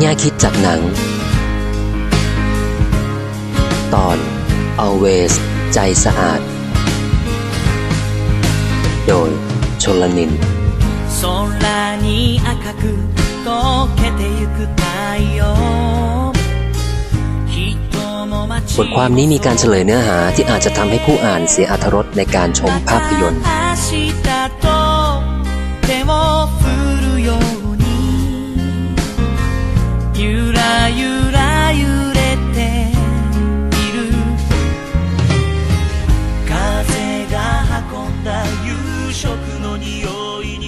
แง่คิดจากหนัง ตอน always ใจสะอาด โดยชลนิน 空に赤く溶けてゆく太陽人も街 บทความนี้มีการเฉลยเนื้อหาที่อาจจะทำให้ผู้อ่านเสียอรรถรสในการชมภาพยนตร์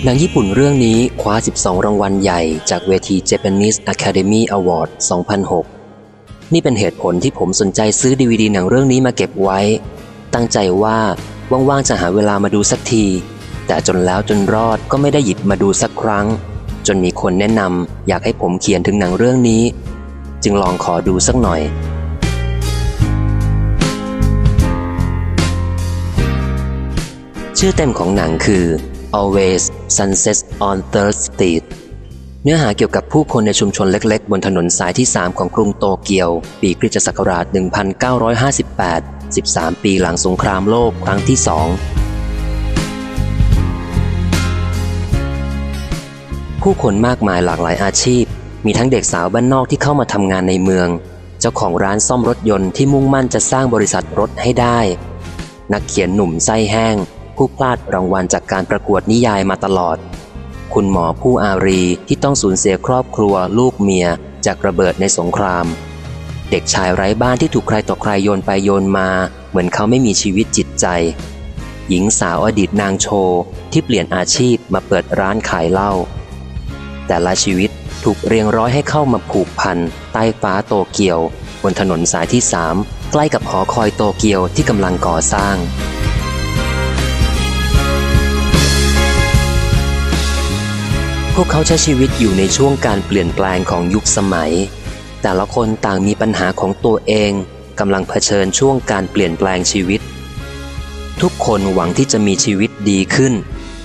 หนังญี่ปุ่นเรื่องนี้คว้า 12 รางวัลใหญ่จากเวที Japanese Academy Award 2006 นี่เป็นเหตุผลที่ผมสนใจซื้อดีวดีหนังเรื่องนี้มาเก็บไว้ ตั้งใจว่าว่างๆจะหาเวลามาดูสักที แต่จนแล้วจนรอดก็ไม่ได้หยิบมาดูสักครั้ง จนมีคนแนะนำอยากให้ผมเขียนถึงหนังเรื่องนี้ จึงลองขอดูสักหน่อยชื่อเต็มของหนังคือ Always sunsets on Third Street เนื้อหาเกี่ยวกับผู้คนในชุมชนเล็กๆ บนถนนสายที่ 3 ของกรุงโตเกียว ปีคริสตศักราช 1958 13 ปีหลังสงครามโลกครั้งที่2ผู้คนมากมายหลากหลายอาชีพ มีทั้งเด็กสาวบ้านนอกที่เข้ามาทำงานในเมือง เจ้าของร้านซ่อมรถยนต์ที่มุ่งมั่นจะสร้างบริษัทรถให้ได้ นักเขียนหนุ่มไส้แห้ง ผู้พลาดรางวัลจากการประกวดนิยายมาตลอด คุณหมอผู้อารีที่ต้องสูญเสียครอบครัวลูกเมียจากระเบิดในสงคราม เด็กชายไร้บ้านที่ถูกใครต่อใครโยนไปโยนมา เหมือนเขาไม่มีชีวิตจิตใจ หญิงสาวอดีตนางโชว์ที่เปลี่ยนอาชีพมาเปิดร้านขายเหล้าแต่ละชีวิตถูกเรียงร้อยให้เข้ามาผูกพันใต้ฟ้าโตเกียว บนถนนสายที่สามใกล้กับหอคอยโตเกียวที่กำลังก่อสร้าง พวกเขาใช้ชีวิตอยู่ในช่วงการเปลี่ยนแปลงของยุคสมัย แต่ละคนต่างมีปัญหาของตัวเองกำลังเผชิญช่วงการเปลี่ยนแปลงชีวิต ทุกคนหวังที่จะมีชีวิตดีขึ้น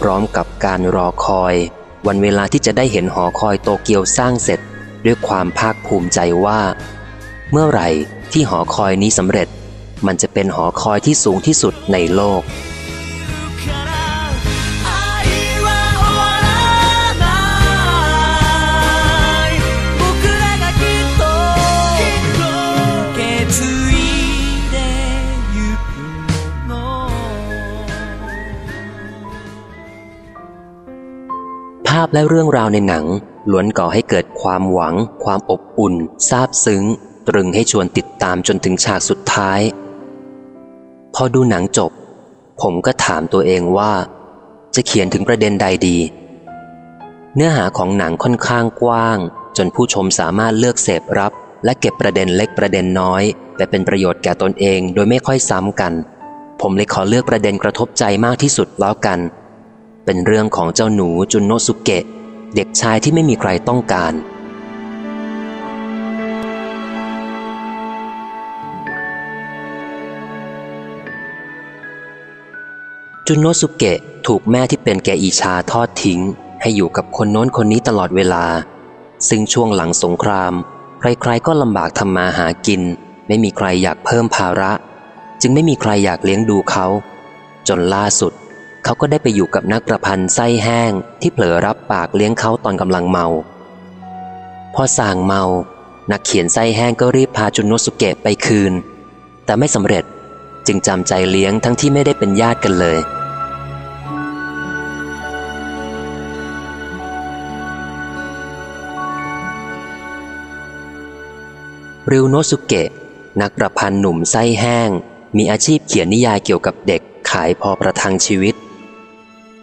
พร้อมกับการรอคอย วันเวลาที่จะได้เห็นหอคอยโตเกียวสร้างเสร็จ ด้วยความภาคภูมิใจว่า เมื่อไหร่ที่หอคอยนี้สำเร็จ มันจะเป็นหอคอยที่สูงที่สุดในโลก ภาพและเรื่องราวในหนังล้วนก่อให้เกิดความหวัง ความอบอุ่น ซาบซึ้ง ตรึงให้ชวนติดตามจนถึงฉากสุดท้าย พอดูหนังจบ ผมก็ถามตัวเองว่า จะเขียนถึงประเด็นใดดี เนื้อหาของหนังค่อนข้างกว้าง จนผู้ชมสามารถเลือกเสพรับ และเก็บประเด็นเล็กประเด็นน้อยไปเป็นประโยชน์แก่ตนเองโดยไม่ค่อยซ้ำกัน ผมเลยขอเลือกประเด็นกระทบใจมากที่สุดแล้วกัน เป็นเรื่องของเจ้าหนูจุนโนสุเกะ เด็กชายที่ไม่มีใครต้องการ จุนโนสุเกะถูกแม่ที่เป็นแกอิชาทอดทิ้ง ให้อยู่กับคนโน้นคนนี้ตลอดเวลา ซึ่งช่วงหลังสงคราม ใครๆก็ลำบากทำมาหากิน ไม่มีใครอยากเพิ่มภาระ จึงไม่มีใครอยากเลี้ยงดูเขา จนล่าสุด เขาก็ได้ไปอยู่กับนักประพันธ์ไส้แห้งที่เผลอรับปากเลี้ยงเขาตอนกำลังเมา พอส่างเมา นักเขียนไส้แห้งก็รีบพาจุนโนสุเกะไปคืน แต่ไม่สำเร็จจึงจำใจเลี้ยงทั้งที่ไม่ได้เป็นญาติกันเลย ริวโนสุเกะ นักประพันธ์หนุ่มไส้แห้ง มีอาชีพเขียนนิยายเกี่ยวกับเด็กขายพอประทังชีวิต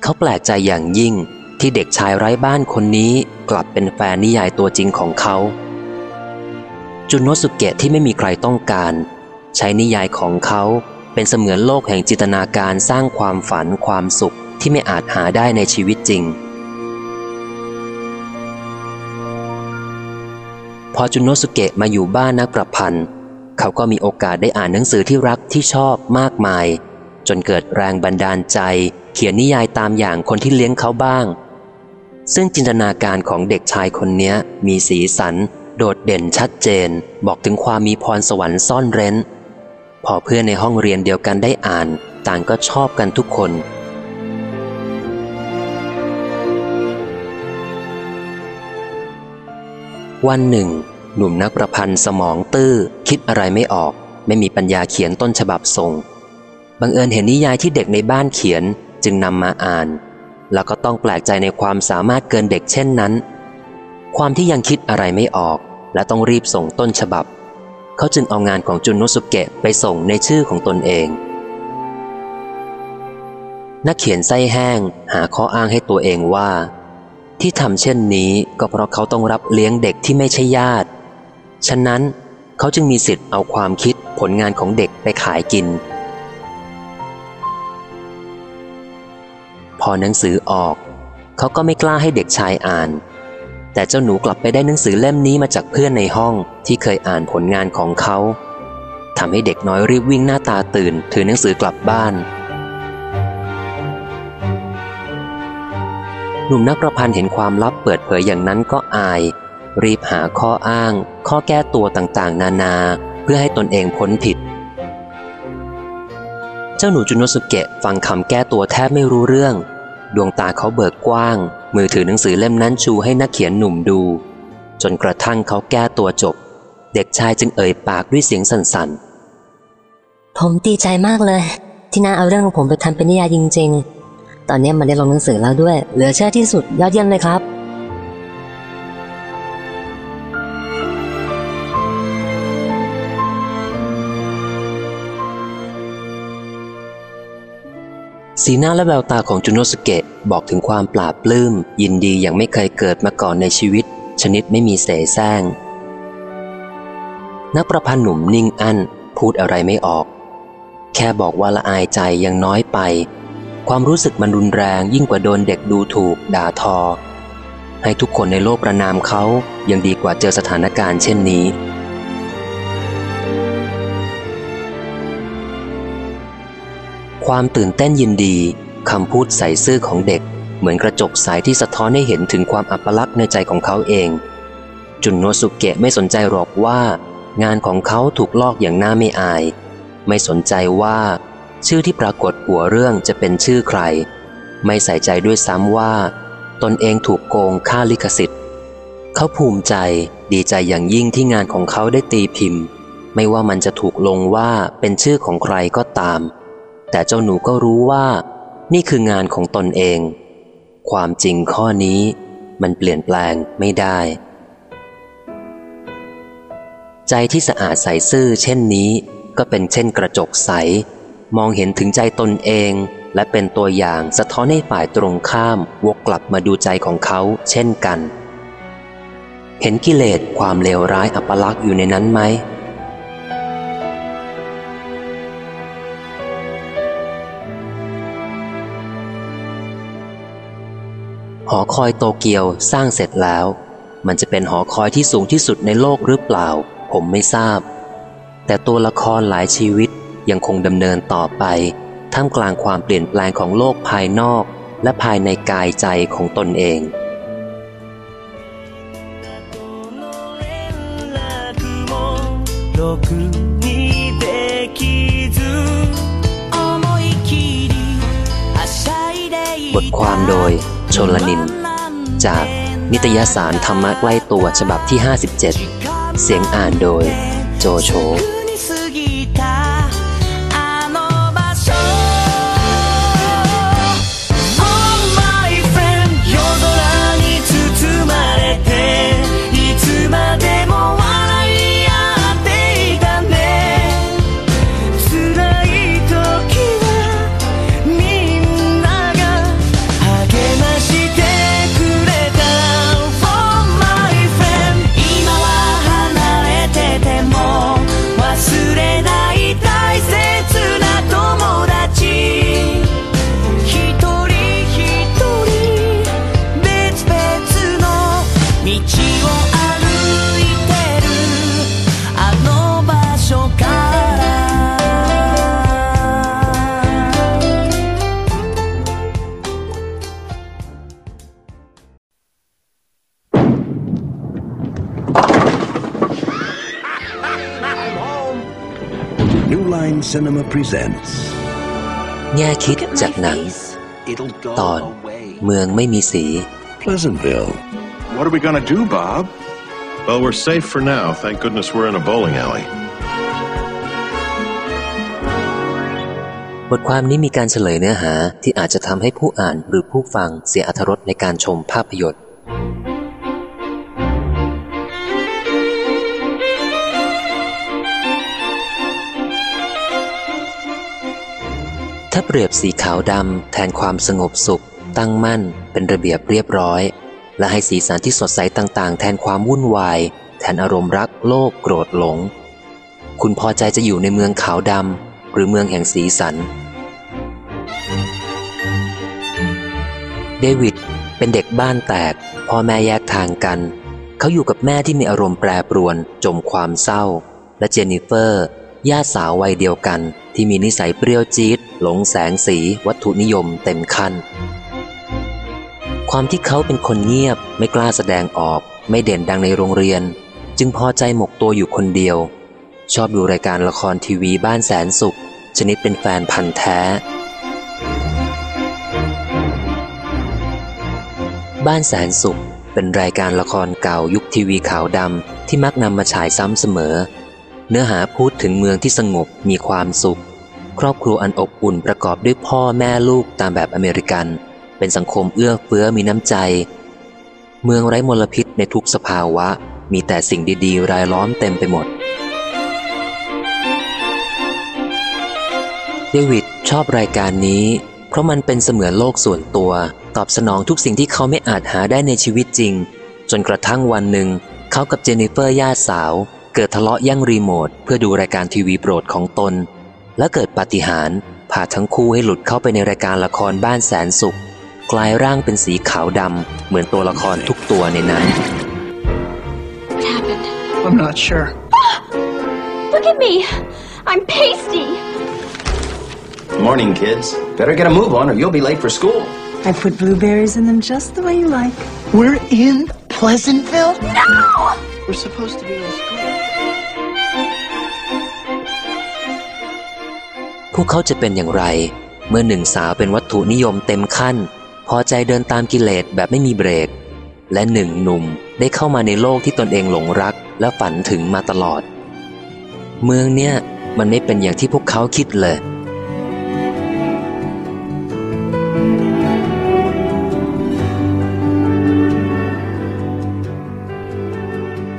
เขาแปลกใจอย่างยิ่งที่เด็กชายไร้บ้านคนนี้กลับเป็นแฟนนิยายตัวจริงของเขา จุนโนสุเกะที่ไม่มีใครต้องการ ใช้นิยายของเขาเป็นเสมือนโลกแห่งจินตนาการสร้างความฝันความสุขที่ไม่อาจหาได้ในชีวิตจริง พอจุนโนสุเกะมาอยู่บ้านนักประพันธ์เขาก็มีโอกาสได้อ่านหนังสือที่รักที่ชอบมากมาย จนเกิดแรงบันดาลใจ เขียนนิยายตามอย่างคนที่เลี้ยงเขาบ้าง ซึ่งจินตนาการของเด็กชายคนนี้มีสีสัน โดดเด่นชัดเจน บอกถึงความมีพรสวรรค์ซ่อนเร้น พอเพื่อนในห้องเรียนเดียวกันได้อ่าน ต่างก็ชอบกันทุกคนวันหนึ่ง หนุ่มนักประพันธ์สมองตื้อ คิดอะไรไม่ออก ไม่มีปัญญาเขียนต้นฉบับส่ง บังเอิญเห็นนิยายที่เด็กในบ้านเขียน จึงนำมาอ่าน แล้วก็ต้องแปลกใจในความสามารถเกินเด็กเช่นนั้น ความที่ยังคิดอะไรไม่ออก และต้องรีบส่งต้นฉบับ เขาจึงเอางานของจุนโนสุเกะไปส่งในชื่อของตนเอง นักเขียนไส้แห้งหาข้ออ้างให้ตัวเองว่า ที่ทำเช่นนี้ก็เพราะเขาต้องรับเลี้ยงเด็กที่ไม่ใช่ญาติ ฉะนั้นเขาจึงมีสิทธิ์เอาความคิดผลงานของเด็กไปขายกิน อหนังสือออก เขาก็ไม่กล้าให้เด็กชายอ่าน แต่เจ้าหนูกลับไปได้หนังสือเล่มนี้มาจากเพื่อนในห้องที่เคยอ่านผลงานของเขาทำให้เด็กน้อยรีบวิ่งหน้าตาตื่น ถือหนังสือกลับบ้าน หนุ่มนักประพันธ์เห็นความลับเปิดเผยอย่างนั้นก็อาย รีบหาข้ออ้าง ข้อแก้ตัวต่างๆ นานา เพื่อให้ตนเองพ้นผิด เจ้าหนูจุนโนสุเกะฟังคำแก้ตัวแทบไม่รู้เรื่อง ดวงตาเขาเบิกกว้าง มือถือหนังสือเล่มนั้นชูให้นักเขียนหนุ่มดู จนกระทั่งเขาแก้ตัวจบ เด็กชายจึงเอ่ยปากด้วยเสียงสั่นๆ ผมดีใจมากเลย ที่น้าเอาเรื่องของผมไปทำเป็นนิยายจริง ๆ ตอนนี้มันได้ลงหนังสือแล้วด้วย เหลือเชื่อที่สุดยอดเยี่ยมเลยครับ สีหน้าและแววตาของจุนโนสเกะบอกถึงความปราบปลื้ม ยินดีอย่างไม่เคยเกิดมาก่อนในชีวิต ชนิดไม่มีเสแสร้ง นักประพันธ์หนุ่มนิ่งอั้นพูดอะไรไม่ออก แค่บอกว่าละอายใจยังน้อยไป ความรู้สึกมันรุนแรงยิ่งกว่าโดนเด็กดูถูก ด่าทอ ให้ทุกคนในโลกประนามเขายังดีกว่าเจอสถานการณ์เช่นนี้ ความตื่นเต้นยินดีคำพูดใส่ซื่อของเด็ก เหมือนกระจกใสที่สะท้อนให้เห็นถึงความอัปลักษณ์ในใจของเขาเอง จุนโนสุเกะไม่สนใจหรอกว่า งานของเขาถูกลอกอย่างน่าไม่อาย ไม่สนใจว่า ชื่อที่ปรากฏหัวเรื่องจะเป็นชื่อใคร ไม่ใส่ใจด้วยซ้ำว่า ตนเองถูกโกงค่าลิขสิทธิ์ เขาภูมิใจดีใจอย่างยิ่งที่งานของเขาได้ตีพิมพ์ ไม่ว่ามันจะถูกลงว่าเป็นชื่อของใครก็ตาม แต่เจ้าหนูก็รู้ว่า นี่คืองานของตนเอง ความจริงข้อนี้มันเปลี่ยนแปลงไม่ได้ ใจที่สะอาดใสซื่อเช่นนี้ ก็เป็นเช่นกระจกใส มองเห็นถึงใจตนเอง และเป็นตัวอย่างสะท้อนให้ฝ่ายตรงข้าม วกกลับมาดูใจของเขาเช่นกัน เห็นกิเลสความเลวร้ายอัปลักษ์อยู่ในนั้นไหม หอคอยโตเกียวสร้างเสร็จแล้ว มันจะเป็นหอคอยที่สูงที่สุดในโลกหรือเปล่า ผมไม่ทราบ แต่ตัวละครหลายชีวิตยังคงดำเนินต่อไป ท่ามกลางความเปลี่ยนแปลงของโลกภายนอก และภายในกายใจของตนเองろ บทความโดยชนลนิน จากนิตยสารธรรมะใกล้ตัวฉบับที่ 57 เสียงอ่านโดยโจโฉ Cinema presents แง่คิดจากหนัง It'll Go ตอน Away เมืองไม่มีสี Pleasantville. What are we gonna do, Bob? Well, we're safe for now. Thank goodness we're in a bowling alley. บทความนี้มีการเฉลยเนื้อหาที่อาจจะทำให้ผู้อ่านหรือผู้ฟังเสียอรรถรสในการชมภาพยนตร์ ถ้าเปรียบสีขาวดำแทนความสงบสุข ตั้งมั่น เป็นระเบียบเรียบร้อย และให้สีสันที่สดใสต่างๆ แทนความวุ่นวาย แทนอารมณ์รักโลภโกรธหลง คุณพอใจจะอยู่ในเมืองขาวดำหรือเมืองแห่งสีสัน เดวิดเป็นเด็กบ้านแตก พ่อแม่แยกทางกัน เขาอยู่กับแม่ที่มีอารมณ์แปรปรวน จมความเศร้า และเจนนิเฟอร์ ญาติสาววัยเดียวกัน ที่มีนิสัยเปรี้ยวจี๊ดหลงแสงสีวัตถุนิยมเต็มคันความที่เขาเป็นคนเงียบไม่กล้าแสดงออก ไม่เด่นดังในโรงเรียน จึงพอใจหมกตัวอยู่คนเดียว ชอบดูรายการละครทีวีบ้านแสนสุข ชนิดเป็นแฟนพันธ์แท้ บ้านแสนสุขเป็นรายการละครเก่ายุคทีวีขาวดำที่มักนำมาฉายซ้ำเสมอ เนื้อหาพูดถึงเมืองที่สงบมีความสุข ครอบครัวอันอบอุ่นประกอบด้วยพ่อแม่ลูกตามแบบอเมริกัน เป็นสังคมเอื้อเฟื้อมีน้ำใจ เมืองไร้มลพิษในทุกสภาวะ มีแต่สิ่งดีๆ รายล้อมเต็มไปหมด เดวิดชอบรายการนี้ เพราะมันเป็นเสมือนโลกส่วนตัว ตอบสนองทุกสิ่งที่เขาไม่อาจหาได้ในชีวิตจริง จนกระทั่งวันหนึ่ง เขากับเจนนิเฟอร์ญาติสาว เกิดทะเลาะแย่งรีโมทเพื่อดูรายการทีวีโปรดของตน และเกิดปาฏิหาริย์พาทั้งคู่ให้หลุดเข้าไปในรายการละครบ้านแสนสุข กลายร่างเป็นสีขาวดำเหมือนตัวละครทุกตัวในนั้น What happened? I'm not sure. Look at me! I'm pasty! Morning, kids. Better get a move on or you'll be late for school. I put blueberries in them just the way you like. We're in Pleasantville? No! We're supposed to be in school. พวกเขาจะเป็นอย่างไร เมื่อหนึ่งสาวเป็นวัตถุนิยมเต็มขั้น พอใจเดินตามกิเลสแบบไม่มีเบรก และหนึ่งหนุ่มได้เข้ามาในโลกที่ตนเองหลงรักและฝันถึงมาตลอด เมืองเนี่ยมันไม่เป็นอย่างที่พวกเขาคิดเลย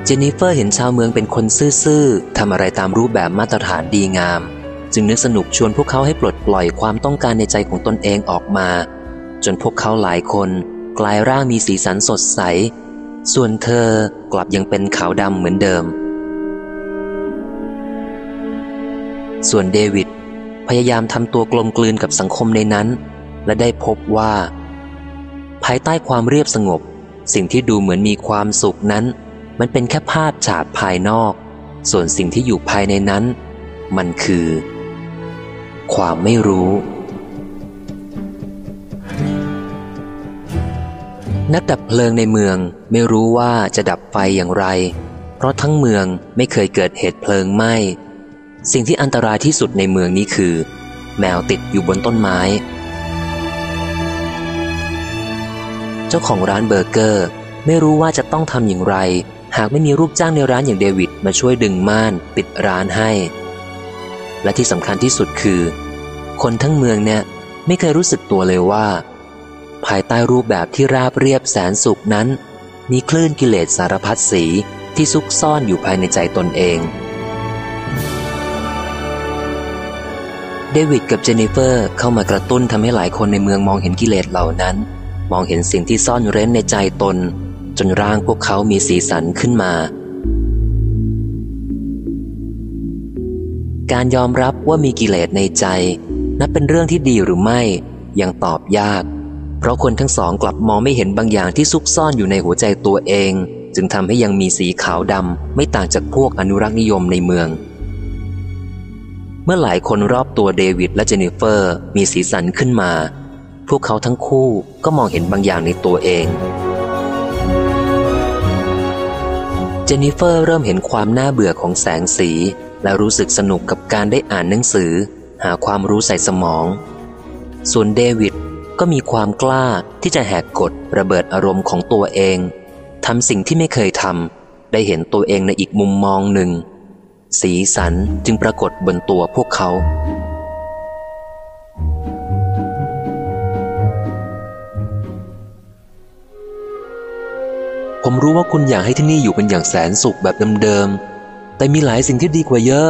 เจนนิเฟอร์เห็นชาวเมืองเป็นคนซื่อๆ ทำอะไรตามรูปแบบมาตรฐานดีงาม จึงนึกสนุกชวนพวกเขาให้ปลดปล่อยความต้องการในใจของตนเองออกมา จนพวกเขาหลายคนกลายร่างมีสีสันสดใส ส่วนเธอกลับยังเป็นขาวดำเหมือนเดิม ส่วนเดวิดพยายามทำตัวกลมกลืนกับสังคมในนั้น และได้พบว่า ภายใต้ความเรียบสงบ สิ่งที่ดูเหมือนมีความสุขนั้น มันเป็นแค่ภาพฉาบภายนอก ส่วนสิ่งที่อยู่ภายในนั้น มันคือ ความไม่รู้ นักดับเพลิงในเมืองไม่รู้ว่าจะดับไฟอย่างไร เพราะทั้งเมืองไม่เคยเกิดเหตุเพลิงไหม้ สิ่งที่อันตรายที่สุดในเมืองนี้คือ แมวติดอยู่บนต้นไม้ เจ้าของร้านเบอร์เกอร์ ไม่รู้ว่าจะต้องทำอย่างไร หากไม่มีรูปจ้างในร้านอย่างเดวิดมาช่วยดึงม่านปิดร้านให้ และที่สำคัญที่สุดคือ คนทั้งเมืองเนี่ยไม่เคยรู้สึกตัวเลยว่า ภายใต้รูปแบบที่ราบเรียบแสนสุขนั้น มีคลื่นกิเลสสารพัดสีที่ซุกซ่อนอยู่ภายในใจตนเอง เดวิดกับเจนนิเฟอร์เข้ามากระตุ้นทำให้หลายคนในเมืองมองเห็นกิเลสเหล่านั้น มองเห็นสิ่งที่ซ่อนเร้นในใจตน จนร่างพวกเขามีสีสันขึ้นมา การยอมรับว่ามีกิเลสในใจ นับเป็นเรื่องที่ดีหรือไม่ ยังตอบยาก เพราะคนทั้งสองกลับมองไม่เห็นบางอย่างที่ซุกซ่อนอยู่ในหัวใจตัวเอง จึงทำให้ยังมีสีขาวดำไม่ต่างจากพวกอนุรักษ์นิยมในเมือง เมื่อหลายคนรอบตัวเดวิดและเจนนิเฟอร์ มีสีสันขึ้นมา พวกเขาทั้งคู่ก็มองเห็นบางอย่างในตัวเองเจนนิเฟอร์เริ่มเห็นความน่าเบื่อของแสงสี และรู้สึกสนุกกับการได้อ่านหนังสือ หาความรู้ใส่สมอง ส่วนเดวิดก็มีความกล้าที่จะแหกกฎระเบิดอารมณ์ของตัวเองทำสิ่งที่ไม่เคยทำได้เห็นตัวเองในอีกมุมมองหนึ่ง สีสันจึงปรากฏบนตัวพวกเขา ผมรู้ว่าคุณอยากให้ที่นี่อยู่เป็นอย่างแสนสุขแบบเดิมๆ แต่มีหลายสิ่งที่ดีกว่าเยอะ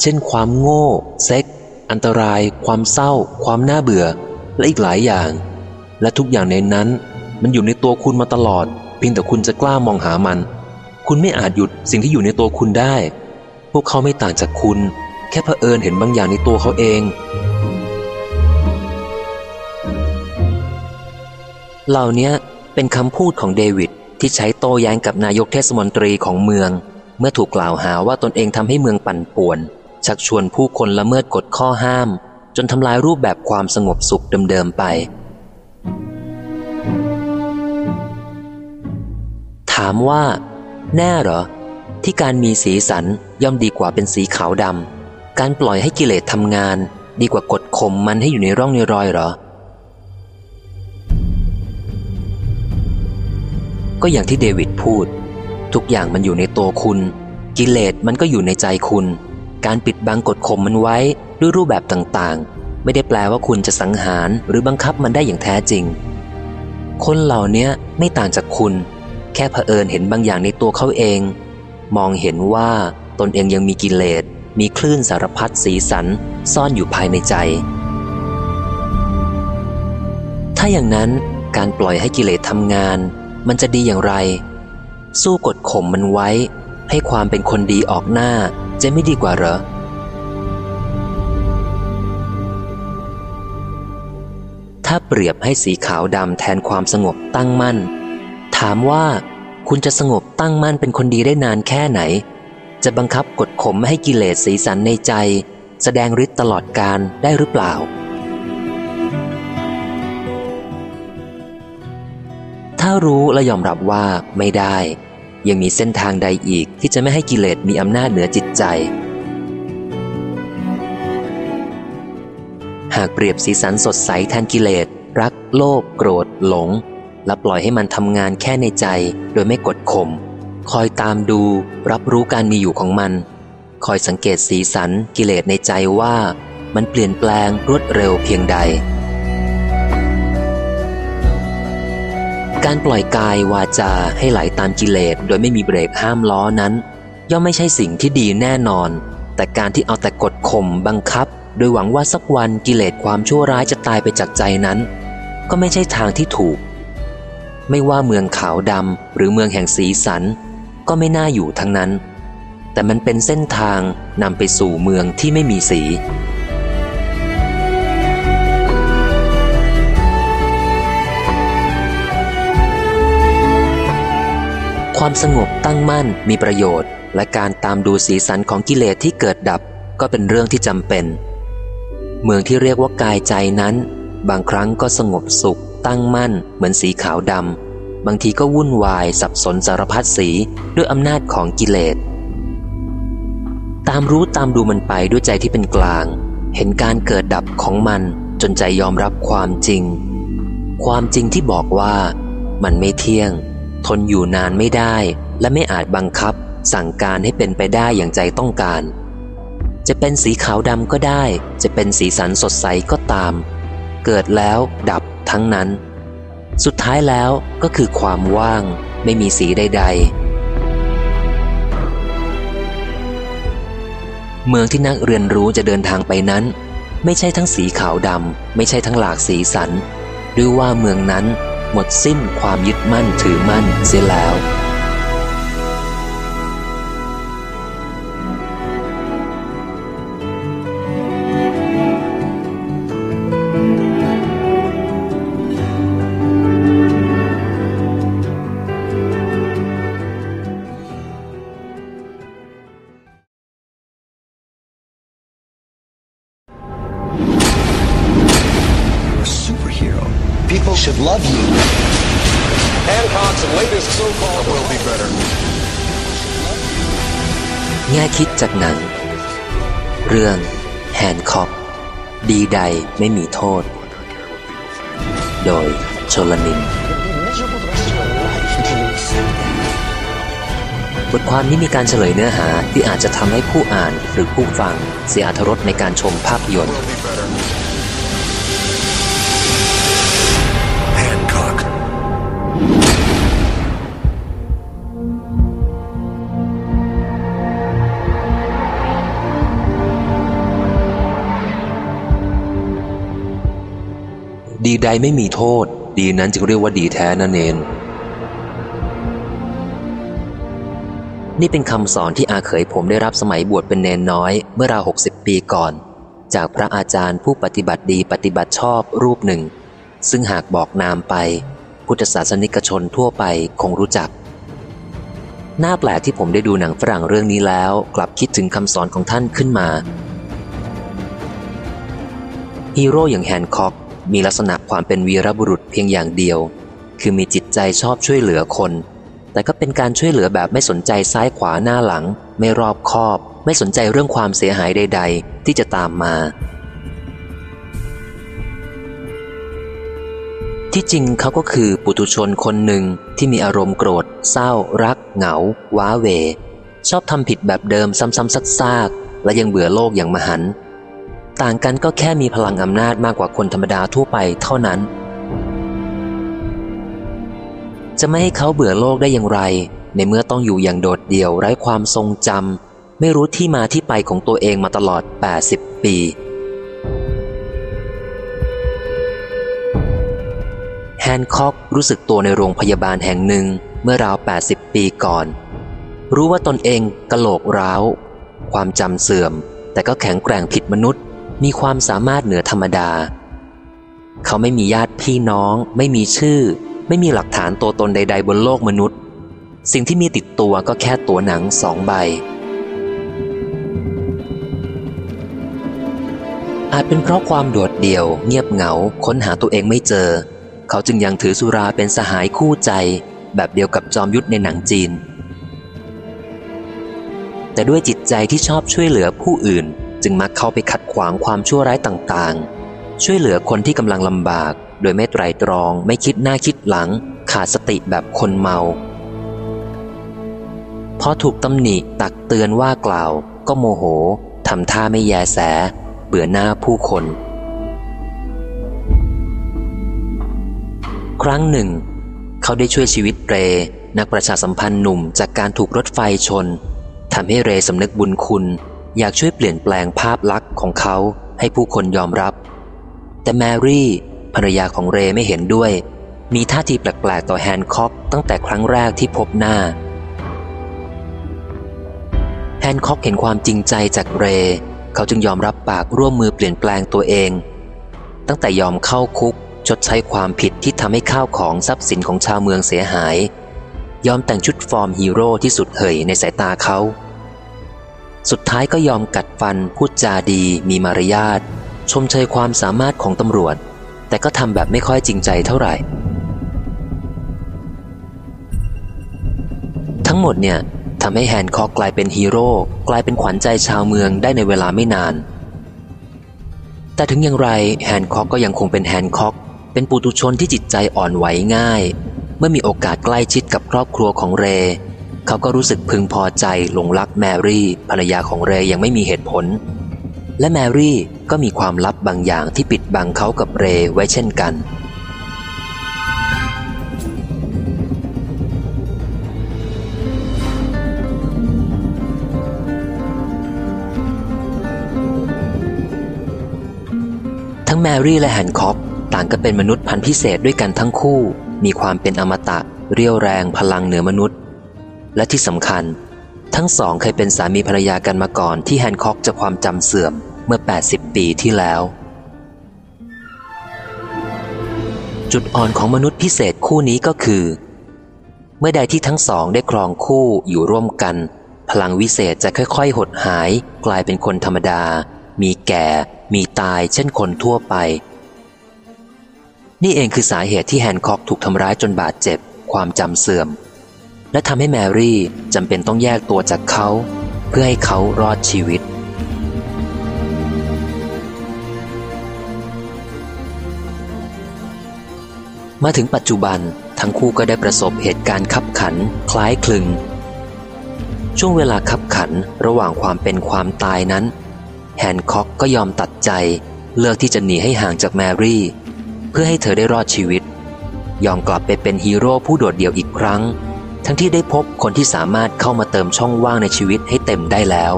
เช่น ความโง่ เซ็ก อันตราย ความเศร้า ความน่าเบื่อ และอีกหลายอย่าง และทุกอย่างในนั้น มันอยู่ในตัวคุณมาตลอด เพียงแต่คุณจะกล้ามองหามัน คุณไม่อาจหยุดสิ่งที่อยู่ในตัวคุณได้ พวกเขาไม่ต่างจากคุณ แค่เผอิญเห็นบางอย่างในตัวเขาเอง เหล่านี้เป็นคำพูดของเดวิดที่ใช้โต้แย้งกับนายกเทศมนตรีของเมือง เมื่อถูกกล่าวหาว่าตนเองทำให้เมืองปั่นป่วน ชักชวนผู้คนละเมิดกฎข้อห้าม จนทำลายรูปแบบความสงบสุขเดิมๆไป ถามว่า แน่เหรอ ที่การมีสีสันย่อมดีกว่าเป็นสีขาวดำการปล่อยให้กิเลสทำงาน ดีกว่ากดข่มมันให้อยู่ในร่องในรอยเหรอ ก็อย่างที่เดวิดพูด ทุกอย่างมันอยู่ในตัวคุณ กิเลสมันก็อยู่ในใจคุณ การปิดบังกดข่มมันไว้ด้วยรูปแบบต่างๆ ไม่ได้แปลว่าคุณจะสังหารหรือบังคับมันได้อย่างแท้จริง คนเหล่านี้ไม่ต่างจากคุณ แค่เผอิญเห็นบางอย่างในตัวเขาเอง มองเห็นว่าตนเองยังมีกิเลสมีคลื่นสารพัดสีสัน ซ่อนอยู่ภายในใจ ถ้าอย่างนั้นการปล่อยให้กิเลสทำงาน มันจะดีอย่างไร สู้กดข่มมันไว้ ให้ความเป็นคนดีออกหน้าจะไม่ดีกว่าเหรอ ถ้าเปรียบให้สีขาวดำแทนความสงบตั้งมั่น ถามว่าคุณจะสงบตั้งมั่นเป็นคนดีได้นานแค่ไหน จะบังคับกดข่มไม่ให้กิเลสสีสันในใจ แสดงฤทธิ์ตลอดการได้หรือเปล่าถ้ารู้และยอมรับว่าไม่ได้ ยังมีเส้นทางใดอีกที่จะไม่ให้กิเลสมีอำนาจเหนือจิตใจ หากเปรียบสีสันสดใสแทนกิเลส รัก โลภโกรธ หลง และปล่อยให้มันทำงานแค่ในใจ โดยไม่กดข่มคอยตามดู รับรู้การมีอยู่ของมัน คอยสังเกตสีสันกิเลสในใจว่า มันเปลี่ยนแปลงรวดเร็วเพียงใด การปล่อยกายวาจาให้ไหลตามกิเลสโดยไม่มีเบรกห้ามล้อนั้น ย่อมไม่ใช่สิ่งที่ดีแน่นอน แต่การที่เอาแต่กดข่มบังคับ โดยหวังว่าสักวันกิเลสความชั่วร้ายจะตายไปจากใจนั้น ก็ไม่ใช่ทางที่ถูก ไม่ว่าเมืองขาวดำหรือเมืองแห่งสีสัน ก็ไม่น่าอยู่ทั้งนั้น แต่มันเป็นเส้นทางนำไปสู่เมืองที่ไม่มีสี ความสงบตั้งมั่นมีประโยชน์ และการตามดูสีสันของกิเลสที่เกิดดับก็เป็นเรื่องที่จำเป็น เมืองที่เรียกว่ากายใจนั้น บางครั้งก็สงบสุข ตั้งมั่น เหมือนสีขาวดำบางทีก็วุ่นวาย สับสนสารพัดสีด้วยอำนาจของกิเลส ตามรู้ตามดูมันไปด้วยใจที่เป็นกลาง เห็นการเกิดดับของมันจนใจยอมรับความจริง ความจริงที่บอกว่ามันไม่เที่ยง ทนอยู่นานไม่ได้ และไม่อาจบังคับ สั่งการให้เป็นไปได้อย่างใจต้องการ จะเป็นสีขาวดำก็ได้ จะเป็นสีสันสดใสก็ตาม เกิดแล้วดับทั้งนั้น สุดท้ายแล้วก็คือความว่าง ไม่มีสีใด ๆ เมืองที่นักเรียนรู้จะเดินทางไปนั้น ไม่ใช่ทั้งสีขาวดำไม่ใช่ทั้งหลากสีสัน หรือว่าเมืองนั้น หมดสิ้นความยึดมั่นถือมั่นเสียแล้ว คิดจากหนัง เรื่องแฮนคอกดีใดไม่มีโทษ โดยโชลนิน บทความนี้มีการเฉลยเนื้อหาที่อาจจะทำให้ผู้อ่านหรือผู้ฟังเสียอรรถรสในการชมภาพยนตร์ ใดไม่มีโทษ ดีนั้นจึงเรียกว่าดีแท้นั่นเองนี่เป็นคำสอนที่อาเขยผมได้รับสมัยบวชเป็นเนนน้อย เมื่อราวหกสิบปีก่อน จากพระอาจารย์ผู้ปฏิบัติดีปฏิบัติชอบรูปหนึ่ง ซึ่งหากบอกนามไป พุทธศาสนิกชนทั่วไปคงรู้จักน้าแปลกที่ผมได้ดูหนังฝรั่งเรื่องนี้แล้ว กลับคิดถึงคำสอนของท่านขึ้นมาฮีโร่อย่างแฮนคอก มีลักษณะความเป็นวีรบุรุษเพียงอย่างเดียว คือมีจิตใจชอบช่วยเหลือคน แต่ก็เป็นการช่วยเหลือแบบไม่สนใจซ้ายขวาหน้าหลัง ไม่รอบคอบ ไม่สนใจเรื่องความเสียหายใด ๆ ที่จะตามมา ที่จริงเขาก็คือปุถุชนคนหนึ่งที่มีอารมณ์โกรธ เศร้า รัก เหงา ว้าเว ชอบทำผิดแบบเดิมซ้ำๆซากๆและยังเบื่อโลกอย่างมหันต์ ต่างกันก็แค่มีพลังอำนาจมากกว่าคนธรรมดาทั่วไปเท่านั้น จะไม่ให้เขาเบื่อโลกได้อย่างไร ในเมื่อต้องอยู่อย่างโดดเดี่ยวไร้ความทรงจำไม่รู้ที่มาที่ไปของตัวเองมาตลอด 80 ปี แฮนคอกรู้สึกตัวในโรงพยาบาลแห่งหนึ่งเมื่อราว 80 ปีก่อน รู้ว่าตนเองกะโหลกร้าว ความจำเสื่อม แต่ก็แข็งแกร่งผิดมนุษย์ มีความสามารถเหนือธรรมดา เขาไม่มีญาติพี่น้อง ไม่มีชื่อ ไม่มีหลักฐานตัวตนใด ๆ บนโลกมนุษย์ สิ่งที่มีติดตัวก็แค่ตัวหนังสองใบ อาจเป็นเพราะความโดดเดี่ยว เงียบเหงา ค้นหาตัวเองไม่เจอ เขาจึงยังถือสุราเป็นสหายคู่ใจ แบบเดียวกับจอมยุทธในหนังจีน แต่ด้วยจิตใจที่ชอบช่วยเหลือผู้อื่น จึงมักเข้าไปขัดขวางความชั่วร้ายต่างๆ ช่วยเหลือคนที่กำลังลำบาก โดยไม่ไตรตรอง ไม่คิดหน้าคิดหลัง ขาดสติแบบคนเมาพอถูกตำหนิตักเตือนว่ากล่าว ก็โมโหทำท่าไม่แยแส เบื่อหน้าผู้คน ครั้งหนึ่ง เขาได้ช่วยชีวิตเร นักประชาสัมพันธ์หนุ่มจากการถูกรถไฟชนทำให้เรสำนึกบุญคุณ อยากช่วยเปลี่ยนแปลงภาพลักษณ์ของเขาให้ผู้คนยอมรับ แต่แมรี่ภรรยาของเรไม่เห็นด้วย มีท่าทีแปลกๆต่อแฮนคอกตั้งแต่ครั้งแรกที่พบหน้า แฮนคอกเห็นความจริงใจจากเร เขาจึงยอมรับปากร่วมมือเปลี่ยนแปลงตัวเอง ตั้งแต่ยอมเข้าคุกชดใช้ความผิดที่ทำให้ข้าวของทรัพย์สินของชาวเมืองเสียหาย ยอมแต่งชุดฟอร์มฮีโร่ที่สุดเชยในสายตาเขา สุดท้ายก็ยอมกัดฟันพูดจาดีมีมารยาทชมเชยความสามารถของตำรวจ แต่ก็ทำแบบไม่ค่อยจริงใจเท่าไหร่ ทั้งหมดเนี่ยทำให้แฮนคอกกลายเป็นฮีโร่กลายเป็นขวัญใจชาวเมืองได้ในเวลาไม่นาน แต่ถึงอย่างไรแฮนคอกก็ยังคงเป็นแฮนคอกเป็นปุตุชนที่จิตใจอ่อนไหวง่าย เมื่อมีโอกาสใกล้ชิดกับครอบครัวของเร เขาก็รู้สึกพึงพอใจหลงรักแมรี่ภรรยาของเรอย่างไม่มีเหตุผล และแมรี่ก็มีความลับบางอย่างที่ปิดบังเขากับเรไว้เช่นกันทั้งแมรี่และแฮนคอกต่างก็เป็นมนุษย์พันธุ์พิเศษด้วยกันทั้งคู่ มีความเป็นอมตะ เรียวแรงพลังเหนือมนุษย์ และที่สำคัญ ทั้งสองเคยเป็นสามีภรรยากันมาก่อนที่แฮนคอกจะความจำเสื่อมเมื่อ 80 ปีที่แล้ว จุดอ่อนของมนุษย์พิเศษคู่นี้ก็คือ เมื่อใดที่ทั้งสองได้ครองคู่อยู่ร่วมกัน พลังวิเศษจะค่อย ๆ หดหาย กลายเป็นคนธรรมดา มีแก่ มีตายเช่นคนทั่วไป นี่เองคือสาเหตุที่แฮนคอกถูกทำร้ายจนบาดเจ็บ ความจำเสื่อม และทำให้แมรี่จำเป็นต้องแยกตัวจากเขา เพื่อให้เขารอดชีวิต มาถึงปัจจุบันทั้งคู่ก็ได้ประสบเหตุการณ์ขับขัน คล้ายคลึง ช่วงเวลาคับขันระหว่างความเป็นความตายนั้น แฮนค็อกก็ยอมตัดใจ เลือกที่จะหนีให้ห่างจากแมรี่ เพื่อให้เธอได้รอดชีวิต ยอมกลับไปเป็นฮีโร่ผู้โดดเดี่ยวอีกครั้ง ทั้งที่ได้พบคนที่สามารถเข้ามาเติมช่องว่างในชีวิตให้เต็มได้แล้ว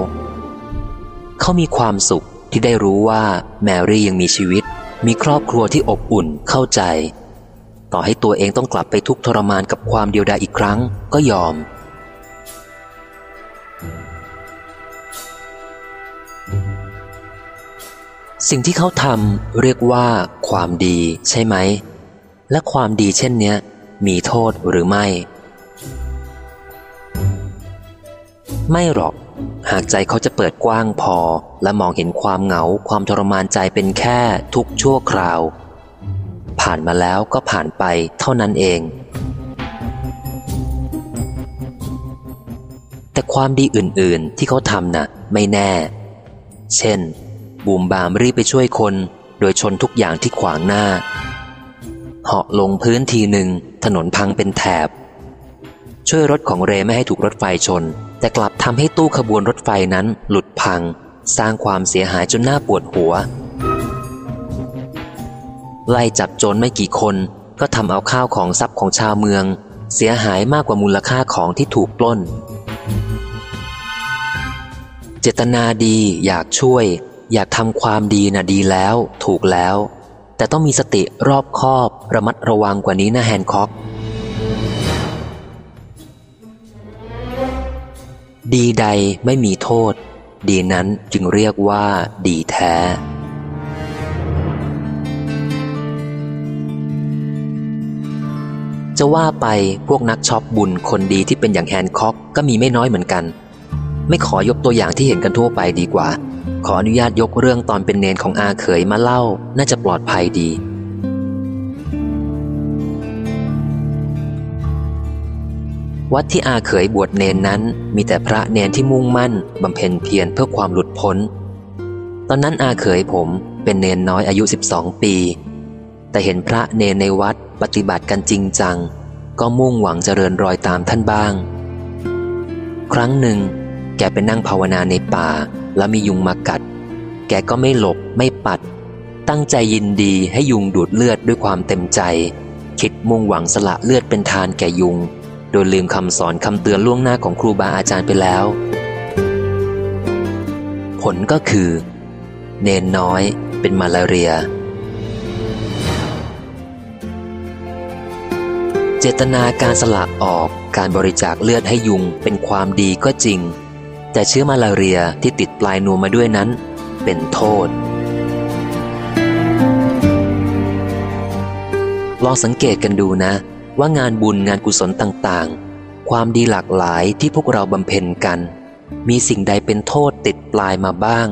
เขามีความสุขที่ได้รู้ว่าแมรี่ยังมีชีวิต มีครอบครัวที่อบอุ่นเข้าใจ ต่อให้ตัวเองต้องกลับไปทุกทรมานกับความเดียวดายอีกครั้งก็ยอม สิ่งที่เขาทำเรียกว่า ความดีใช่ไหม และความดีเช่นเนี้ย มีโทษหรือไม่ ไม่หรอก หากใจเขาจะเปิดกว้างพอ และมองเห็นความเหงา ความทรมานใจเป็นแค่ทุกชั่วคราว ผ่านมาแล้วก็ผ่านไปเท่านั้นเอง แต่ความดีอื่นๆที่เขาทำน่ะ ไม่แน่ เช่น บูมบามรีบไปช่วยคน โดยชนทุกอย่างที่ขวางหน้าเหาะลงพื้นทีหนึ่งถนนพังเป็นแถบ ช่วยรถของเรไม่ให้ถูกรถไฟชน แต่กลับทำให้ตู้ขบวนรถไฟนั้นหลุดพัง สร้างความเสียหายจนน่าปวดหัว ไล่จับโจรไม่กี่คนก็ทำเอาข้าวของทรัพย์ของชาวเมือง เสียหายมากกว่ามูลค่าของที่ถูกปล้น เจตนาดีอยากช่วย อยากทำความดีนะดีแล้ว ถูกแล้ว แต่ต้องมีสติรอบคอบ ระมัดระวังกว่านี้นะแฮนค็อก ดีใดไม่มีโทษ ดีนั้นจึงเรียกว่า ดีแท้ จะว่าไปพวกนักช็อปบุญคนดีที่เป็นอย่างแฮนค็อกก็มีไม่น้อยเหมือนกัน ไม่ขอยกตัวอย่างที่เห็นกันทั่วไปดีกว่า ขออนุญาตยกเรื่องตอนเป็นเนนของอาเขยมาเล่า น่าจะปลอดภัยดี วัดที่อาเขยบวชเนนนั้น มีแต่พระเนนที่มุ่งมั่นบำเพ็ญเพียรเพื่อความหลุดพ้น ตอนนั้นอาเขยผมเป็นเนนน้อยอายุ 12 ปี แต่เห็นพระเนนในวัดปฏิบัติกันจริงจัง ก็มุ่งหวังเจริญรอยตามท่านบ้าง ครั้งหนึ่ง แกไปนั่งภาวนาในป่า แล้วมียุงมากัด แกก็ไม่หลบไม่ปัด ตั้งใจยินดีให้ยุงดูดเลือดด้วยความเต็มใจ คิดมุ่งหวังสละเลือดเป็นทานแก่ยุง โดยลืมคำสอนคำเตือนล่วงหน้าของครูบาอาจารย์ไปแล้ว ผลก็คือ เนนน้อยเป็นมาลาเรีย เจตนาการสละออกการบริจาคเลือดให้ยุงเป็นความดีก็จริง แต่เชื้อมาลาเรียที่ติดปลายนวมมาด้วยนั้น เป็นโทษ ลองสังเกตกันดูนะ ว่างานบุญงานกุศลต่างๆ ความดีหลากหลายที่พวกเราบำเพ็ญกัน มีสิ่งใดเป็นโทษติดปลายมาบ้าง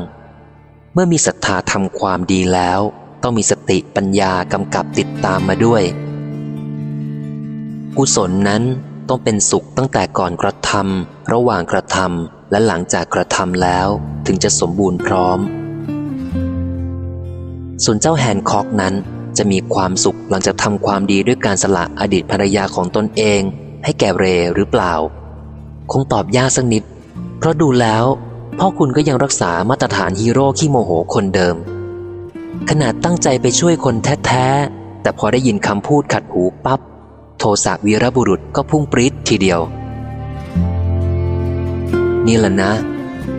เมื่อมีศรัทธาทำความดีแล้ว ต้องมีสติปัญญากำกับติดตามมาด้วย กุศลนั้นต้องเป็นสุขตั้งแต่ก่อนกระทำระหว่างกระทำและหลังจากกระทำแล้วถึงจะสมบูรณ์พร้อม ส่วนเจ้าแฮนคอกนั้น จะมีความสุขหลังจากทำความดีด้วยการสละอดีตภรรยาของตนเอง ให้แก่เรหรือเปล่า คงตอบยากสักนิด เพราะดูแล้ว พ่อคุณก็ยังรักษามาตรฐานฮีโร่ขี้โมโหคนเดิม ขนาดตั้งใจไปช่วยคนแท้ๆ แต่พอได้ยินคำพูดขัดหูปับ๊บโทสะวีรบุรุษก็พุ่งปรี๊ดทีเดียว นี่แหละนะ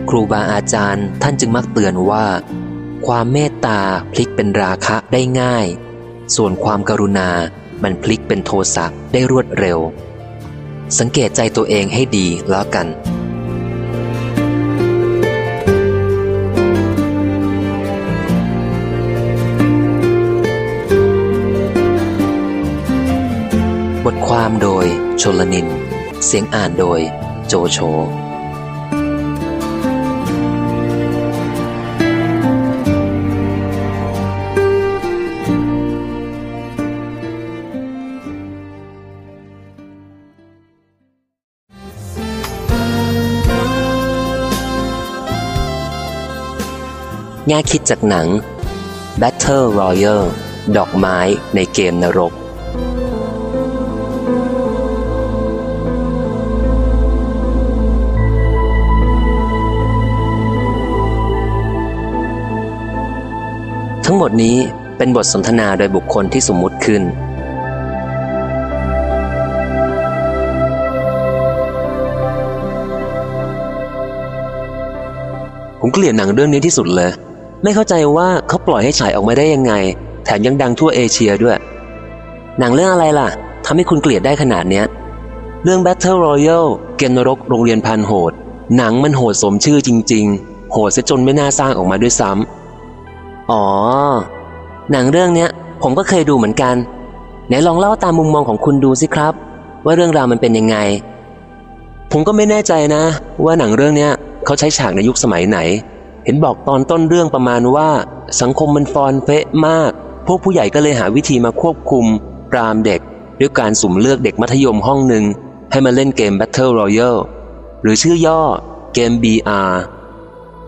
ครูบาอาจารย์ท่านจึงมักเตือนว่า ความเมตตาพลิกเป็นราคะได้ง่าย ส่วนความกรุณา มันพลิกเป็นโทสะได้รวดเร็ว สังเกตใจตัวเองให้ดีแล้วกัน บทความโดย ชลนิน เสียงอ่านโดย โจโฉ แง่คิดจากหนัง Battle Royale ดอกไม้ในเกมนรก ทั้งหมดนี้เป็นบทสนทนาโดยบุคคลที่สมมุติขึ้น ผมเกลียดหนังเรื่องนี้ที่สุดเลย ไม่เข้าใจว่าเขาปล่อยให้ฉายออกมาได้ยังไง แถมยังดังทั่วเอเชียด้วย หนังเรื่องอะไรล่ะทำให้คุณเกลียดได้ขนาดเนี้ย เรื่อง Battle Royale เกมนรกโรงเรียนพันโหด หนังมันโหดสมชื่อจริง ๆ โหดซะจนไม่น่าสร้างออกมาด้วยซ้ำอ๋อ หนังเรื่องเนี้ย ผมก็เคยดูเหมือนกัน ไหนลองเล่าตามมุมมองของคุณดูสิครับ ว่าเรื่องราวมันเป็นยังไง ผมก็ไม่แน่ใจนะ ว่าหนังเรื่องเนี้ยเขาใช้ฉากในยุคสมัยไหน เห็นบอกตอนต้นเรื่องประมาณว่า สังคมมันฟอนเฟะมาก พวกผู้ใหญ่ก็เลยหาวิธีมาควบคุม ปรามเด็ก ด้วยการสุ่มเลือกเด็กมัธยมห้องหนึ่ง ให้มาเล่นเกม Battle Royale หรือชื่อย่อเกม BR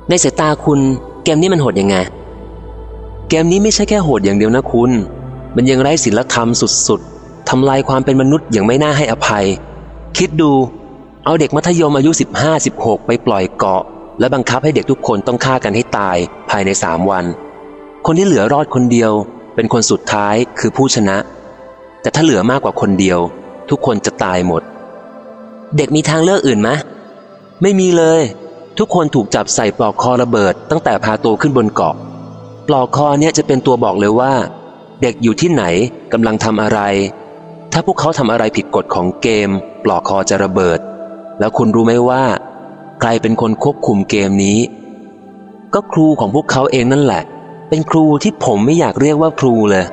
ในสายตาคุณเกมนี้มันโหดยังไง เกมนี้ไม่ใช่แค่โหดอย่างเดียวนะคุณ มันยังไร้ศีลธรรมสุดๆทำลายความเป็นมนุษย์อย่างไม่น่าให้อภัย คิดดู เอาเด็กมัธยมอายุ 15-16 ไปปล่อยเกาะ และบังคับให้เด็กทุกคนต้องฆ่ากันให้ตายภายในสามวัน คนที่เหลือรอดคนเดียว เป็นคนสุดท้ายคือผู้ชนะ แต่ถ้าเหลือมากกว่าคนเดียว ทุกคนจะตายหมด เด็กมีทางเลือกอื่นไหมไม่มีเลย ทุกคนถูกจับใส่ปลอกคอระเบิด ตั้งแต่พาตัวขึ้นบนเกาะ ปลอกคอเนี่ยจะเป็นตัวบอกเลยว่า เด็กอยู่ที่ไหนกำลังทำอะไร ถ้าพวกเขาทำอะไรผิดกฎของเกม ปลอกคอจะระเบิด แล้วคุณรู้ไหมว่า ใครเป็นคนควบคุมเกมนี้ ก็ครูของพวกเขาเองนั่นแหละ เป็นครูที่ผมไม่อยากเรียกว่าครูเลย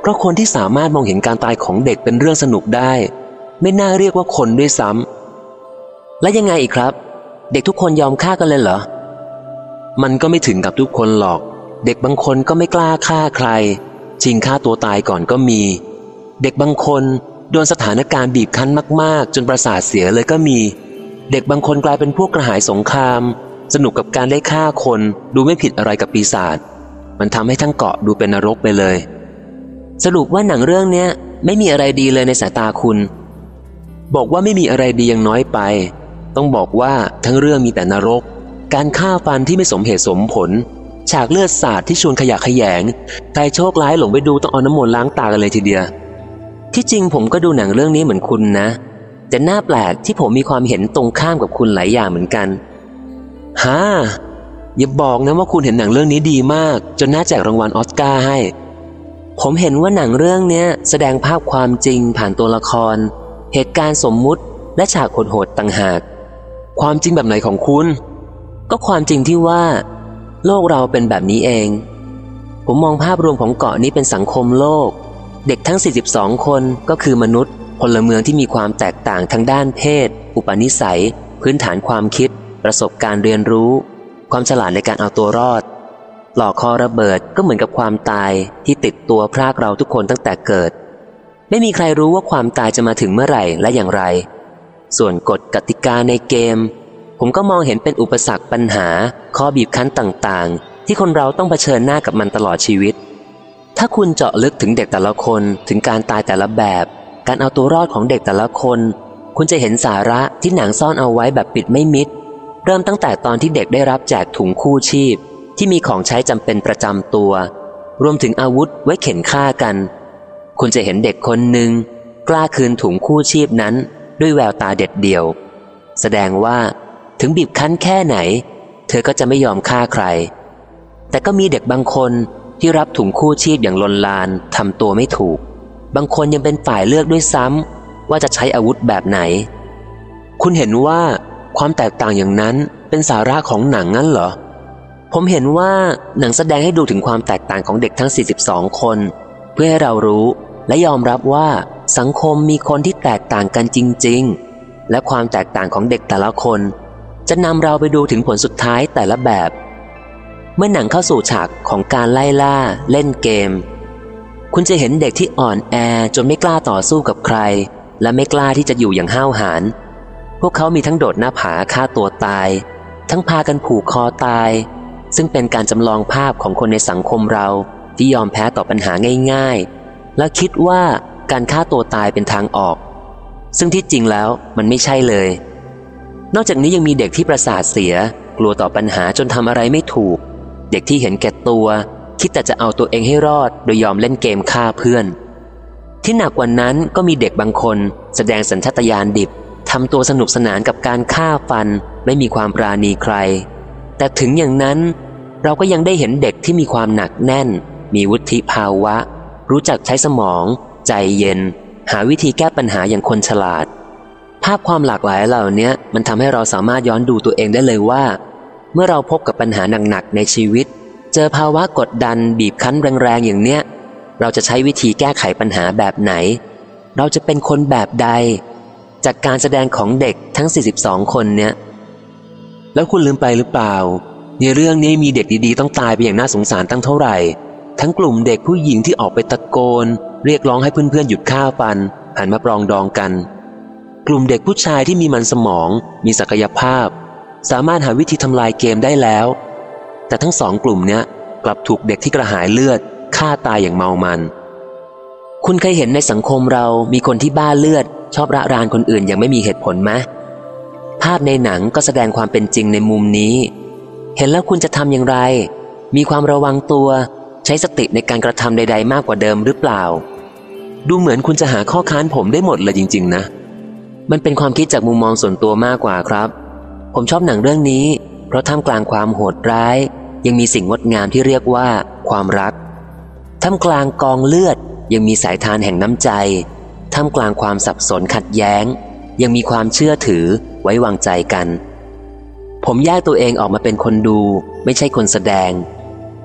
เพราะคนที่สามารถมองเห็นการตายของเด็กเป็นเรื่องสนุกได้ ไม่น่าเรียกว่าคนด้วยซ้ำและยังไงอีกครับ เด็กทุกคนยอมฆ่ากันเลยเหรอ มันก็ไม่ถึงกับทุกคนหรอก เด็กบางคนก็ไม่กล้าฆ่าใคร ชิงฆ่าตัวตายก่อนก็มี เด็กบางคนโดนสถานการณ์บีบคั้นมาก ๆ จนประสาทเสียเลยก็มี เด็กบางคนกลายเป็นพวกกระหายสงคราม สนุกกับการได้ฆ่าคน ดูไม่ผิดอะไรกับปีศาจมันทำให้ทั้งเกาะดูเป็นนรกไปเลย สรุปว่าหนังเรื่องเนี้ยไม่มีอะไรดีเลยในสายตาคุณ บอกว่าไม่มีอะไรดียังน้อยไป ต้องบอกว่าทั้งเรื่องมีแต่นรก การฆ่าฟันที่ไม่สมเหตุสมผล ฉากเลือดสาดที่ชวนขยะแขยงใครโชคร้ายหลงไปดูต้องเอาน้ำมนต์ล้างตากันเลยทีเดียว ที่จริงผมก็ดูหนังเรื่องนี้เหมือนคุณนะ แต่น่าแปลกที่ผมมีความเห็นตรงข้ามกับคุณหลายอย่างเหมือนกันฮ่าอย่าบอกนะว่าคุณเห็นหนังเรื่องนี้ดีมาก จนน่าแจกรางวัลออสการ์ให้ ผมเห็นว่าหนังเรื่องเนี้ยแสดงภาพความจริงผ่านตัวละคร เหตุการณ์สมมุติและฉากโหดๆต่างหาก ความจริงแบบไหนของคุณ ก็ความจริงที่ว่า โลกเราเป็นแบบนี้เอง ผมมองภาพรวมของเกาะนี้เป็นสังคมโลก เด็กทั้ง 42 คนก็คือมนุษย์ พลเมืองที่มีความแตกต่างทางด้านเพศ อุปนิสัย พื้นฐานความคิด ประสบการณ์เรียนรู้ ความฉลาดในการเอาตัวรอด หลอกคอระเบิดก็เหมือนกับความตายที่ติดตัวพรากเราทุกคนตั้งแต่เกิด ไม่มีใครรู้ว่าความตายจะมาถึงเมื่อไหร่และอย่างไร ส่วนกฎกติกาในเกม ผมก็มองเห็นเป็นอุปสรรคปัญหา ข้อบีบคั้นต่างๆ ที่คนเราต้องเผชิญหน้ากับมันตลอดชีวิต ถ้าคุณเจาะลึกถึงเด็กแต่ละคนถึงการตายแต่ละแบบ การเอาตัวรอดของเด็กแต่ละคน คุณจะเห็นสาระที่หนังซ่อนเอาไว้แบบปิดไม่มิด เริ่มตั้งแต่ตอนที่เด็กได้รับแจกถุงคู่ชีพ ที่มีของใช้จำเป็นประจำตัว รวมถึงอาวุธไว้เข็นฆ่ากัน คุณจะเห็นเด็กคนหนึ่งกล้าคืนถุงคู่ชีพนั้น ด้วยแววตาเด็ดเดี่ยว แสดงว่าถึงบีบคั้นแค่ไหน เธอก็จะไม่ยอมฆ่าใคร แต่ก็มีเด็กบางคนที่รับถุงคู่ชีพอย่างลนลานทำตัวไม่ถูก บางคนยังเป็นฝ่ายเลือกด้วยซ้ำว่าจะใช้อาวุธแบบไหน คุณเห็นว่าความแตกต่างอย่างนั้นเป็นสาระของหนังงั้นเหรอ ผมเห็นว่าหนังแสดงให้ดูถึงความแตกต่างของเด็กทั้ง 42 คน เพื่อให้เรารู้และยอมรับว่าสังคมมีคนที่แตกต่างกันจริง ๆ และความแตกต่างของเด็กแต่ละคน จะนำเราไปดูถึงผลสุดท้ายแต่ละแบบ เมื่อหนังเข้าสู่ฉากของการไล่ล่า เล่นเกม คุณจะเห็นเด็กที่อ่อนแอจนไม่กล้าต่อสู้กับใคร และไม่กล้าที่จะอยู่อย่างห้าวหาญพวกเขามีทั้งโดดหน้าผาฆ่าตัวตาย ทั้งพากันผูกคอตาย ซึ่งเป็นการจำลองภาพของคนในสังคมเราที่ยอมแพ้ต่อปัญหาง่ายๆ และคิดว่าการฆ่าตัวตายเป็นทางออก ซึ่งที่จริงแล้วมันไม่ใช่เลย นอกจากนี้ยังมีเด็กที่ประสาทเสีย กลัวต่อปัญหาจนทำอะไรไม่ถูก เด็กที่เห็นแก่ตัว คิดแต่จะเอาตัวเองให้รอด โดยยอมเล่นเกมฆ่าเพื่อน ที่หนักกว่านั้นก็มีเด็กบางคน แสดงสัญชาตญาณดิบทำตัวสนุกสนานกับการฆ่าฟัน ไม่มีความปราณีใคร แต่ถึงอย่างนั้น เราก็ยังได้เห็นเด็กที่มีความหนักแน่น มีวุฒิภาวะ รู้จักใช้สมอง ใจเย็น หาวิธีแก้ปัญหาอย่างคนฉลาด ภาพความหลากหลายเหล่านี้มันทำให้เราสามารถย้อนดูตัวเองได้เลยว่า เมื่อเราพบกับปัญหาหนักๆในชีวิต เจอภาวะกดดันบีบคั้นแรงๆอย่างเนี้ย เราจะใช้วิธีแก้ไขปัญหาแบบไหน เราจะเป็นคนแบบใด จากการแสดงของเด็กทั้ง 42 คนเนี่ย แล้วคุณลืมไปหรือเปล่า ในเรื่องนี้มีเด็กดีๆ ต้องตายไปอย่างน่าสงสารตั้งเท่าไหร่ ทั้งกลุ่มเด็กผู้หญิงที่ออกไปตะโกน เรียกร้องให้เพื่อนๆหยุดฆ่าฟันหันมาปรองดองกัน กลุ่มเด็กผู้ชายที่มีมันสมอง มีศักยภาพ สามารถหาวิธีทำลายเกมได้แล้ว แต่ทั้งสองกลุ่มเนี้ยกลับถูกเด็กที่กระหายเลือดฆ่าตายอย่างเมามัน คุณเคยเห็นในสังคมเรามีคนที่บ้าเลือด ชอบระรานคนอื่นอย่างไม่มีเหตุผลไหมภาพในหนังก็แสดงความเป็นจริงในมุมนี้ เห็นแล้วคุณจะทำอย่างไร มีความระวังตัว ใช้สติในการกระทำใด ๆ มากกว่าเดิมหรือเปล่า ดูเหมือนคุณจะหาข้อค้านผมได้หมดเลยจริง ๆ นะ มันเป็นความคิดจากมุมมองส่วนตัวมากกว่าครับ ผมชอบหนังเรื่องนี้ เพราะท่ามกลางความโหดร้าย ยังมีสิ่งงดงามที่เรียกว่า ความรักท่ามกลางกองเลือด ยังมีสายทานแห่งน้ำใจท่ามกลางความสับสนขัดแย้ง ยังมีความเชื่อถือไว้วางใจกัน ผมแยกตัวเองออกมาเป็นคนดู ไม่ใช่คนแสดง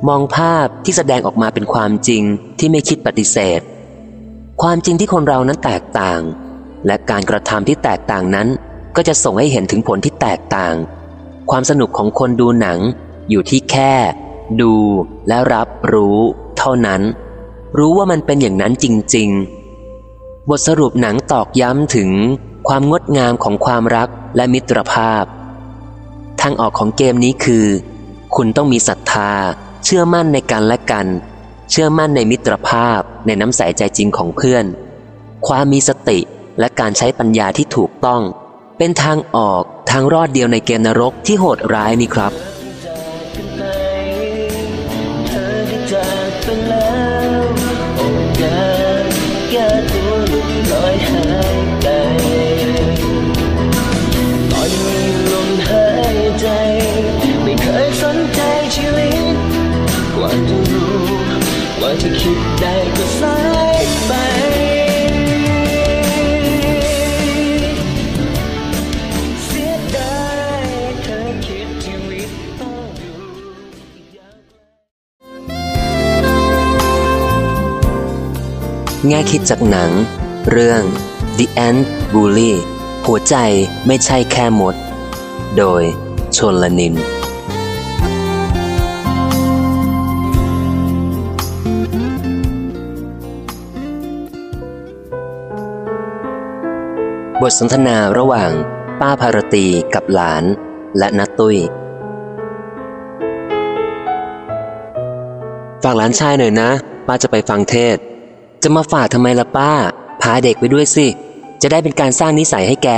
มองภาพที่แสดงออกมาเป็นความจริงที่ไม่คิดปฏิเสธ ความจริงที่คนเรานั้นแตกต่าง และการกระทำที่แตกต่างนั้น ก็จะส่งให้เห็นถึงผลที่แตกต่าง ความสนุกของคนดูหนัง อยู่ที่แค่ ดูและรับรู้ เท่านั้น รู้ว่ามันเป็นอย่างนั้นจริง ๆ บทสรุปหนังตอกย้ำถึงความงดงามของความรักและมิตรภาพ ทางออกของเกมนี้คือ คุณต้องมีศรัทธา เชื่อมั่นในกันและกัน เชื่อมั่นในมิตรภาพในน้ำใสใจจริงของเพื่อน ความมีสติและการใช้ปัญญาที่ถูกต้อง เป็นทางออกทางรอดเดียวในเกมนรกที่โหดร้ายนี้ครับ จะคิดได้ก็สายไป เสียดายเธอคิดชีวิตต้องอยู่แง่คิดจากหนัง เรื่อง The Ant Bully หัวใจไม่ใช่แค่มด โดยชนลนิน บทสนทนาระหว่าง ป้าภารตีกับหลาน และนัตตุ้ยฝากหลานชายหน่อยนะ ป้าจะไปฟังเทศ จะมาฝากทำไมล่ะป้า พาเด็กไปด้วยสิ จะได้เป็นการสร้างนิสัยให้แก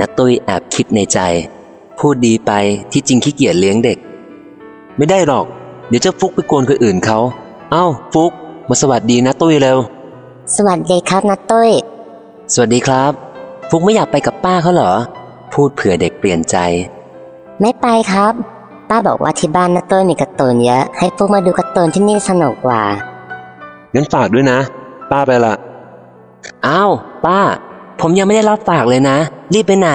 นัตตุ้ยแอบคิดในใจ พูดดีไปที่จริงขี้เกียจเลี้ยงเด็ก ไม่ได้หรอก เดี๋ยวจะฟุกไปโกนคนอื่นเขาเอ้า ฟุก มาสวัสดีนะตุ้ยเร็ว สวัสดีครับนัตตุ้ย สวัสดีครับ ฟุกไม่อยากไปกับป้าเขาเหรอ พูดเผื่อเด็กเปลี่ยนใจ ไม่ไปครับ ป้าบอกว่าที่บ้านนัตตุ้ยมีการ์ตูนเยอะ ให้พวกมาดูการ์ตูนที่นี่สนุกกว่า งั้นฝากด้วยนะ ป้าไปละอ้าวป้า ผมยังไม่ได้รับฝากเลยนะ รีบไปไหน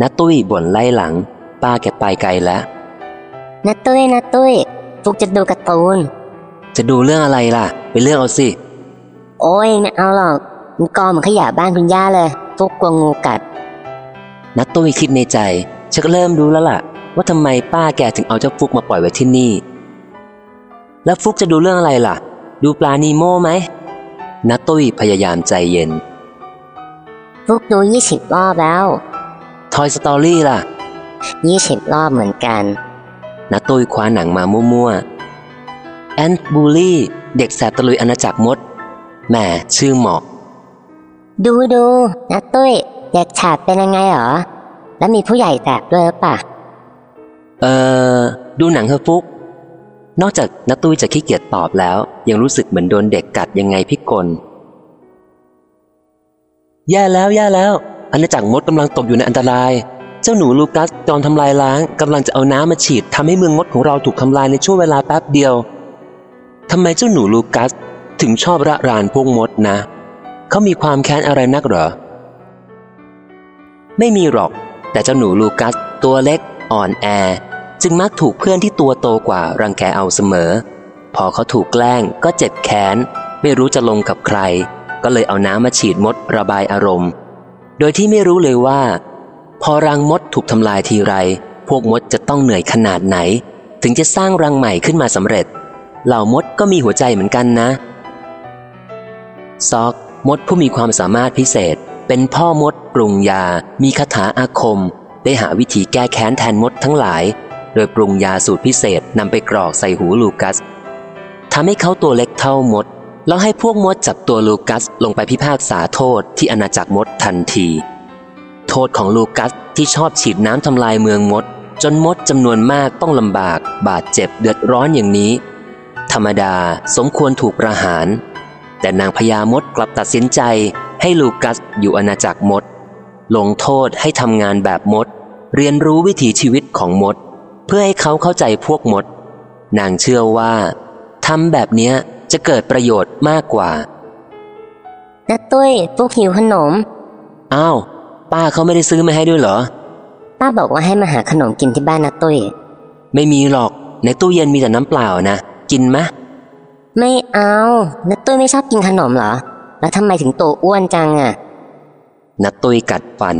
นาตุ้ยบ่นไล่หลัง ป้าแกไปไกลแล้วนัตตุ้ยนัตตุ้ยฟุกจะดูการ์ตูน จะดูเรื่องอะไรล่ะ ไปเลือกเอาสิ โอ้ยไม่เอาหรอกมันกอเหมือนขยะบ้านคุณย่าเลย ฟุกกลัวงูกัดนัตตุ้ยคิดในใจชักเริ่มรู้แล้วล่ะ ว่าทำไมป้าแกถึงเอาเจ้าฟุกมาปล่อยไว้ที่นี่ แล้วฟุกจะดูเรื่องอะไรล่ะ ดูปลานีโม่ไหมนัตตุ้ยพยายามใจเย็น ฟุกดูยี่สิบรอบแล้วทอยสตอรี่ล่ะยี่สิบรอบเหมือนกันนัตตุ้ยคว้าหนังมามั่วๆแอนบูลี่เด็กแสบตะลุยอาณาจักรมดแหม่ชื่อเหมาะ ดูดูนัตตุ้ยเด็กฉาบเป็นยังไงหรอ แล้วมีผู้ใหญ่แสบด้วยหรือปล่าเออดูหนังเฮอฟุก นอกจากนัตุ้ยจะขี้เกียจตอบแล้ว ยังรู้สึกเหมือนโดนเด็กกัดยังไงพิกลแย่แล้วแย่แล้วอาณาจักรมดกำลังตกอยู่ในอันตราย เจ้าหนูลูกัสจอมทำลายล้างกำลังจะเอาน้ำมาฉีดทำให้เมืองมดของเราถูกทำลายในช่วงเวลาแป๊บเดียวทำไมเจ้าหนูลูกัสถึงชอบระรานพวกมดนะ เขามีความแค้นอะไรนักเหรอ ไม่มีหรอก แต่เจ้าหนูลูกัส ตัวเล็ก อ่อนแอ จึงมักถูกเพื่อนที่ตัวโตกว่ารังแกเอาเสมอ พอเขาถูกแกล้งก็เจ็บแค้น ไม่รู้จะลงกับใคร ก็เลยเอาน้ำมาฉีดมดระบายอารมณ์ โดยที่ไม่รู้เลยว่า พอรังมดถูกทำลายทีไร พวกมดจะต้องเหนื่อยขนาดไหน ถึงจะสร้างรังใหม่ขึ้นมาสำเร็จ เหล่ามดก็มีหัวใจเหมือนกันนะ ซอก มดผู้มีความสามารถพิเศษ เป็นพ่อมดปรุงยา มีคาถาอาคม ได้หาวิธีแก้แค้นแทนมดทั้งหลาย โดยปรุงยาสูตรพิเศษนำไปกรอกใส่หูลูกัสทำให้เขาตัวเล็กเท่ามด แล้วให้พวกมดจับตัวลูกัสลงไปพิพากษาโทษที่อาณาจักรมดทันที โทษของลูกัสที่ชอบฉีดน้ำทำลายเมืองมด จนมดจำนวนมากต้องลำบาก บาดเจ็บเดือดร้อนอย่างนี้ ธรรมดาสมควรถูกประหาร แต่นางพญามดกลับตัดสินใจให้ลูกัสอยู่อาณาจักรมด ลงโทษให้ทำงานแบบมด เรียนรู้วิถีชีวิตของมด เพื่อให้เขาเข้าใจพวกมด นางเชื่อว่าทำแบบเนี้ยจะเกิดประโยชน์มากกว่านัตุ้ยพวกหิวขนม อ้าว ป้าเขาไม่ได้ซื้อมาให้ด้วยเหรอ ป้าบอกว่าให้มาหาขนมกินที่บ้านนัตุ้ย ไม่มีหรอก ในตู้เย็นมีแต่น้ำเปล่านะ กินมะ ไม่เอานัตุ้ยไม่ชอบกินขนมเหรอ แล้วทำไมถึงโตอ้วนจังอะนัตุยกัดฟัน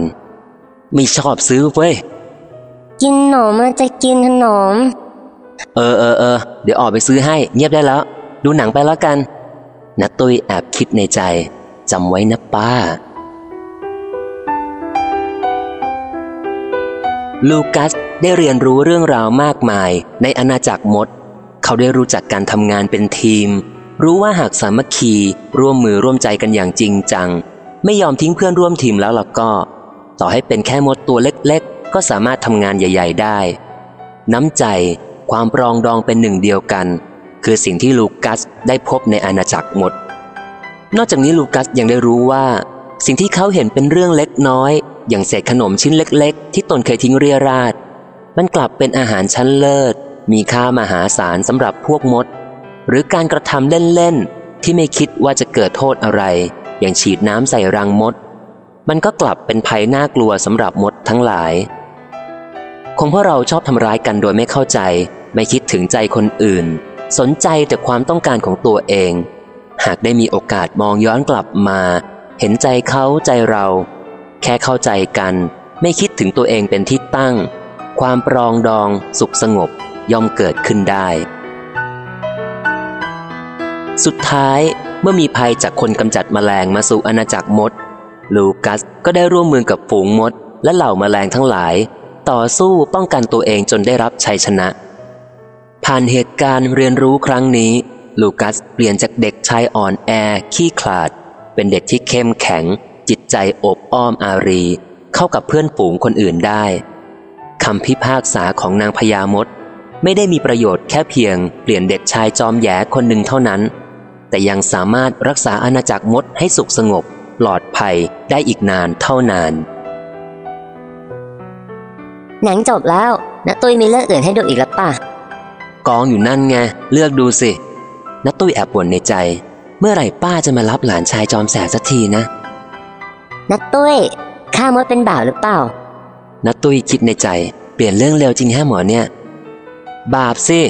ไม่ชอบซื้อเว้ย กินขนมอะจะกินขนม เออเออเออเดี๋ยวออกไปซื้อให้ เงียบได้แล้ว ดูหนังไปแล้วกันนัตุยแอบคิดในใจจำไว้นะป้า ลูกัสได้เรียนรู้เรื่องราวมากมายในอาณาจักรมด เขาได้รู้จักการทำงานเป็นทีม รู้ว่าหากสามัคคีร่วมมือร่วมใจกันอย่างจริงจัง ไม่ยอมทิ้งเพื่อนร่วมทีมแล้วล่ะก็ ต่อให้เป็นแค่มดตัวเล็กๆ ก็สามารถทำงานใหญ่ ๆ ได้ น้ำใจ ความปรองดองเป็นหนึ่งเดียวกัน คือสิ่งที่ลูกัสได้พบในอาณาจักรมด นอกจากนี้ลูกัสยังได้รู้ว่า สิ่งที่เขาเห็นเป็นเรื่องเล็กน้อย อย่างเศษขนมชิ้นเล็ก ๆ ที่ตนเคยทิ้งเรียราดมันกลับเป็นอาหารชั้นเลิศ มีค่ามหาศาลสำหรับพวกมด หรือการกระทำเล่น ๆ ที่ไม่คิดว่าจะเกิดโทษอะไร อย่างฉีดน้ำใส่รังมด มันก็กลับเป็นภัยน่ากลัวสำหรับมดทั้งหลาย คงเพราะเราชอบทำร้ายกันโดยไม่เข้าใจ ไม่คิดถึงใจคนอื่น สนใจแต่ความต้องการของตัวเอง หากได้มีโอกาสมองย้อนกลับมา เห็นใจเขาใจเรา แค่เข้าใจกัน ไม่คิดถึงตัวเองเป็นที่ตั้ง ความปรองดองสุขสงบ ย่อมเกิดขึ้นได้ สุดท้ายเมื่อมีภัยจากคนกำจัดแมลงมาสู่อาณาจักรมด ลูกัสก็ได้ร่วมมือกับฝูงมด และเหล่าแมลงทั้งหลาย ต่อสู้ป้องกันตัวเองจนได้รับชัยชนะ ผ่านเหตุการณ์เรียนรู้ครั้งนี้ ลูกัสเปลี่ยนจากเด็กชายอ่อนแอ ขี้ขลาด เป็นเด็กที่เข้มแข็ง จิตใจอบอ้อมอารี เข้ากับเพื่อนฝูงคนอื่นได้คำพิพากษาของนางพญามด ไม่ได้มีประโยชน์แค่เพียงเปลี่ยนเด็กชายจอมแย่คนหนึ่งเท่านั้น แต่ยังสามารถรักษาอาณาจักรมดให้สุขสงบ ปลอดภัยได้อีกนานเท่านาน หนังจบแล้วนัตุ้ยมีเรื่องอื่นให้ดูอีกแล้วป่ะกองอยู่นั่นไงเลือกดูสินัตุ้ยแอบบ่นในใจ เมื่อไหร่ป้าจะมารับหลานชายจอมแสบสักทีนะนัตุ้ยข้ามดเป็นบ่าวหรือเปล่านัตุ้ยคิดในใจ เปลี่ยนเรื่องเร็วจริงแฮะหมอเนี่ย บาปสิ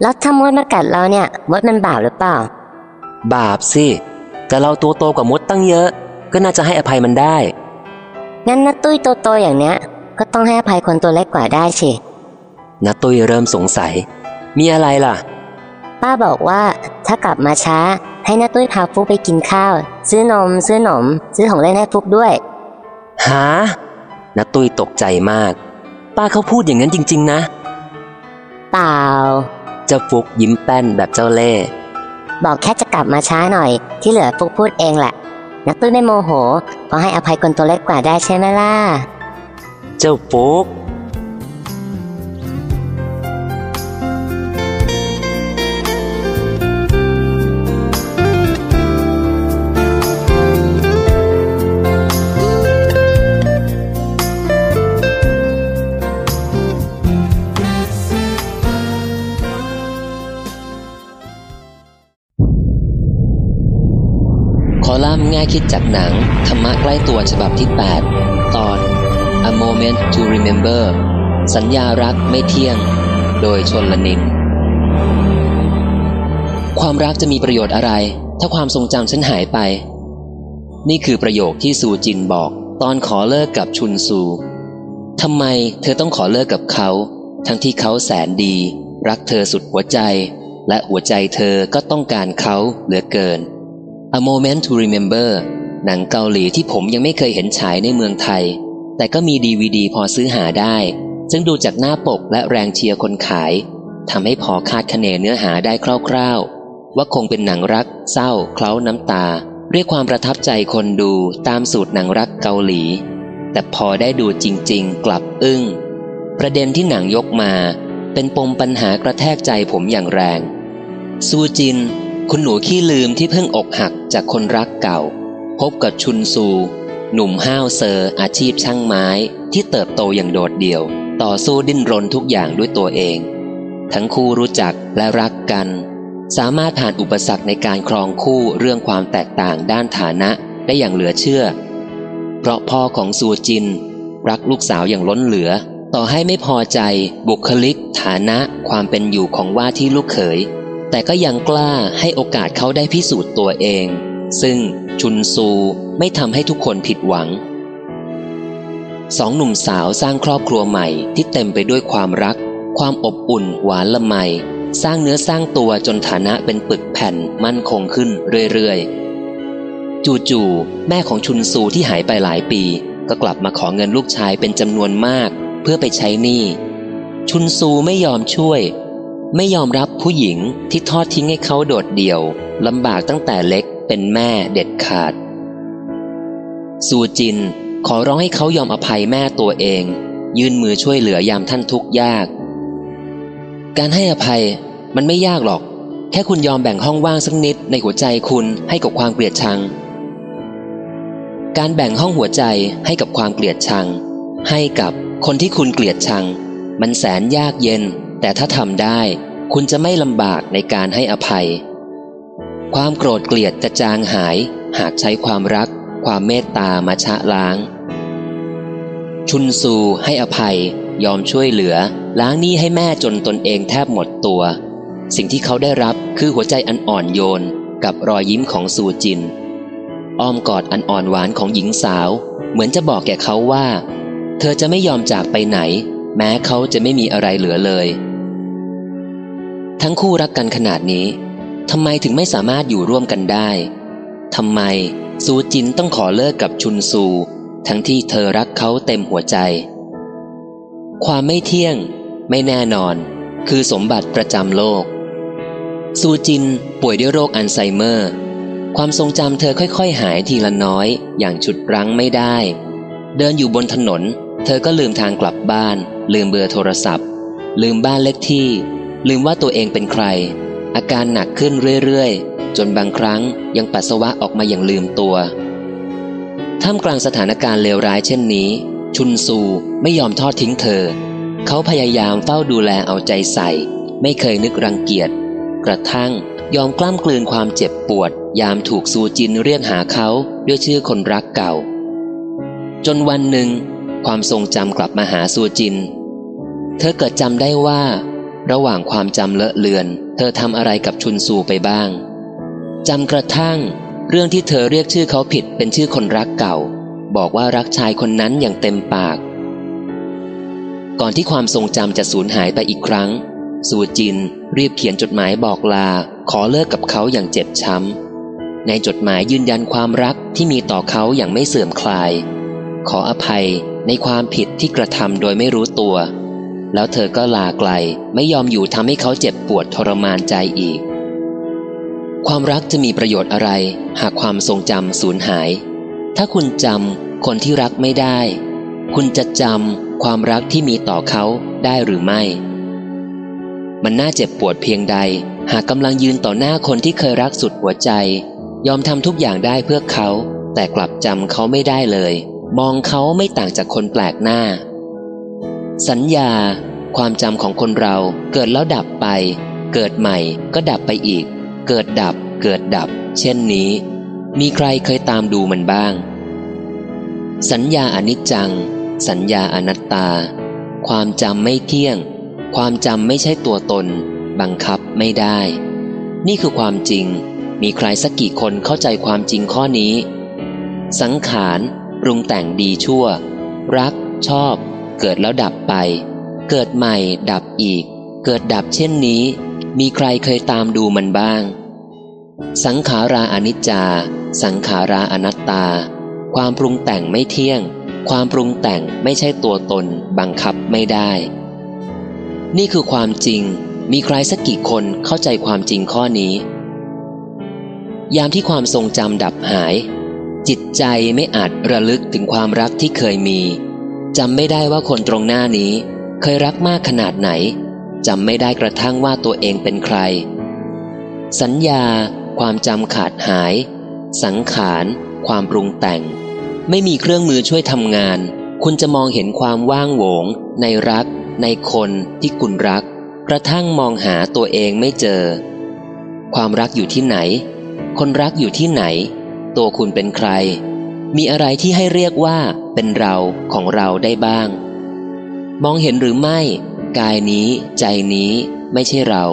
แล้วถ้ามดมากัดเราเนี่ยมดมันบ่าวหรือเปล่า บาปสิ แต่เราตัวโตกว่ามดตั้งเยอะ ก็น่าจะให้อภัยมันได้ งั้นนัตุ้ยโตๆอย่างเนี้ย ก็ต้องให้อภัยคนตัวเล็กกว่าได้สินัตุ้ยเริ่มสงสัย มีอะไรล่ะ ป้าบอกว่าถ้ากลับมาช้า ให้น้าตุ้ยพาฟุกไปกินข้าว ซื้อนม ซื้อหนม ซื้อของเล่นให้ฟุกด้วยหานัตุ้ยตกใจมาก ป้าเขาพูดอย่างนั้นจริง ๆ นะ เปล่า เจ้าฟุกยิ้มแป้นแบบเจ้าเล่ห์บอกแค่จะกลับมาช้าหน่อย ที่เหลือฟุกพูดเองแหละ นักตุ้ยไม่โมโหเพราะให้อภัยคนตัวเล็กกว่าได้ใช่ไหมล่ะ เจ้าฟุก มง่ายคิดจากหนัง ธรรมะใกล้ตัวฉบับที่ 8 ตอน A Moment to Remember สัญญารักไม่เที่ยง โดยชนลนิน ความรักจะมีประโยชน์อะไร ถ้าความทรงจำฉันหายไป นี่คือประโยคที่ซูจินบอก ตอนขอเลิกกับชุนซูทำไมเธอต้องขอเลิกกับเขา ทั้งที่เขาแสนดี รักเธอสุดหัวใจ และหัวใจเธอก็ต้องการเขาเหลือเกิน A Moment to Remember หนังเกาหลีที่ผมยังไม่เคยเห็นฉายในเมืองไทย แต่ก็มีดีวดีพอซื้อหาได้ ซึ่งดูจากหน้าปกและแรงเชียร์คนขายทำให้พอคาดคะเนเนื้อหาได้คร่าวๆ ว่าคงเป็นหนังรัก เศร้า เคล้าน้ำตา เรียกความประทับใจคนดูตามสูตรหนังรักเกาหลี แต่พอได้ดูจริงๆ กลับอึ้ง ประเด็นที่หนังยกมา เป็นปมปัญหากระแทกใจผมอย่างแรง ซูจิน คุณหนูขี้ลืมที่เพิ่งอกหักจากคนรักเก่า พบกับชุนซู หนุ่มห้าวเซอร์อาชีพช่างไม้ที่เติบโตอย่างโดดเดี่ยว ต่อสู้ดิ้นรนทุกอย่างด้วยตัวเอง ทั้งคู่รู้จักและรักกัน สามารถผ่านอุปสรรคในการครองคู่เรื่องความแตกต่างด้านฐานะได้อย่างเหลือเชื่อ เพราะพ่อของซูจิน รักลูกสาวอย่างล้นเหลือ ต่อให้ไม่พอใจบุคลิก ฐานะ ความเป็นอยู่ของว่าที่ลูกเขย แต่ก็ยังกล้าให้โอกาสเขาได้พิสูจน์ตัวเอง ซึ่งชุนซูไม่ทำให้ทุกคนผิดหวัง สองหนุ่มสาวสร้างครอบครัวใหม่ที่เต็มไปด้วยความรัก ความอบอุ่นหวานละไม สร้างเนื้อสร้างตัวจนฐานะเป็นปึกแผ่นมั่นคงขึ้นเรื่อยๆ จู่ๆแม่ของชุนซูที่หายไปหลายปี ก็กลับมาขอเงินลูกชายเป็นจำนวนมาก เพื่อไปใช้หนี้ชุนซูไม่ยอมช่วย ไม่ยอมรับผู้หญิงที่ทอดทิ้งให้เขาโดดเดี่ยวลำบากตั้งแต่เล็กเป็นแม่เด็ดขาดซูจินขอร้องให้เขายอมอภัยแม่ตัวเอง ยื่นมือช่วยเหลือยามท่านทุกข์ยาก การให้อภัยมันไม่ยากหรอก แค่คุณยอมแบ่งห้องว่างสักนิดในหัวใจคุณให้กับความเกลียดชัง การแบ่งห้องหัวใจให้กับความเกลียดชัง ให้กับคนที่คุณเกลียดชัง มันแสนยากเย็น แต่ถ้าทำได้คุณจะไม่ลำบากในการให้อภัย ความโกรธเกลียดจะจางหาย หากใช้ความรัก ความเมตตามาชะล้าง ชุนซูให้อภัย ยอมช่วยเหลือ ล้างหนี้ให้แม่จนตนเองแทบหมดตัว สิ่งที่เขาได้รับคือหัวใจอันอ่อนโยน กับรอยยิ้มของซูจิน อ้อมกอดอันอ่อนหวานของหญิงสาว เหมือนจะบอกแก่เขาว่า เธอจะไม่ยอมจากไปไหน แม้เขาจะไม่มีอะไรเหลือเลย ทั้งคู่รักกันขนาดนี้ทำไมถึงไม่สามารถอยู่ร่วมกันได้ทำไมซูจินต้องขอเลิกกับชุนซู ทั้งที่เธอรักเขาเต็มหัวใจ ความไม่เที่ยง ไม่แน่นอน คือสมบัติประจำโลก ซูจินป่วยด้วยโรคอัลไซเมอร์ ความทรงจำเธอค่อยๆ หายทีละน้อย อย่างฉุดรั้งไม่ได้ เดินอยู่บนถนน เธอก็ลืมทางกลับบ้าน ลืมเบอร์โทรศัพท์ ลืมบ้านเลขที่ ลืมว่าตัวเองเป็นใคร อาการหนักขึ้นเรื่อยๆ จนบางครั้งยังปัสสาวะออกมาอย่างลืมตัวท่ามกลางสถานการณ์เลวร้ายเช่นนี้ ชุนซูไม่ยอมทอดทิ้งเธอ เขาพยายามเฝ้าดูแลเอาใจใส่ ไม่เคยนึกรังเกียจ กระทั่งยอมกล้ำกลืนความเจ็บปวด ยามถูกซูจินเรียกหาเขาด้วยชื่อคนรักเก่า จนวันหนึ่ง ความทรงจำกลับมาหาซูจิน เธอเกิดจำได้ว่า ระหว่างความจำเลอะเลือน เธอทำอะไรกับชุนซูไปบ้างจำกระทั่ง เรื่องที่เธอเรียกชื่อเขาผิดเป็นชื่อคนรักเก่า บอกว่ารักชายคนนั้นอย่างเต็มปาก ก่อนที่ความทรงจำจะสูญหายไปอีกครั้งซูจินรีบเขียนจดหมายบอกลา ขอเลิกกับเขาอย่างเจ็บช้ำ ในจดหมายยืนยันความรักที่มีต่อเขาอย่างไม่เสื่อมคลาย ขออภัย ในความผิดที่กระทำโดยไม่รู้ตัว แล้วเธอก็ลาไกลไม่ยอมอยู่ทำให้เขาเจ็บปวดทรมานใจอีก ความรักจะมีประโยชน์อะไร หากความทรงจำสูญหาย ถ้าคุณจำคนที่รักไม่ได้ คุณจะจำความรักที่มีต่อเขาได้หรือไม่ มันน่าเจ็บปวดเพียงใด หากกำลังยืนต่อหน้าคนที่เคยรักสุดหัวใจ ยอมทำทุกอย่างได้เพื่อเขา แต่กลับจำเขาไม่ได้เลย มองเขาไม่ต่างจากคนแปลกหน้า สัญญา ความจำของคนเราเกิดแล้วดับไป เกิดใหม่ก็ดับไปอีก เกิดดับ เกิดดับ เช่นนี้ มีใครเคยตามดูมันบ้าง สัญญาอนิจจัง สัญญาอนัตตา ความจำไม่เที่ยง ความจำไม่ใช่ตัวตน บังคับไม่ได้ นี่คือความจริง มีใครสักกี่คนเข้าใจความจริงข้อนี้ สังขาร ปรุงแต่งดีชั่ว รัก ชอบ เกิดแล้วดับไป เกิดใหม่ดับอีก เกิดดับเช่นนี้ มีใครเคยตามดูมันบ้าง สังขาราอนิจจา สังขาราอนัตตา ความปรุงแต่งไม่เที่ยง ความปรุงแต่งไม่ใช่ตัวตนบังคับไม่ได้ นี่คือความจริง มีใครสักกี่คนเข้าใจความจริงข้อนี้ ยามที่ความทรงจำดับหาย จิตใจไม่อาจระลึกถึงความรักที่เคยมีจำไม่ได้ว่าคนตรงหน้านี้ เคยรักมากขนาดไหนจำไม่ได้กระทั่งว่าตัวเองเป็นใคร สัญญา ความจำขาดหาย สังขาร ความปรุงแต่ง ไม่มีเครื่องมือช่วยทำงาน คุณจะมองเห็นความว่างโหวง ในรัก ในคนที่คุณรัก กระทั่งมองหาตัวเองไม่เจอ ความรักอยู่ที่ไหน คนรักอยู่ที่ไหน ตัวคุณเป็นใคร มีอะไรที่ให้เรียกว่าเป็นเราของเราได้บ้าง มองเห็นหรือไม่ กายนี้ใจนี้ไม่ใช่เรา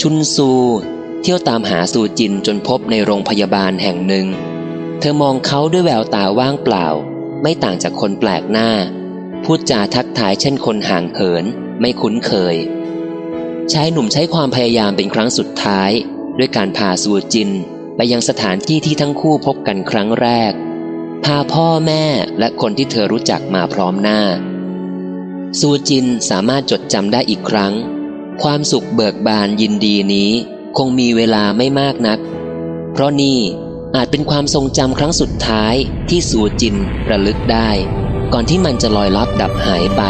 ชุนซู เที่ยวตามหาซูจินจนพบในโรงพยาบาลแห่งหนึ่ง เธอมองเขาด้วยแววตาว่างเปล่า ไม่ต่างจากคนแปลกหน้า พูดจาทักทายเช่นคนห่างเหิน ไม่คุ้นเคยชายหนุ่มใช้ความพยายามเป็นครั้งสุดท้าย ด้วยการพาซูจิน ไปยังสถานที่ที่ทั้งคู่พบกันครั้งแรก พาพ่อแม่และคนที่เธอรู้จักมาพร้อมหน้าซูจินสามารถจดจำได้อีกครั้ง ความสุขเบิกบานยินดีนี้คงมีเวลาไม่มากนัก เพราะนี่อาจเป็นความทรงจำครั้งสุดท้ายที่ซูจินระลึกได้ ก่อนที่มันจะลอยลับดับหายไป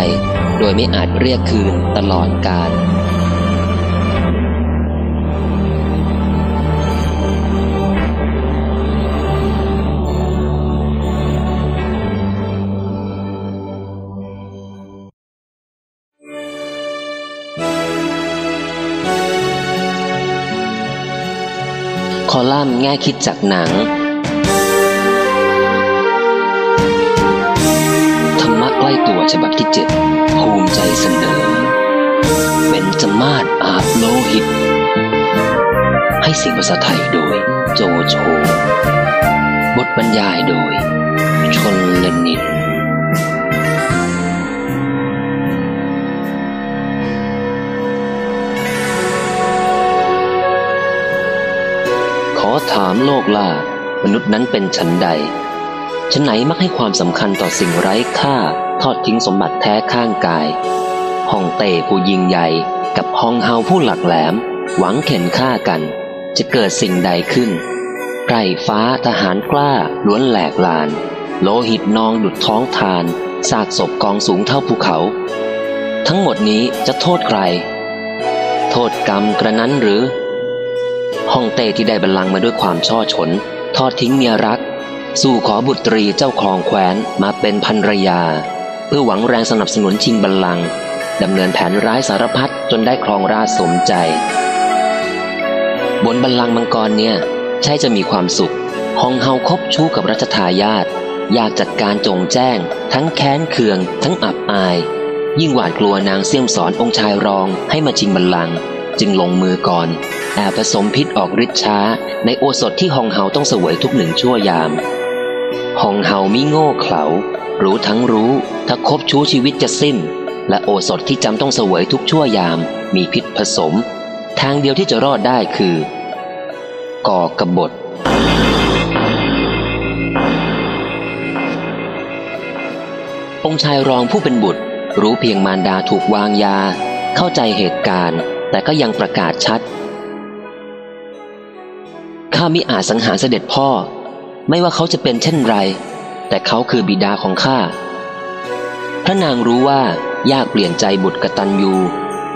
โดยไม่อาจเรียกคืนตลอดกาล อลัมน์แง่คิดจากหนัง ธรรมะใกล้ตัวฉบับที่เจ็ดภูมิใจเสนอเบนจมาศอาบโลหิต ให้เสียงภาษาไทยโดย โจโฉบทบรรยายโดย ชนลนิน อถามโลกล่ามนุษย์นั้นเป็นฉันใดฉันไหนมักให้ความสำคัญต่อสิ่งไร้ค่า ทอดทิ้งสมบัติแท้ข้างกาย ห้องเต้ผู้ยิงใหญ่ กับฮองเฮาผู้หลักแหลม หวังเข็นฆ่ากัน จะเกิดสิ่งใดขึ้นไพรฟ้าทหารกล้าล้วนแหลกลาน โลหิตนองดุดท้องทานซากศพกองสูงเท่าภูเขา ทั้งหมดนี้จะโทษใคร โทษกรรมกระนั้นหรือ ฮ่องเต้ที่ได้บัลลังก์มาด้วยความช่อฉน ทอดทิ้งเมียรัก สู่ขอบุตรีเจ้าครองแคว้นมาเป็นภรรยา เพื่อหวังแรงสนับสนุนชิงบัลลังก์ดำเนินแผนร้ายสารพัดจนได้ครองราชสมใจ บนบัลลังก์มังกรเนี่ย ใช่จะมีความสุขฮองเฮาคบชู้กับรัชทายาทอยากจัดการจงแจ้ง ทั้งแค้นเคือง ทั้งอับอาย ยิ่งหวาดกลัวนางเสี่ยมสอนองค์ชายรองให้มาชิงบัลลังก์ จึงลงมือก่อนแอบผสมพิษออกฤทธิ์ช้า ในโอสถที่ฮองเฮาต้องเสวยทุกหนึ่งชั่วยามฮองเฮามิโง่เขลารู้ทั้งรู้ ถ้าคบชู้ชีวิตจะสิ้น และโอสถที่จำต้องเสวยทุกชั่วยาม มีพิษผสม ทางเดียวที่จะรอดได้คือ ก่อกบฏองค์ชายรองผู้เป็นบุตร รู้เพียงมารดาถูกวางยา เข้าใจเหตุการณ์ แต่ก็ยังประกาศชัด ข้ามิอาจสังหารเสด็จพ่อ ไม่ว่าเขาจะเป็นเช่นไร แต่เขาคือบิดาของข้า พระนางรู้ว่ายากเปลี่ยนใจบุตรกตัญญู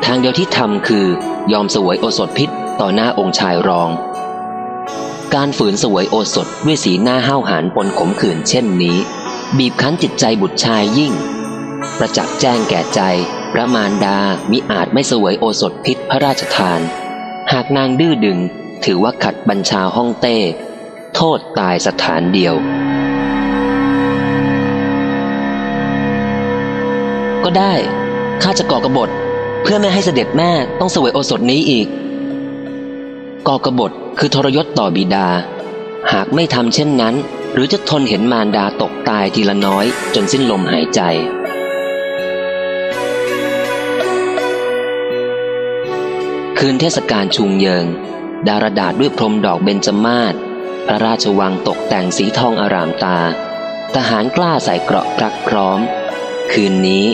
ทางเดียวที่ทำคือยอมสวยโอสถพิษต่อหน้าองค์ชายรอง การฝืนสวยโอสถด้วยสีหน้าห้าวหาญปนขมขื่นเช่นนี้ บีบคั้นจิตใจบุตรชายยิ่ง ประจักษ์แจ้งแก่ใจ พระมารดามิอาจไม่เสวยโอสถพิษพระราชทาน หากนางดื้อดึงถือว่าขัดบัญชาฮ่องเต้ โทษตายสถานเดียว ก็ได้ข้าจะก่อกระบฏเพื่อไม่ให้เสด็จแม่ต้องเสวยโอสถนี้อีก ก่อกระบฏคือทรยศต่อบิดา หากไม่ทำเช่นนั้น หรือจะทนเห็นมารดาตกตายทีละน้อยจนสิ้นลมหายใจ คืนเทศกาลชุงเยิง ดารดาษด้วยพรมดอกเบญจมาศพระราชวังตกแต่งสีทองอารามตา ทหารกล้าใส่เกราะพรักพร้อม คืนนี้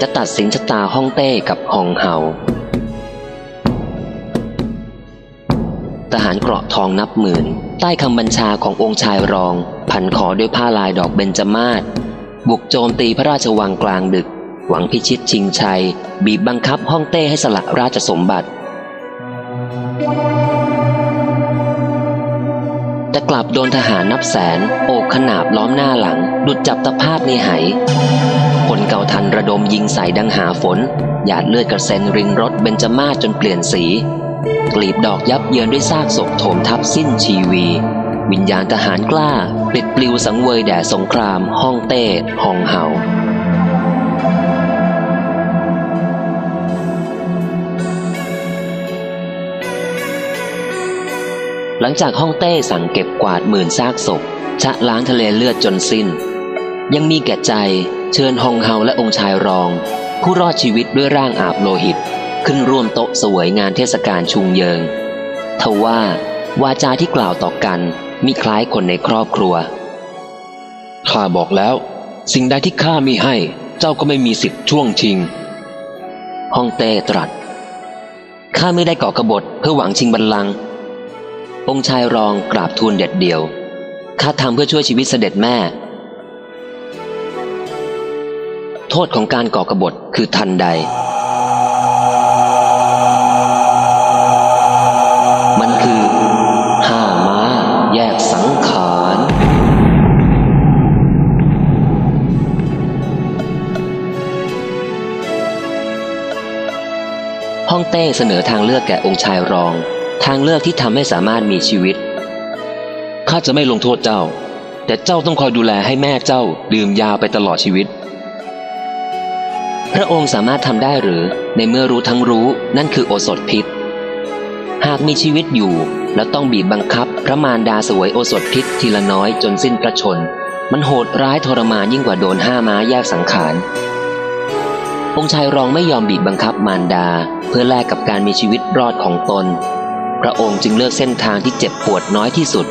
จะตัดสินชะตาฮ่องเต้กับฮองเฮาทหารเกราะทองนับหมื่น ใต้คำบัญชาขององค์ชายรอง พันขอด้วยผ้าลายดอกเบญจมาศบุกโจมตีพระราชวังกลางดึก หวังพิชิตชิงชัย บีบบังคับฮ่องเต้ให้สละราชสมบัติ แต่กลับโดนทหารนับแสน โอบขนาบล้อมหน้าหลัง ดุดจับตะภาพในไหผลเก่าทันระดมยิงใส่ดังหาฝน หยาดเลือดกระเซ็นรินรถเบญจมาศจนเปลี่ยนสี กลีบดอกยับเยินด้วยซากศพโถมทับสิ้นชีวี วิญญาณทหารกล้าปิดปลิวสังเวยแด่สงครามฮ่องเต้ฮองเฮา หลังจากฮ่องเต้สั่งเก็บกวาดหมื่นซากศพ ชะล้างทะเลเลือดจนสิ้น ยังมีแก่ใจเชิญฮองเฮาและองค์ชายรอง ผู้รอดชีวิตด้วยร่างอาบโลหิต ขึ้นร่วมโต๊ะเสวยงานเทศกาลชุงเยิงทว่าวาจาที่กล่าวต่อกันมีคล้ายคนในครอบครัว ข้าบอกแล้ว สิ่งใดที่ข้ามีให้ เจ้าก็ไม่มีสิทธิ์ช่วงชิงฮ่องเต้ตรัสข้าไม่ได้ก่อกบฏเพื่อหวังชิงบัลลังก์ องค์ชายรองกราบทูลเด็ดเดี่ยว ข้าทำเพื่อช่วยชีวิตเสด็จแม่ โทษของการก่อกบฏคือทันใด มันคือ ห้าม้า แยกสังขารฮ่องเต้เสนอทางเลือกแก่องค์ชายรอง ทางเลือกที่ทำให้สามารถมีชีวิต ข้าจะไม่ลงโทษเจ้า แต่เจ้าต้องคอยดูแลให้แม่เจ้าดื่มยาไปตลอดชีวิต พระองค์สามารถทำได้หรือในเมื่อรู้ทั้งรู้นั่นคือโอสถพิษ หากมีชีวิตอยู่แล้วต้องบีบบังคับพระมารดาสวยโอสถพิษทีละน้อยจนสิ้นพระชน มันโหดร้ายทรมานยิ่งกว่าโดนห้าม้าแยกสังขารองค์ชายรองไม่ยอมบีบบังคับมารดา เพื่อแลกกับการมีชีวิตรอดของตน พระองค์จึงเลือกเส้นทางที่เจ็บปวดน้อยที่สุด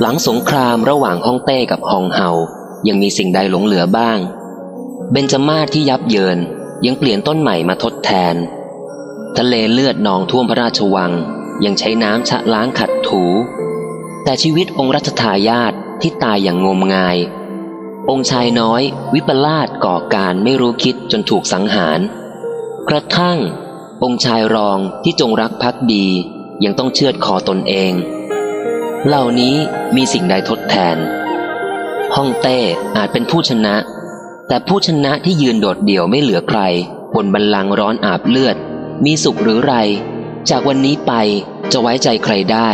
หลังสงครามระหว่างฮ่องเต้กับฮองเฮายังมีสิ่งใดหลงเหลือบ้าง เบญจมาศที่ยับเยินยังเปลี่ยนต้นใหม่มาทดแทน ทะเลเลือดนองท่วมพระราชวัง ยังใช้น้ำชะล้างขัดถู แต่ชีวิตองค์รัชทายาทที่ตายอย่างงมงาย องค์ชายน้อย วิปลาสก่อการไม่รู้คิดจนถูกสังหาร กระทั่ง องค์ชายรองที่จงรักภักดี ยังต้องเชือดคอตนเอง เหล่านี้มีสิ่งใดทดแทนฮ่องเต้อาจเป็นผู้ชนะ แต่ผู้ชนะที่ยืนโดดเดี่ยวไม่เหลือใคร บนบันลังร้อนอาบเลือด มีสุขหรือไร จากวันนี้ไปจะไว้ใจใครได้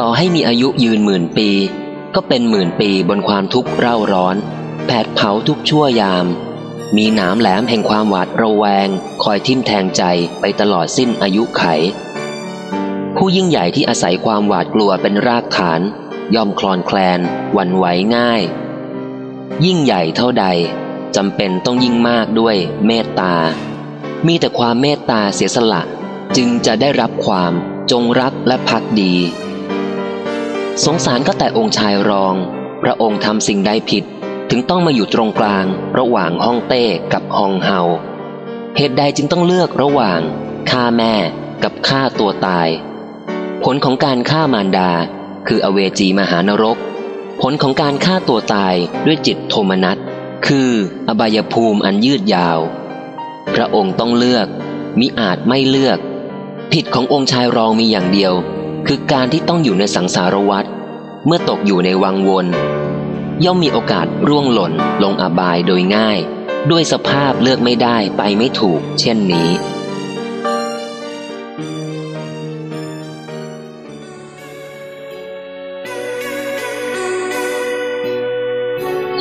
ต่อให้มีอายุยืนหมื่นปี ก็เป็นหมื่นปีบนความทุกข์เร่าร้อน แผดเผาทุกชั่วยาม มีหนามแหลมแห่งความหวาดระแวง คอยทิ่มแทงใจไปตลอดสิ้นอายุไข ผู้ยิ่งใหญ่ที่อาศัยความหวาดกลัวเป็นรากฐาน ย่อมคลอนแคลนหวั่นไหวง่าย ยิ่งใหญ่เท่าใดจำเป็นต้องยิ่งมากด้วยเมตตา มีแต่ความเมตตาเสียสละจึงจะได้รับความจงรักและพักดี สงสารก็แต่องค์ชายรอง พระองค์ทำสิ่งใดผิด ถึงต้องมาอยู่ตรงกลาง ระหว่างฮ่องเต้กับฮองเฮาเหตุใดจึงต้องเลือกระหว่างฆ่าแม่กับฆ่าตัวตาย ผลของการฆ่ามารดา คืออเวจีมหานรก ผลของการฆ่าตัวตายด้วยจิตโทมนัสคืออบายภูมิอันยืดยาว พระองค์ต้องเลือกมิอาจไม่เลือก ผิดขององค์ชายรองมีอย่างเดียว คือการที่ต้องอยู่ในสังสารวัฏเมื่อตกอยู่ในวังวน ย่อมมีโอกาสร่วงหล่นลงอบายโดยง่าย ด้วยสภาพเลือกไม่ได้ไปไม่ถูก เช่นนี้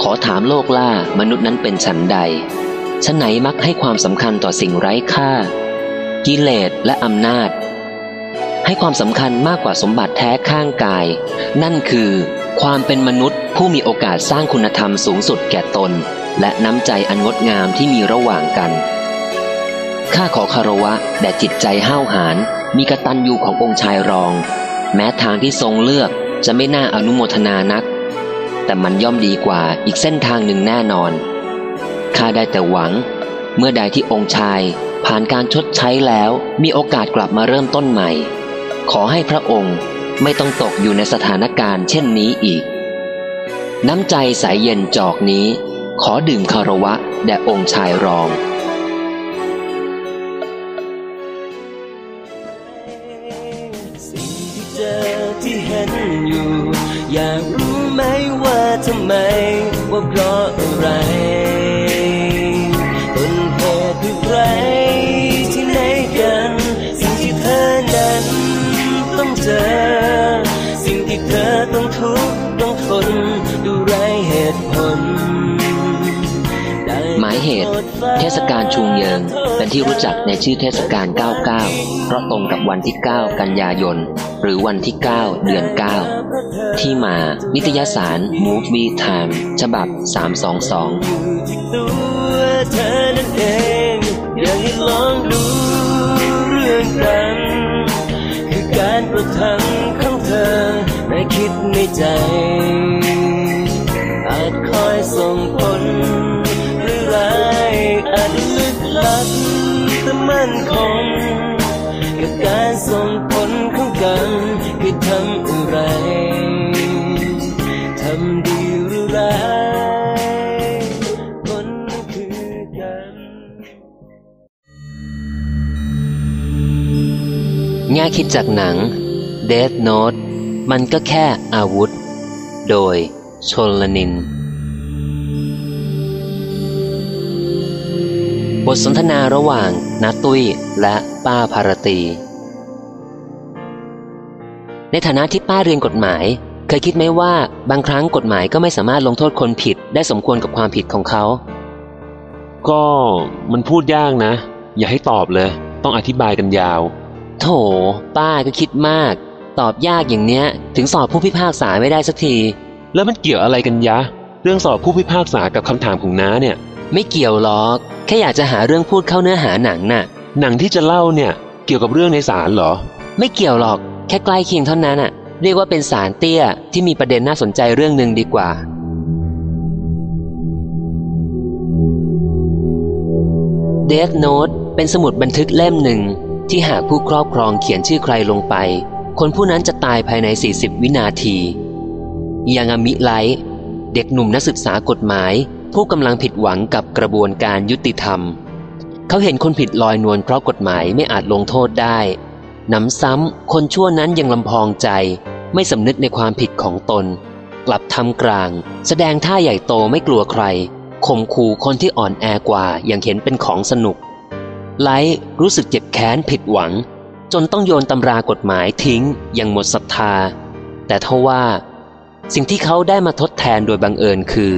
ขอถามโลกล่ามนุษย์นั้นเป็นฉันใดฉันไหนมักให้ความสำคัญต่อสิ่งไร้ค่า กิเลสและอำนาจ ให้ความสำคัญมากกว่าสมบัติแท้ข้างกาย นั่นคือ ความเป็นมนุษย์ผู้มีโอกาสสร้างคุณธรรมสูงสุดแก่ตน และน้ำใจอันงดงามที่มีระหว่างกัน ข้าขอคารวะแด่จิตใจห้าวหาญมีกระตัญญูขององค์ชายรอง แม้ทางที่ทรงเลือกจะไม่น่าอนุโมทนานัก แต่มันย่อมดีกว่าอีกเส้นทางหนึ่งแน่นอนข้าได้แต่หวัง เมื่อใดที่องค์ชายผ่านการชดใช้แล้วมีโอกาสกลับมาเริ่มต้นใหม่ ขอให้พระองค์ไม่ต้องตกอยู่ในสถานการณ์เช่นนี้อีก น้ำใจสายเย็นจอกนี้ ขอดื่มคารวะแด่องค์ชายรอง สิ่งที่เจอที่เห็นอยู่ อยากรู้ไหมว่าทำไม ว่าเพราะอะไร เทศกาลชุงเยิงเป็นที่รู้จักในชื่อเทศกาล 99 เพราะตรงกับวันที่ 9 กันยายน หรือวันที่ 9 เดือน 9 ที่มา นิตยสาร Movie Time ฉบับ 322คือการประทังของเธอในคิดในใจ นคงกับการส่งผลของกันคือทำอะไร ทำดีหรือร้ายผลนั้นคือกันแง่คิดจากหนัง Death Note มันก็แค่อาวุธ โดยชนลนิน บทสนทนาระหว่างนาตุ้ยและป้าภารตี ในฐานะที่ป้าเรียนกฎหมาย เคยคิดไหมว่าบางครั้งกฎหมายก็ไม่สามารถลงโทษคนผิดได้สมควรกับความผิดของเขา ก็มันพูดยากนะ อย่าให้ตอบเลย ต้องอธิบายกันยาว โถ ป้าก็คิดมาก ตอบยากอย่างเนี้ย ถึงสอบผู้พิพากษาไม่ได้สักที แล้วมันเกี่ยวอะไรกันยะ เรื่องสอบผู้พิพากษากับคำถามของน้าเนี่ย ไม่เกี่ยวหรอก แค่อยากจะหาเรื่องพูดเข้าเนื้อหาหนังน่ะ หนังที่จะเล่าเนี่ยเกี่ยวกับเรื่องในศาลเหรอ ไม่เกี่ยวหรอก แค่ใกล้เคียงเท่านั้นน่ะ เรียกว่าเป็นสารเตี้ยที่มีประเด็นน่าสนใจเรื่องหนึ่งดีกว่า Death Note เป็นสมุดบันทึกเล่มหนึ่ง ที่หากผู้ครอบครองเขียนชื่อใครลงไป คนผู้นั้นจะตายภายใน 40 วินาทียางามิไลท์เด็กหนุ่มนักศึกษากฎหมาย ผู้กำลังผิดหวังกับกระบวนการยุติธรรม เขาเห็นคนผิดลอยนวลเพราะกฎหมายไม่อาจลงโทษได้หนำซ้ำคนชั่วนั้นยังลำพองใจ ไม่สำนึกในความผิดของตน กลับทำกลาง แสดงท่าใหญ่โตไม่กลัวใครข่มขู่คนที่อ่อนแอกว่าอย่างเห็นเป็นของสนุก ไลท์รู้สึกเจ็บแค้นผิดหวัง จนต้องโยนตำรากฎหมายทิ้งอย่างหมดศรัทธา แต่ทว่า สิ่งที่เขาได้มาทดแทนโดยบังเอิญคือ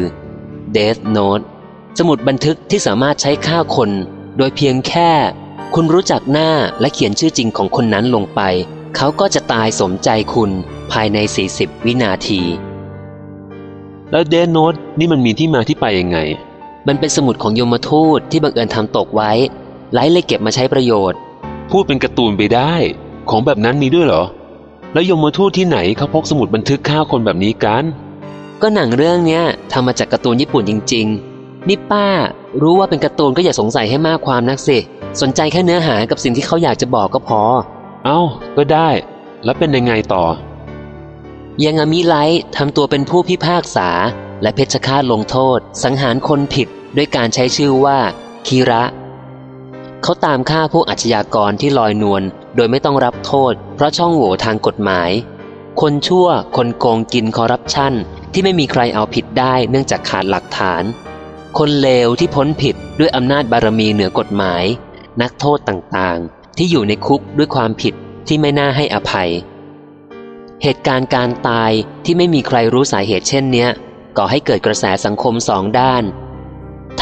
Death Note สมุดบันทึกที่สามารถใช้ฆ่าคน โดยเพียงแค่ คุณรู้จักหน้าและเขียนชื่อจริงของคนนั้นลงไป เขาก็จะตายสมใจคุณภายใน 40 วินาที แล้วเดนโนตนี่มันมีที่มาที่ไปยังไง มันเป็นสมุดของยมทูตที่บังเอิญทำตกไว้ ไลท์เลยเก็บมาใช้ประโยชน์ พูดเป็นการ์ตูนไปได้ ของแบบนั้นมีด้วยเหรอ แล้วยมทูตที่ไหนเขาพกสมุดบันทึกฆ่าคนแบบนี้กัน ก็หนังเรื่องเนี้ยทำมาจากการ์ตูนญี่ปุ่นจริง ๆ นี่ป้า รู้ว่าเป็นการ์ตูนก็อย่าสงสัยให้มากความนักสิ สนใจแค่เนื้อหากับสิ่งที่เขาอยากจะบอกก็พอ เอ้า ก็ได้ แล้วเป็นยังไงต่อ ยังอามิไลท์ทำตัวเป็นผู้พิพากษา และเพชฌฆาตลงโทษ สังหารคนผิดด้วยการใช้ชื่อว่าคีระเขาตามฆ่าพวกอาชญากรที่ลอยนวลโดยไม่ต้องรับโทษ เพราะช่องโหว่ทางกฎหมาย คนชั่ว คนโกงกินคอร์รัปชัน ที่ไม่มีใครเอาผิดได้เนื่องจากขาดหลักฐาน คนเลวที่พ้นผิดด้วยอำนาจบารมีเหนือกฎหมาย นักโทษต่างๆ ที่อยู่ในคุกด้วยความผิดที่ไม่น่าให้อภัย เหตุการณ์การตายที่ไม่มีใครรู้สาเหตุเช่นเนี้ยก่อให้เกิดกระแสสังคมสองด้าน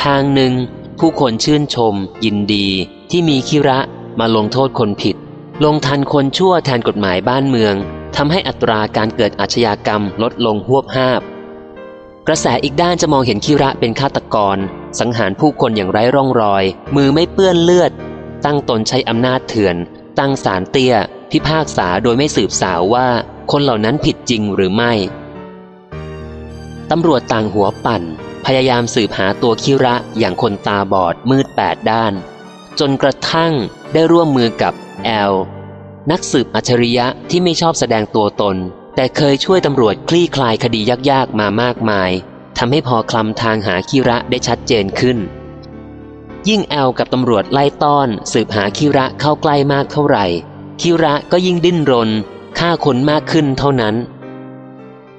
ทางหนึ่ง ผู้คนชื่นชม ยินดี ที่มีคิระมาลงโทษคนผิด ลงทันคนชั่วแทนกฎหมายบ้านเมือง ทำให้อัตราการเกิดอาชญากรรมลดลงหวบห้าบ กระแสอีกด้านจะมองเห็นคิระเป็นฆาตกร สังหารผู้คนอย่างไร้ร่องรอย มือไม่เปื้อนเลือด ตั้งตนใช้อำนาจเถื่อน ตั้งสารเตี้ย พิพากษาโดยไม่สืบสาวว่า คนเหล่านั้นผิดจริงหรือไม่ตำรวจต่างหัวปั่น พยายามสืบหาตัวคิระอย่างคนตาบอดมืดแปดด้าน จนกระทั่งได้ร่วมมือกับแอล นักสืบอัจฉริยะที่ไม่ชอบแสดงตัวตน แต่เคยช่วยตำรวจคลี่คลายคดียากๆมามากมายทำให้พอคลำทางหาคิระได้ชัดเจนขึ้น ยิ่งแอลกับตำรวจไล่ต้อน สืบหาคิระเข้าใกล้มากเท่าไหร่คิระก็ยิ่งดิ้นรนฆ่าคนมากขึ้นเท่านั้น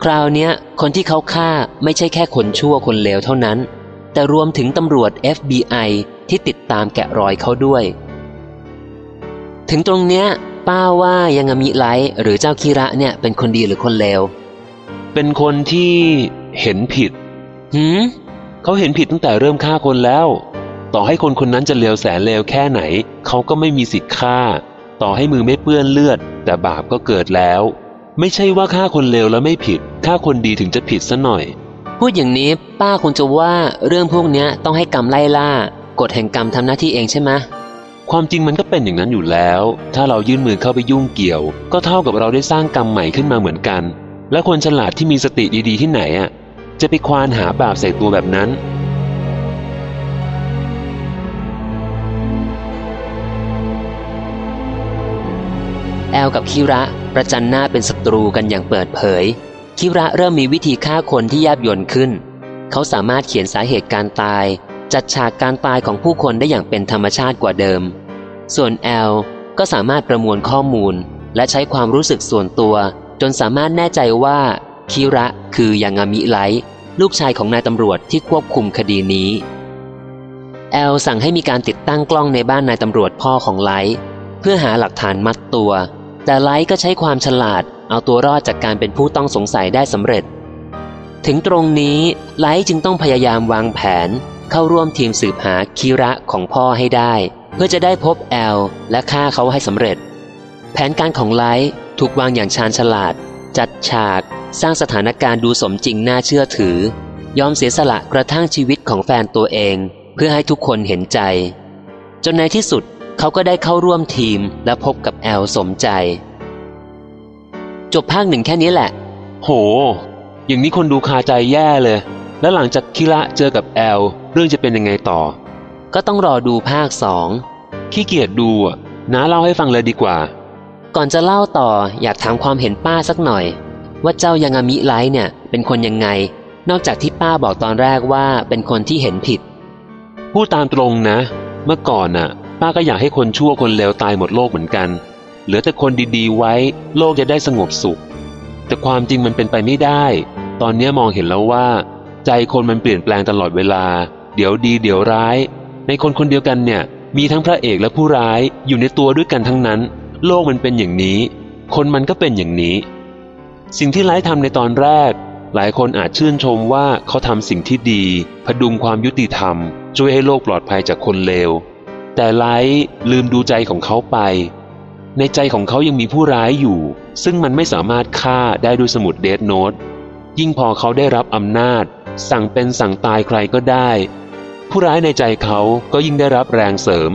คราวเนี้ยคนที่เขาฆ่าไม่ใช่แค่คนชั่วคนเลวเท่านั้น แต่รวมถึงตำรวจ FBI ที่ติดตามแกะรอยเขาด้วย ถึงตรงเนี้ย ป้าว่ายังามิไลหรือเจ้าคิระเนี่ย เป็นคนดีหรือคนเลว เป็นคนที่เห็นผิดหืมเขาเห็นผิดตั้งแต่เริ่มฆ่าคนแล้ว ต่อให้คนคนนั้นจะเลวแสนเลวแค่ไหน เขาก็ไม่มีสิทธิ์ฆ่า ต่อให้มือไม่เปื้อนเลือด แต่บาปก็เกิดแล้ว ไม่ใช่ว่าฆ่าคนเลวแล้วไม่ผิดฆ่าคนดีถึงจะผิดซะหน่อย พูดอย่างนี้ป้าคงจะว่าเรื่องพวกเนี้ยต้องให้กรรมไล่ล่ากฎแห่งกรรมทำหน้าที่เองใช่ไหม ความจริงมันก็เป็นอย่างนั้นอยู่แล้ว ถ้าเรายื่นมือเข้าไปยุ่งเกี่ยว ก็เท่ากับเราได้สร้างกรรมใหม่ขึ้นมาเหมือนกัน และคนฉลาดที่มีสติดีๆที่ไหนอะ จะไปควานหาบาปใส่ตัวแบบนั้น แอลกับคิระประจันหน้าเป็นศัตรูกันอย่างเปิดเผย คิระเริ่มมีวิธีฆ่าคนที่แยบยลขึ้น เขาสามารถเขียนสาเหตุการตาย จัดฉากการตายของผู้คนได้อย่างเป็นธรรมชาติกว่าเดิม ส่วนแอลก็สามารถประมวลข้อมูล และใช้ความรู้สึกส่วนตัว จนสามารถแน่ใจว่าคิระคือยางามิไลท์ลูกชายของนายตำรวจที่ควบคุมคดีนี้ แอลสั่งให้มีการติดตั้งกล้องในบ้านนายตำรวจพ่อของไลท์เพื่อหาหลักฐานมัดตัว แต่ไลท์ก็ใช้ความฉลาด เอาตัวรอดจากการเป็นผู้ต้องสงสัยได้สำเร็จ ถึงตรงนี้ไลท์จึงต้องพยายามวางแผน เข้าร่วมทีมสืบหาคิระของพ่อให้ได้ เพื่อจะได้พบแอล และฆ่าเขาให้สำเร็จ แผนการของไลท์ถูกวางอย่างชาญฉลาด จัดฉาก สร้างสถานการณ์ดูสมจริงน่าเชื่อถือ ยอมเสียสละกระทั่งชีวิตของแฟนตัวเอง เพื่อให้ทุกคนเห็นใจ จนในที่สุดเขาก็ได้เข้าร่วมทีมและพบกับแอลสมใจ จบภาคหนึ่งแค่นี้แหละ โห อย่างนี้คนดูคาใจแย่เลย แล้วหลังจากคิระเจอกับแอลเรื่องจะเป็นยังไงต่อ ก็ต้องรอดูภาคสองขี้เกียจดูอะน้าเล่าให้ฟังเลยดีกว่า ก่อนจะเล่าต่ออยากถามความเห็นป้าสักหน่อย ว่าเจ้ายังามิไลท์เนี่ยเป็นคนยังไง นอกจากที่ป้าบอกตอนแรกว่าเป็นคนที่เห็นผิด พูดตามตรงนะ เมื่อก่อนน่ะ ป้าก็อยากให้คนชั่วคนเลวตายหมดโลกเหมือนกัน เหลือแต่คนดีๆไว้โลกจะได้สงบสุข แต่ความจริงมันเป็นไปไม่ได้ ตอนนี้มองเห็นแล้วว่า ใจคนมันเปลี่ยนแปลงตลอดเวลา เดี๋ยวดีเดี๋ยวร้าย ในคนคนเดียวกันเนี่ย มีทั้งพระเอกและผู้ร้ายอยู่ในตัวด้วยกันทั้งนั้น โลกมันเป็นอย่างนี้ คนมันก็เป็นอย่างนี้ สิ่งที่ไลท์ทำในตอนแรก หลายคนอาจชื่นชมว่าเขาทำสิ่งที่ดี พดุงความยุติธรรม ช่วยให้โลกปลอดภัยจากคนเลว แต่ไลท์ลืมดูใจของเขาไป ในใจของเขายังมีผู้ร้ายอยู่ ซึ่งมันไม่สามารถฆ่าได้ด้วยสมุดเดธโนตยิ่งพอเขาได้รับอำนาจ สั่งเป็นสั่งตายใครก็ได้ ผู้ร้ายในใจเขาก็ยิ่งได้รับแรงเสริม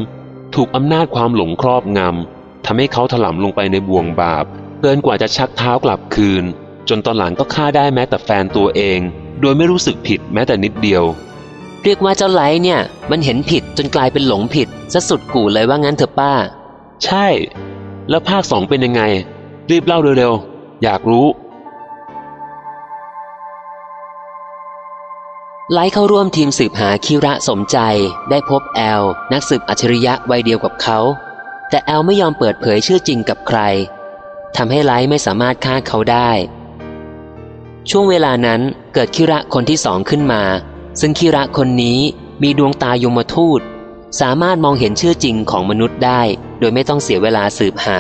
ถูกอำนาจความหลงครอบงำทำให้เขาถลำลงไปในบ่วงบาป เกินกว่าจะชักเท้ากลับคืน จนตอนหลังก็ฆ่าได้แม้แต่แฟนตัวเอง โดยไม่รู้สึกผิดแม้แต่นิดเดียว เรียกว่าเจ้าไลท์เนี่ย มันเห็นผิดจนกลายเป็นหลงผิดซะสุดกู่เลยว่างั้นเถอะป้า ใช่ แล้วภาคสองเป็นยังไง รีบเล่าเร็วๆอยากรู้ ไลท์เข้าร่วมทีมสืบหาคิระสมใจ ได้พบแอล นักสืบอัจฉริยะวัยเดียวกับเขา แต่แอลไม่ยอมเปิดเผยชื่อจริงกับใครทำให้ไลท์ไม่สามารถฆ่าเขาได้ ช่วงเวลานั้นเกิดคิระคนที่สองขึ้นมา ซึ่งคิระคนนี้มีดวงตายมทูต สามารถมองเห็นชื่อจริงของมนุษย์ได้ โดยไม่ต้องเสียเวลาสืบหา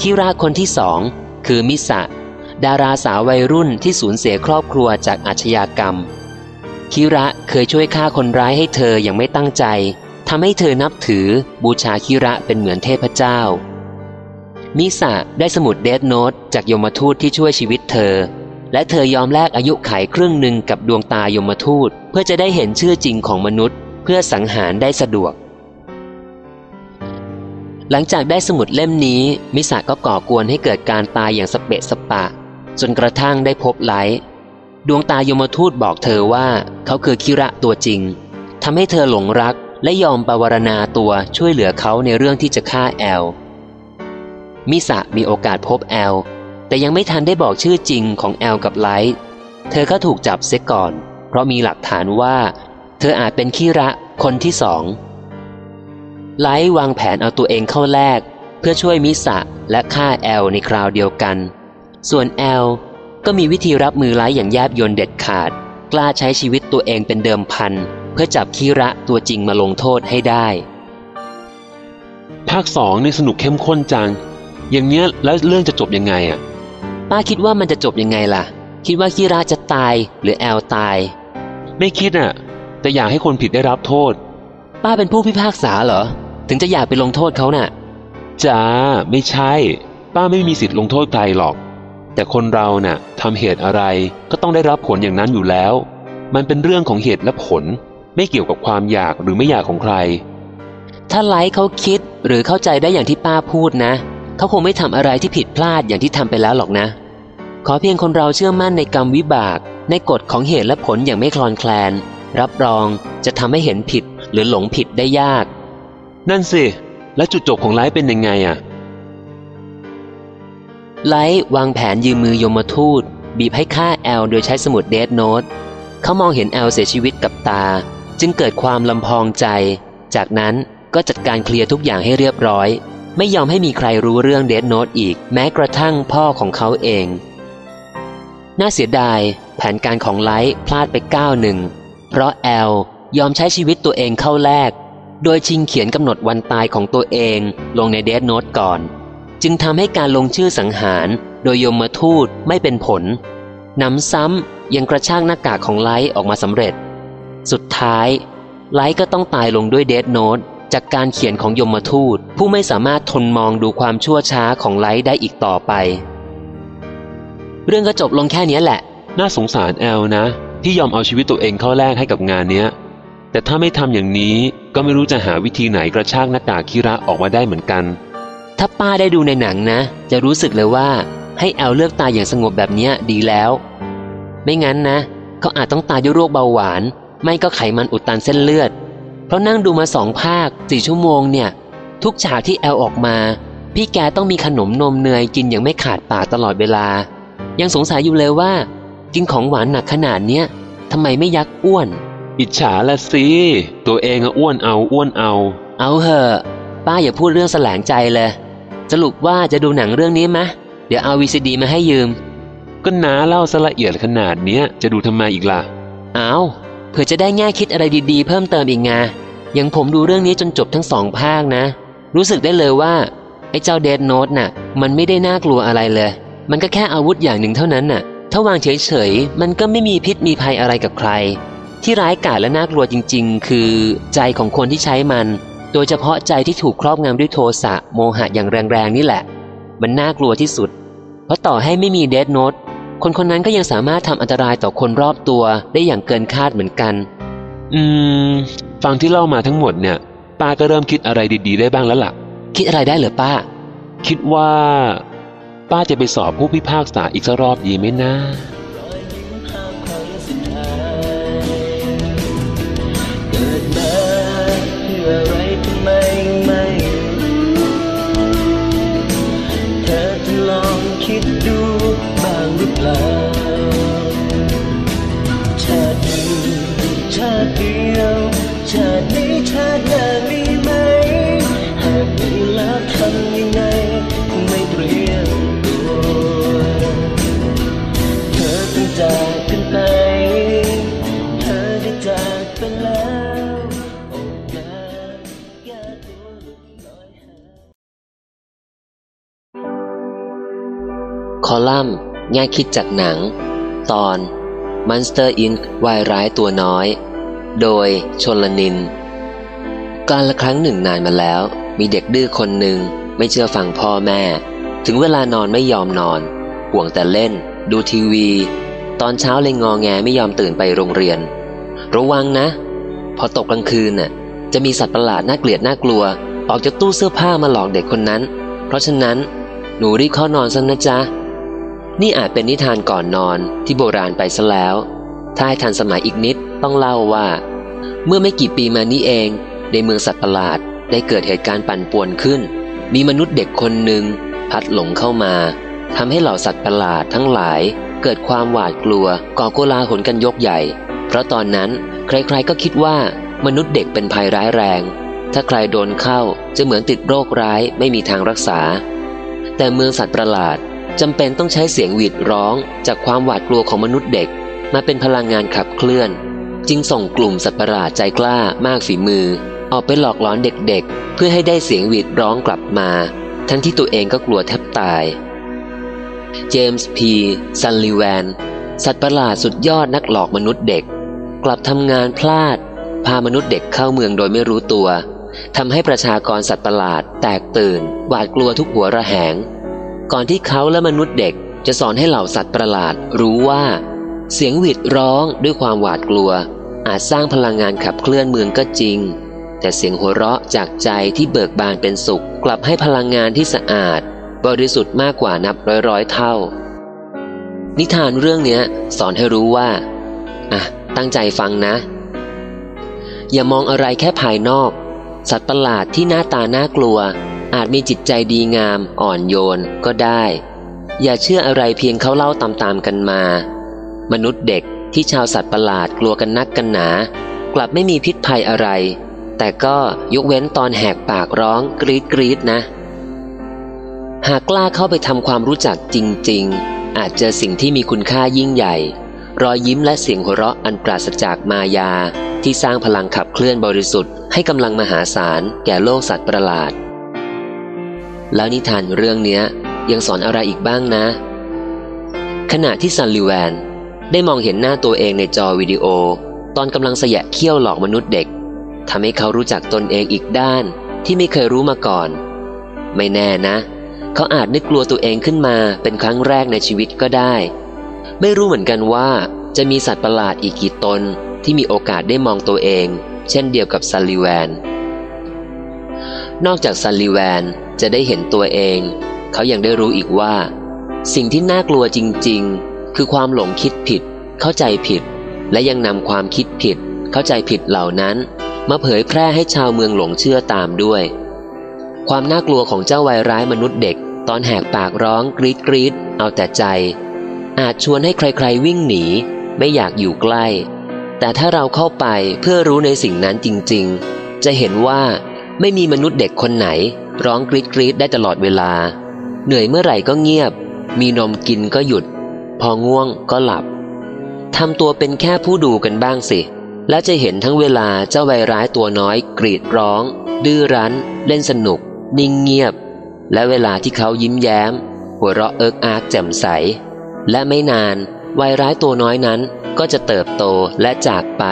คิระคนที่สองคือมิสะ ดาราสาววัยรุ่นที่สูญเสียครอบครัวจากอาชญากรรม คิระเคยช่วยฆ่าคนร้ายให้เธออย่างไม่ตั้งใจทำให้เธอนับถือบูชาคิระเป็นเหมือนเทพเจ้า มิสะได้สมุดเดธโนตจากยมทูตที่ช่วยชีวิตเธอ และเธอยอมแลกอายุไขครึ่งหนึ่งกับดวงตายมทูต เพื่อจะได้เห็นชื่อจริงของมนุษย์ เพื่อสังหารได้สะดวกหลังจากได้สมุดเล่มนี้ มิสะก็ก่อกวนให้เกิดการตายอย่างสเปะสปะ จนกระทั่งได้พบไลท์ดวงตายมทูตบอกเธอว่าเขาคือคิระตัวจริงทำให้เธอหลงรักและยอมปวารณาตัวช่วยเหลือเขาในเรื่องที่จะฆ่าแอล มิสะมีโอกาสพบแอล แต่ยังไม่ทันได้บอกชื่อจริงของแอลกับไลท์เธอก็ถูกจับเสียก่อน เพราะมีหลักฐานว่า เธออาจเป็นคิระคนที่สองไลท์วางแผนเอาตัวเองเข้าแลกเพื่อช่วยมิสะและฆ่าแอลในคราวเดียวกัน ส่วนแอลก็มีวิธีรับมือไลท์อย่างแยบยลเด็ดขาด กล้าใช้ชีวิตตัวเองเป็นเดิมพัน เพื่อจับคีระตัวจริงมาลงโทษให้ได้ ภาคสองนี่สนุกเข้มข้นจัง อย่างเนี้ยแล้วเรื่องจะจบยังไงอะ ป้าคิดว่ามันจะจบยังไงล่ะ คิดว่าคีระจะตายหรือแอลตาย ไม่คิดอะ แต่อยากให้คนผิดได้รับโทษ ป้าเป็นผู้พิพากษาเหรอ ถึงจะอยากไปลงโทษเขาน่ะจ้าไม่ใช่ ป้าไม่มีสิทธิ์ลงโทษใครหรอก แต่คนเราน่ะทำเหตุอะไรก็ต้องได้รับผลอย่างนั้นอยู่แล้ว มันเป็นเรื่องของเหตุและผล ไม่เกี่ยวกับความอยากหรือไม่อยากของใคร ถ้าไลท์เขาคิดหรือเข้าใจได้อย่างที่ป้าพูดนะ เขาคงไม่ทำอะไรที่ผิดพลาดอย่างที่ทำไปแล้วหรอกนะ ขอเพียงคนเราเชื่อมั่นในกรรมวิบาก ในกฎของเหตุและผลอย่างไม่คลอนแคลน รับรองจะทำให้เห็นผิดหรือหลงผิดได้ยาก นั่นสิ แล้วจุดจบของไลฟ์เป็นยังไงอะ ไลท์วางแผนยืมมือยมทูต บีบให้ฆ่าแอลโดยใช้สมุดเดทโนตเขามองเห็นแอลเสียชีวิตกับตา จึงเกิดความลำพองใจ จากนั้นก็จัดการเคลียร์ทุกอย่างให้เรียบร้อย ไม่ยอมให้มีใครรู้เรื่องเดทโนตอีก แม้กระทั่งพ่อของเขาเอง น่าเสียดาย แผนการของไลท์พลาดไปก้าวหนึ่ง เพราะแอลยอมใช้ชีวิตตัวเองเข้าแลกโดยชิงเขียนกำหนดวันตายของตัวเองลงในเดทโนตก่อน จึงทำให้การลงชื่อสังหาร โดยยมทูตไม่เป็นผลนำซ้ำยังกระชากหน้ากากของไลท์ออกมาสำเร็จ สุดท้าย ไลท์ก็ต้องตายลงด้วยเดทโนตจากการเขียนของยมทูต ผู้ไม่สามารถทนมองดูความชั่วช้าของไลท์ได้อีกต่อไป เรื่องก็จบลงแค่นี้แหละ น่าสงสารแอลนะ ที่ยอมเอาชีวิตตัวเองเข้าแลกให้กับงานเนี้ย แต่ถ้าไม่ทำอย่างนี้ก็ไม่รู้จะหาวิธีไหนกระชากหน้ากากคิระออกมาได้เหมือนกัน ถ้าป้าได้ดูในหนังนะ จะรู้สึกเลยว่าให้แอลเลือกตายอย่างสงบแบบเนี้ยดีแล้ว ไม่งั้นนะ เขาอาจต้องตายด้วยโรคเบาหวาน ไม่ก็ไขมันอุดตันเส้นเลือด เพราะนั่งดูมาสองภาคสี่ชั่วโมงเนี่ย ทุกฉากที่แอลออกมา พี่แกต้องมีขนมนมเนยกินอย่างไม่ขาดปากตลอดเวลา ยังสงสัยอยู่เลยว่า กินของหวานหนักขนาดเนี้ยทำไมไม่ยักอ้วน อิจฉาละสิตัวเองอะอ้วนเอาอ้วนเอา เอาเหอะ ป้าอย่าพูดเรื่องแสลงใจเลย สรุปว่าจะดูหนังเรื่องนี้ไหมเดี๋ยวเอาวีซีดีมาให้ยืม ก็น้าเล่าสละเอียดขนาดเนี้ยจะดูทำไมอีกล่ะเอาเผื่อจะได้แง่คิดอะไรดีๆ เพิ่มเติมอีกไงอย่างผมดูเรื่องนี้จนจบทั้งสองภาคนะ รู้สึกได้เลยว่า ไอ้เจ้าเดดโนตน่ะ มันไม่ได้น่ากลัวอะไรเลย มันก็แค่อาวุธอย่างหนึ่งเท่านั้นน่ะ ถ้าวางเฉยๆ มันก็ไม่มีพิษมีภัยอะไรกับใคร ที่ร้ายกาจและน่ากลัวจริง ๆ คือใจของคนที่ใช้มัน โดยเฉพาะใจที่ถูกครอบงำด้วยโทสะโมหะอย่างแรงๆนี่แหละ มันน่ากลัวที่สุด เพราะต่อให้ไม่มีเดดโนตคนคนนั้นก็ยังสามารถทำอันตรายต่อคนรอบตัวได้อย่างเกินคาดเหมือนกัน อืม ฟังที่เล่ามาทั้งหมดเนี่ย ป้าก็เริ่มคิดอะไรดีๆ ได้บ้างแล้วล่ะ คิดอะไรได้เหรอป้า คิดว่า ป้าจะไปสอบผู้พิพากษาอีกสักรอบดีไหมนะ อลัมน์แง่คิดจากหนัง ตอน Monster Inc. วายร้ายตัวน้อย โดยชนลนิน การละครั้งหนึ่งนานมาแล้ว มีเด็กดื้อคนหนึ่งไม่เชื่อฟังพ่อแม่ ถึงเวลานอนไม่ยอมนอน ห่วงแต่เล่น ดูทีวี ตอนเช้าเลยงอแงไม่ยอมตื่นไปโรงเรียน ระวังนะ พอตกกลางคืนน่ะ จะมีสัตว์ประหลาดน่าเกลียดน่ากลัว ออกจากตู้เสื้อผ้ามาหลอกเด็กคนนั้น เพราะฉะนั้นหนูรีบเข้านอนซะนะจ๊ะ นี่อาจเป็นนิทานก่อนนอนที่โบราณไปซะแล้ว ถ้าให้ทันสมัยอีกนิดต้องเล่าว่า เมื่อไม่กี่ปีมานี้เอง ในเมืองสัตว์ประหลาดได้เกิดเหตุการณ์ปั่นป่วนขึ้น มีมนุษย์เด็กคนหนึ่งพัดหลงเข้ามาทำให้เหล่าสัตว์ประหลาดทั้งหลาย เกิดความหวาดกลัวก่อโกลาหลกันยกใหญ่ เพราะตอนนั้นใครๆก็คิดว่ามนุษย์เด็กเป็นภัยร้ายแรง ถ้าใครโดนเข้าจะเหมือนติดโรคร้ายไม่มีทางรักษา แต่เมืองสัตว์ประหลาด จำเป็นต้องใช้เสียงหวีดร้องจากความหวาดกลัวของมนุษย์เด็ก มาเป็นพลังงานขับเคลื่อน จึงส่งกลุ่มสัตว์ประหลาดใจกล้ามากฝีมือ ออกไปหลอกหลอนเด็กๆ เพื่อให้ได้เสียงหวีดร้องกลับมา ทั้งที่ตัวเองก็กลัวแทบตาย เจมส์พีซันลิแวนสัตว์ประหลาดสุดยอดนักหลอกมนุษย์เด็ก กลับทำงานพลาด พามนุษย์เด็กเข้าเมืองโดยไม่รู้ตัวทำให้ประชากรสัตว์ประหลาด แตกตื่น หวาดกลัวทุกหัวระแหง ก่อนที่เขาและมนุษย์เด็กจะสอนให้เหล่าสัตว์ประหลาดรู้ว่า เสียงหวีดร้องด้วยความหวาดกลัว อาจสร้างพลังงานขับเคลื่อนเมืองก็จริง แต่เสียงหัวเราะจากใจที่เบิกบานเป็นสุข กลับให้พลังงานที่สะอาด บริสุทธิ์มากกว่านับร้อยร้อยเท่า นิทานเรื่องนี้สอนให้รู้ว่าอะตั้งใจฟังนะ อย่ามองอะไรแค่ภายนอก สัตว์ประหลาดที่หน้าตาน่ากลัว อาจมีจิตใจดีงามอ่อนโยนก็ได้ อย่าเชื่ออะไรเพียงเขาเล่าตามๆกันมา มนุษย์เด็กที่ชาวสัตว์ประหลาดกลัวกันนักกันหนา กลับไม่มีพิษภัยอะไร แต่ก็ยกเว้นตอนแหกปากร้องกรีดกรีดนะ หากกล้าเข้าไปทำความรู้จักจริง ๆ อาจเจอสิ่งที่มีคุณค่ายิ่งใหญ่ รอยยิ้มและเสียงหัวเราะอันปราศจากมายา ที่สร้างพลังขับเคลื่อนบริสุทธิ์ให้กำลังมหาศาลแก่โลกสัตว์ประหลาด แล้วนิทานเรื่องเนี้ยยังสอนอะไรอีกบ้างนะ ขณะที่ซันลิแวนได้มองเห็นหน้าตัวเองในจอวิดีโอ ตอนกำลังสยะเขี้ยวหลอกมนุษย์เด็กทำให้เขารู้จักตนเองอีกด้านที่ไม่เคยรู้มาก่อน ไม่แน่นะ เขาอาจนึกกลัวตัวเองขึ้นมาเป็นครั้งแรกในชีวิตก็ได้ ไม่รู้เหมือนกันว่าจะมีสัตว์ประหลาดอีกกี่ตนที่มีโอกาสได้มองตัวเอง เช่นเดียวกับซันลิแวน นอกจากซันลิแวน จะได้เห็นตัวเอง เขายังได้รู้อีกว่า สิ่งที่น่ากลัวจริง ๆ คือความหลงคิดผิด เข้าใจผิด และยังนำความคิดผิด เข้าใจผิดเหล่านั้น มาเผยแพร่ให้ชาวเมืองหลงเชื่อตามด้วย ความน่ากลัวของเจ้าวัยร้ายมนุษย์เด็ก ตอนแหกปากร้องกรีดกรีดเอาแต่ใจ อาจชวนให้ใครๆวิ่งหนี ไม่อยากอยู่ใกล้ แต่ถ้าเราเข้าไปเพื่อรู้ในสิ่งนั้นจริง ๆ จะเห็นว่า ไม่มีมนุษย์เด็กคนไหน ร้องกรีดกรีดได้ตลอดเวลา เหนื่อยเมื่อไหร่ก็เงียบ มีนมกินก็หยุด พอง่วงก็หลับทำตัวเป็นแค่ผู้ดูกันบ้างสิ และจะเห็นทั้งเวลาเจ้าวัยร้ายตัวน้อย กรีดร้อง ดื้อรั้น เล่นสนุก นิ่งเงียบ และเวลาที่เขายิ้มแย้ม หัวเราะเอิกอากแจ่มใส และไม่นานวัยร้ายตัวน้อยนั้นก็จะเติบโตและจากไป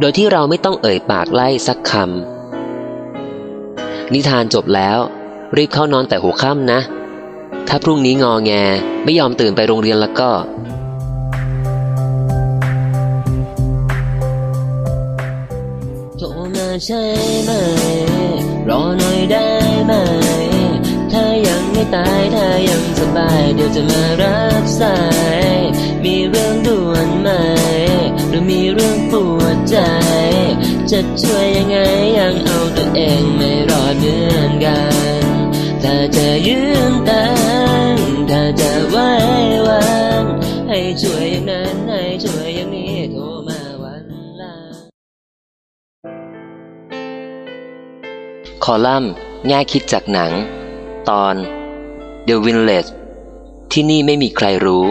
โดยที่เราไม่ต้องเอ่ยปากไล่สักคำ นิทานจบแล้ว รีบเข้านอนแต่หัวค่ำนะ ถ้าพรุ่งนี้งอแงไม่ยอมตื่นไปโรงเรียนแล้วก็ โทรมาใช่ไหม รอหน่อยได้ไหม ถ้ายังไม่ตายถ้ายังสบาย เดี๋ยวจะมารับสาย มีเรื่องด่วนไหม หรือมีเรื่องปวดใจ จะช่วยยังไงยังเอาตัวเองไม่รอดเหมือนกันถ้าจะยืนตันถ้าจะไว้วันให้ช่วยอย่างนั้นให้ช่วยอย่างนี้โทรมาวันละคอลัมน์แง่คิดจากหนัง ตอน The Village ที่นี่ไม่มีใครรู้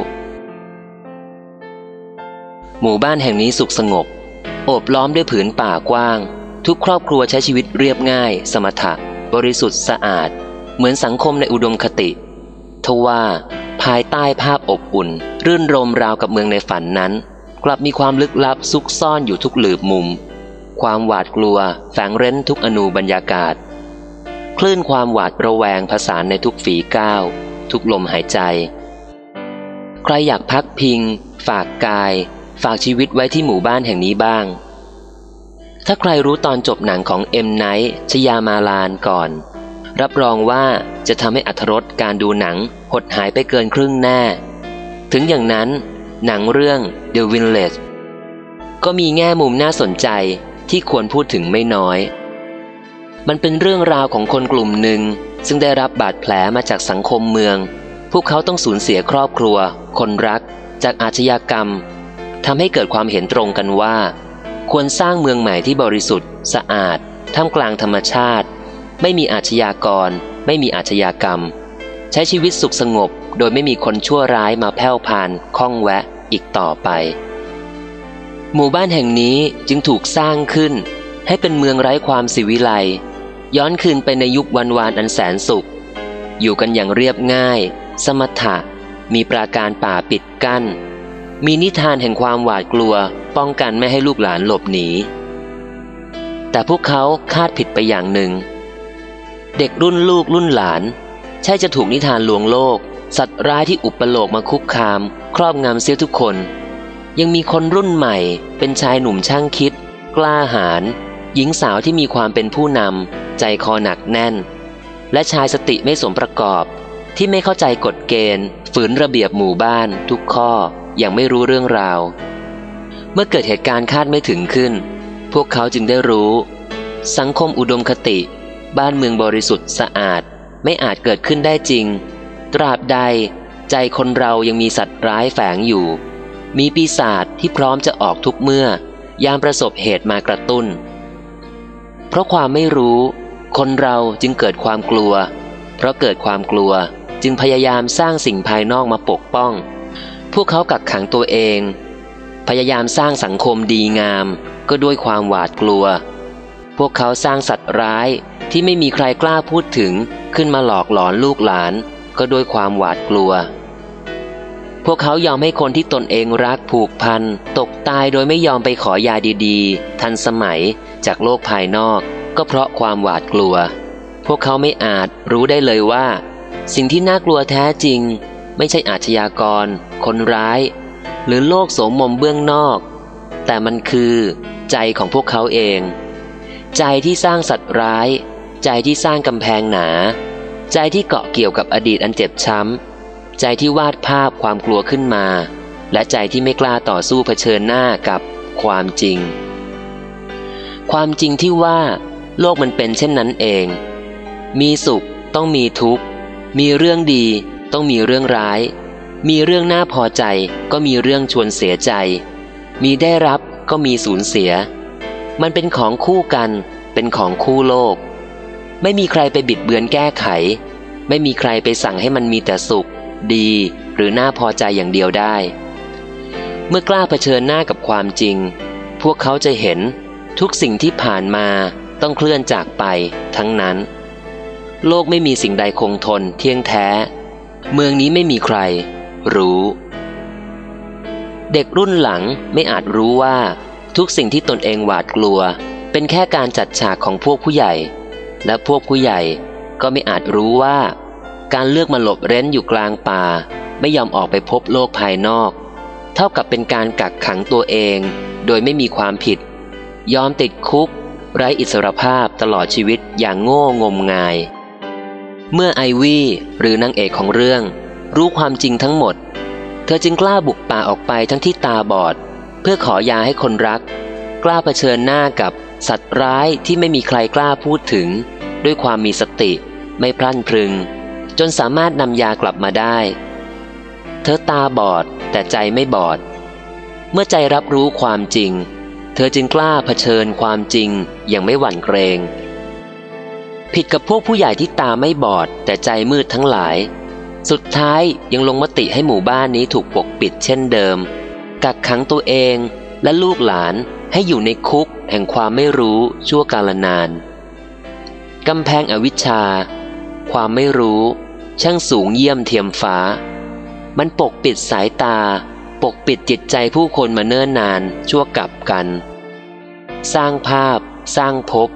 หมู่บ้านแห่งนี้สุขสงบ โอบล้อมด้วยผืนป่ากว้าง ทุกครอบครัวใช้ชีวิตเรียบง่าย สมถะ บริสุทธิ์สะอาด เหมือนสังคมในอุดมคติทว่าภายใต้ภาพอบอุ่น รื่นรมราวกับเมืองในฝันนั้น กลับมีความลึกลับซุกซ่อนอยู่ทุกหลืบมุม ความหวาดกลัวแฝงเร้นทุกอนูบรรยากาศ คลื่นความหวาดระแวงผสานในทุกฝีก้าว ทุกลมหายใจ ใครอยากพักพิง ฝากกาย ฝากชีวิตไว้ที่หมู่บ้านแห่งนี้บ้าง ถ้าใครรู้ตอนจบหนังของเอ็มไนท์ชยามาลานก่อน รับรองว่าจะทำให้อรรถรสการดูหนังหดหายไปเกินครึ่งแน่ ถึงอย่างนั้นหนังเรื่อง The Village ก็มีแง่มุมน่าสนใจที่ควรพูดถึงไม่น้อย มันเป็นเรื่องราวของคนกลุ่มหนึ่ง ซึ่งได้รับบาดแผลมาจากสังคมเมือง พวกเขาต้องสูญเสียครอบครัว คนรัก จากอาชญากรรม ทำให้เกิดความเห็นตรงกันว่า ควรสร้างเมืองใหม่ที่บริสุทธิ์ สะอาด ท่ามกลางธรรมชาติ ไม่มีอาชญากร ไม่มีอาชญากรรม ใช้ชีวิตสุขสงบ โดยไม่มีคนชั่วร้ายมาแผ่วพานข้องแวะอีกต่อไป หมู่บ้านแห่งนี้จึงถูกสร้างขึ้น ให้เป็นเมืองไร้ความสิวิไลย้อนคืนไปในยุควันวานอันแสนสุข อยู่กันอย่างเรียบง่าย สมถะ มีปราการป่าปิดกั้น มีนิทานแห่งความหวาดกลัว ป้องกันไม่ให้ลูกหลานหลบหนี แต่พวกเขาคาดผิดไปอย่างหนึ่ง เด็กรุ่นลูกรุ่นหลาน ใช่จะถูกนิทานลวงโลก สัตว์ร้ายที่อุปโลกมาคุกคาม ครอบงำเสียทุกคน ยังมีคนรุ่นใหม่ เป็นชายหนุ่มช่างคิด กล้าหาญหญิงสาวที่มีความเป็นผู้นำใจคอหนักแน่น และชายสติไม่สมประกอบที่ไม่เข้าใจกฎเกณฑ์ ฝืนระเบียบหมู่บ้านทุกข้ออ ย่างไม่รู้เรื่องราว เมื่อเกิดเหตุการณ์คาดไม่ถึงขึ้น พวกเขาจึงได้รู้ สังคมอุดมคติ บ้านเมืองบริสุทธิ์สะอาดไม่อาจเกิดขึ้นได้จริง ตราบใด ใจคนเรายังมีสัตว์ร้ายแฝงอยู่ มีปีศาจที่พร้อมจะออกทุกเมื่อ ยามประสบเหตุมากระตุ้น เพราะความไม่รู้ คนเราจึงเกิดความกลัว เพราะเกิดความกลัวจึงพยายามสร้างสิ่งภายนอกมาปกป้อง พวกเขากักขังตัวเอง พยายามสร้างสังคมดีงาม ก็ด้วยความหวาดกลัว พวกเขาสร้างสัตว์ร้ายที่ไม่มีใครกล้าพูดถึงขึ้นมาหลอกหลอนลูกหลาน ก็ด้วยความหวาดกลัว พวกเขายอมให้คนที่ตนเองรักผูกพัน ตกตายโดยไม่ยอมไปขอยาดีๆ ทันสมัยจากโลกภายนอก ก็เพราะความหวาดกลัว พวกเขาไม่อาจรู้ได้เลยว่า สิ่งที่น่ากลัวแท้จริง ไม่ใช่อาชญากร คนร้าย หรือโลกโสมมเบื้องนอก แต่มันคือใจของพวกเขาเอง ใจที่สร้างสัตว์ร้าย ใจที่สร้างกำแพงหนา ใจที่เกาะเกี่ยวกับอดีตอันเจ็บช้ำ ใจที่วาดภาพความกลัวขึ้นมา และใจที่ไม่กล้าต่อสู้เผชิญหน้ากับความจริง ความจริงที่ว่าโลกมันเป็นเช่นนั้นเอง มีสุขต้องมีทุกข์ มีเรื่องดี ต้องมีเรื่องร้าย มีเรื่องน่าพอใจ ก็มีเรื่องชวนเสียใจ มีได้รับก็มีสูญเสีย มันเป็นของคู่กัน เป็นของคู่โลก ไม่มีใครไปบิดเบือนแก้ไข ไม่มีใครไปสั่งให้มันมีแต่สุข ดีหรือน่าพอใจอย่างเดียวได้ เมื่อกล้าเผชิญหน้ากับความจริง พวกเขาจะเห็นทุกสิ่งที่ผ่านมาต้องเคลื่อนจากไปทั้งนั้น โลกไม่มีสิ่งใดคงทนเที่ยงแท้ เมืองนี้ไม่มีใคร รู้ เด็กรุ่นหลังไม่อาจรู้ว่า ทุกสิ่งที่ตนเองหวาดกลัว เป็นแค่การจัดฉากของพวกผู้ใหญ่ และพวกผู้ใหญ่ก็ไม่อาจรู้ว่า การเลือกมาหลบเร้นอยู่กลางป่า ไม่ยอมออกไปพบโลกภายนอก เท่ากับเป็นการกักขังตัวเอง โดยไม่มีความผิด ยอมติดคุก ไร้อิสรภาพตลอดชีวิตอย่างโง่งมงาย เมื่อไอวี่หรือนางเอกของเรื่อง รู้ความจริงทั้งหมด เธอจึงกล้าบุกป่าออกไปทั้งที่ตาบอด เพื่อขอยาให้คนรัก กล้าเผชิญหน้ากับสัตว์ร้ายที่ไม่มีใครกล้าพูดถึง ด้วยความมีสติ ไม่พลั้นพรึง จนสามารถนำยากลับมาได้ เธอตาบอดแต่ใจไม่บอด เมื่อใจรับรู้ความจริง เธอจึงกล้าเผชิญความจริงอย่างไม่หวั่นเกรง ผิดกับพวกผู้ใหญ่ที่ตาไม่บอด แต่ใจมืดทั้งหลาย สุดท้ายยังลงมติให้หมู่บ้านนี้ถูกปกปิดเช่นเดิม กักขังตัวเองและลูกหลานให้อยู่ในคุกแห่งความไม่รู้ชั่วกาลนานกำแพงอวิชชา ความไม่รู้ ช่างสูงเยี่ยมเทียมฟ้า มันปกปิดสายตา ปกปิดจิตใจผู้คนมาเนิ่นนานชั่วกับกัน สร้างภาพ สร้างภพ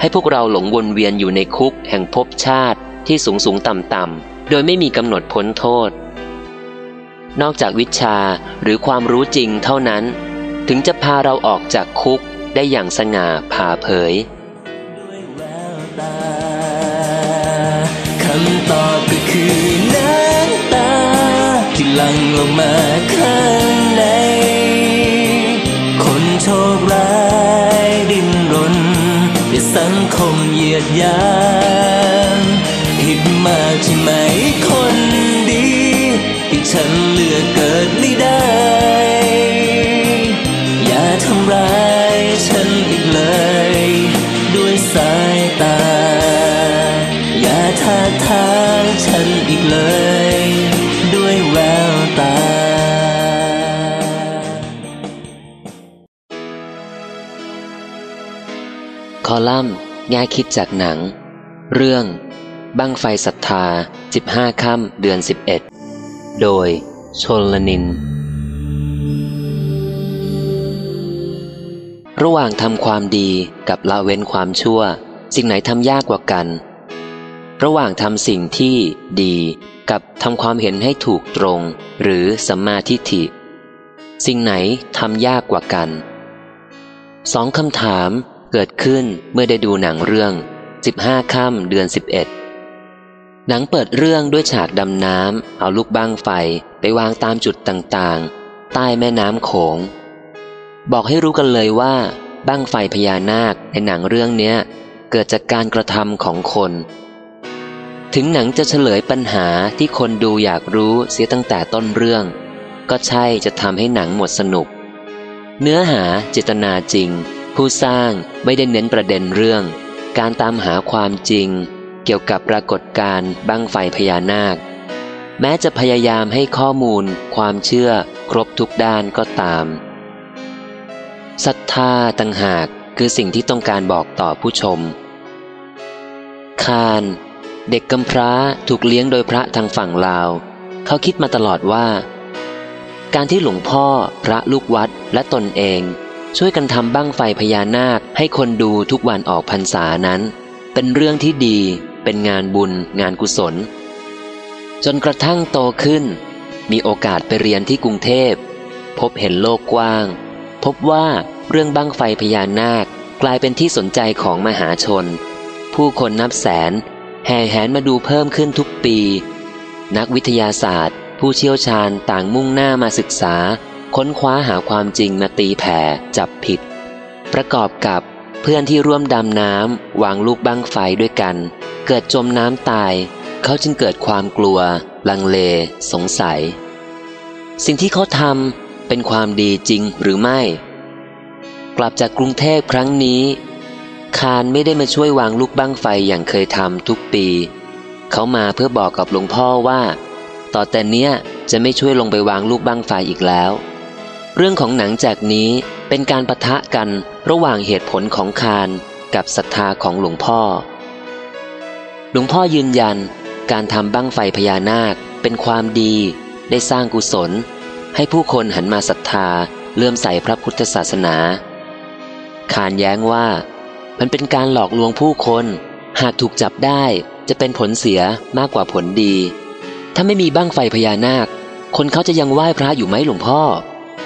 ให้พวกเราหลงวนเวียนอยู่ในคุกแห่งภพชาติที่สูงสูงต่ำต่ำโดยไม่มีกำหนดพ้นโทษ นอกจากวิชาหรือความรู้จริงเท่านั้น ถึงจะพาเราออกจากคุกได้อย่างสง่าผ่าเผยคำตอบก็คือน้ำตาที่หลั่งลงมาข้างใน คนโชคร้ายดิ้นรน ด้วยสังคมเหยียดยามผิดมากใช่ไหมคนดีที่ฉันเลือกเกิดไม่ได้ อย่าทำร้ายฉันอีกเลย ด้วยสายตา อย่าท้าทางฉันอีกเลย ด้วยแวว คอลัมน์แง่คิดจากหนัง เรื่อง บั้งไฟศรัทธา 15 ค่ำเดือน 11 โดย ชนลนิน ระหว่างทำความดีกับละเว้นความชั่ว สิ่งไหนทำยากกว่ากัน ระหว่างทำสิ่งที่ดีกับทำความเห็นให้ถูกตรง หรือสัมมาทิฏฐิ สิ่งไหนทำยากกว่ากันสองคำถาม เกิดขึ้นเมื่อได้ดูหนังเรื่อง 15 ค่ำเดือน 11 หนังเปิดเรื่องด้วยฉากดำน้ำเอาลูกบ้างไฟไปวางตามจุดต่างๆ ใต้แม่น้ำโขง บอกให้รู้กันเลยว่าบ้างไฟพญานาคในหนังเรื่องเนี้ยเกิดจากการกระทำของคน ถึงหนังจะเฉลยปัญหาที่คนดูอยากรู้เสียตั้งแต่ต้นเรื่อง ก็ใช่จะทำให้หนังหมดสนุก เนื้อหาเจตนาจริง ผู้สร้างไม่ได้เน้นประเด็นเรื่อง การตามหาความจริง เกี่ยวกับปรากฏการณ์บั้งไฟพญานาค แม้จะพยายามให้ข้อมูล ความเชื่อ ครบทุกด้านก็ตามศรัทธาต่างหากคือสิ่งที่ต้องการบอกต่อผู้ชม คาน เด็กกำพร้าถูกเลี้ยงโดยพระทางฝั่งลาว เขาคิดมาตลอดว่า การที่หลวงพ่อ พระลูกวัดและตนเอง ช่วยกันทำบั้งไฟพญานาคให้คนดูทุกวันออกพรรษานั้น เป็นเรื่องที่ดี เป็นงานบุญ งานกุศล จนกระทั่งโตขึ้น มีโอกาสไปเรียนที่กรุงเทพ พบเห็นโลกกว้าง พบว่าเรื่องบั้งไฟพญานาคกลายเป็นที่สนใจของมหาชน ผู้คนนับแสน แห่แหนมาดูเพิ่มขึ้นทุกปี นักวิทยาศาสตร์ ผู้เชี่ยวชาญต่างมุ่งหน้ามาศึกษา ค้นคว้าหาความจริงมาตีแผ่จับผิด ประกอบกับเพื่อนที่ร่วมดำน้ำวางลูกบังไฟด้วยกัน เกิดจมน้ำตาย เขาจึงเกิดความกลัว ลังเล สงสัย สิ่งที่เขาทำเป็นความดีจริงหรือไม่ กลับจากกรุงเทพครั้งนี้ คารไม่ได้มาช่วยวางลูกบังไฟอย่างเคยทำทุกปี เขามาเพื่อบอกกับหลวงพ่อว่า ต่อแต่เนี้ยจะไม่ช่วยลงไปวางลูกบังไฟอีกแล้ว เรื่องของหนังจากนี้เป็นการประทะกันระหว่างเหตุผลของคารกับศรัทธาของหลวงพ่อ หลวงพ่อยืนยันการทำบั้งไฟพญานาคเป็นความดี ได้สร้างกุศล ให้ผู้คนหันมาศรัทธาเลื่อมใสพระพุทธศาสนาคารแย้งว่า มันเป็นการหลอกลวงผู้คน หากถูกจับได้จะเป็นผลเสียมากกว่าผลดี ถ้าไม่มีบั้งไฟพญานาค คนเขาจะยังไหว้พระอยู่ไหมหลวงพ่อ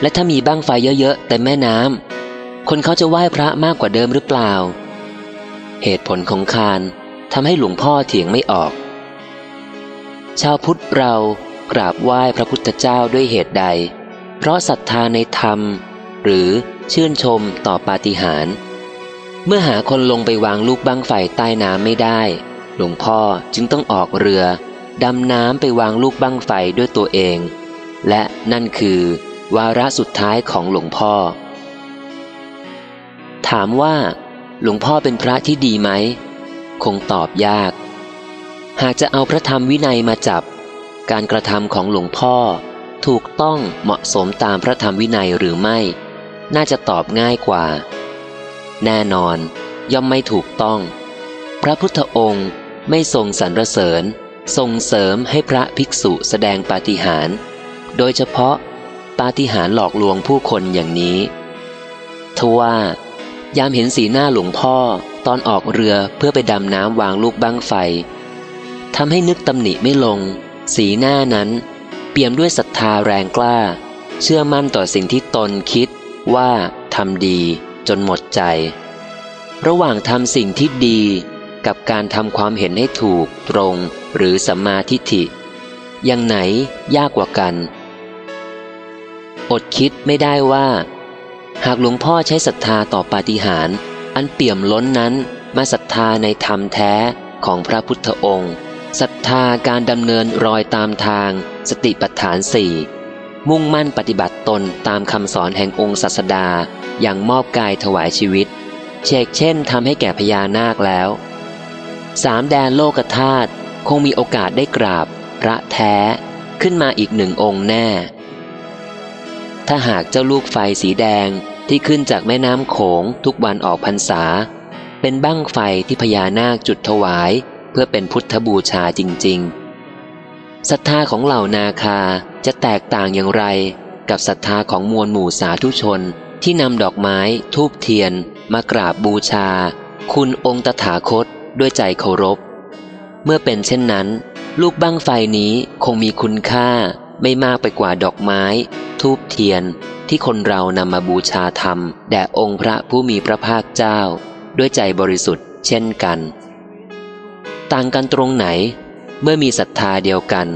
และถ้ามีบั้งไฟเยอะๆแต่แม่น้ำคนเขาจะไหว้พระมากกว่าเดิมหรือเปล่า เหตุผลของคารทำให้หลวงพ่อเถียงไม่ออก ชาวพุทธเรากราบไหว้พระพุทธเจ้าด้วยเหตุใด เพราะศรัทธาในธรรม หรือชื่นชมต่อปาฏิหาริย์เมื่อหาคนลงไปวางลูกบังไฟใต้น้ำไม่ได้ หลวงพ่อจึงต้องออกเรือ ดำน้ำไปวางลูกบังไฟด้วยตัวเอง และนั่นคือ วาระสุดท้ายของหลวงพ่อ ถามว่าหลวงพ่อเป็นพระที่ดีไหม คงตอบยาก หากจะเอาพระธรรมวินัยมาจับ การกระทำของหลวงพ่อถูกต้องเหมาะสมตามพระธรรมวินัยหรือไม่ น่าจะตอบง่ายกว่า แน่นอน ย่อมไม่ถูกต้อง พระพุทธองค์ไม่ทรงสรรเสริญส่งเสริมให้พระภิกษุแสดงปาฏิหาริย์โดยเฉพาะ ปาฏิหาริย์หลอกลวงผู้คนอย่างนี้ทว่ายามเห็นสีหน้าหลวงพ่อตอนออกเรือเพื่อไปดำน้ำวางลูกบั้งไฟทำให้นึกตำหนิไม่ลง สีหน้านั้น เปี่ยมด้วยศรัทธาแรงกล้า เชื่อมั่นต่อสิ่งที่ตนคิดว่าทำดีจนหมดใจ ระหว่างทำสิ่งที่ดีกับการทำความเห็นให้ถูกตรงหรือสัมมาทิฏฐิ อย่างไหนยากกว่ากัน อดคิดไม่ได้ว่า หากหลวงพ่อใช้ศรัทธาต่อปาฏิหาริย์อันเปี่ยมล้นนั้นมาศรัทธาในธรรมแท้ของพระพุทธองค์ศรัทธาการดำเนินรอยตามทาง สติปัฏฐานสี่มุ่งมั่นปฏิบัติตนตามคำสอนแห่งองค์ศาสดาอย่างมอบกายถวายชีวิต เชกเช่นทำให้แก่พญานาคแล้ว สามแดนโลกธาตุคงมีโอกาสได้กราบ พระแท้ขึ้นมาอีกหนึ่งองค์แน่ ถ้าหากเจ้าลูกไฟสีแดงที่ขึ้นจากแม่น้ำโขงทุกวันออกพรรษา เป็นบั้งไฟที่พญานาคจุดถวาย เพื่อเป็นพุทธบูชาจริง ๆศรัทธาของเหล่านาคาจะแตกต่างอย่างไรกับศรัทธาของมวลหมู่สาธุชนที่นำดอกไม้ทูบเทียน มากราบบูชา คุณองค์ตถาคตด้วยใจเคารพ เมื่อเป็นเช่นนั้น ลูกบั้งไฟนี้คงมีคุณค่า ไม่มากไปกว่าดอกไม้ ทูบเทียนที่คนเรานำมาบูชาธรรม แด่องค์พระผู้มีพระภาคเจ้า ด้วยใจบริสุทธิ์เช่นกัน ต่างกันตรงไหน เมื่อมีศรัทธาเดียวกัน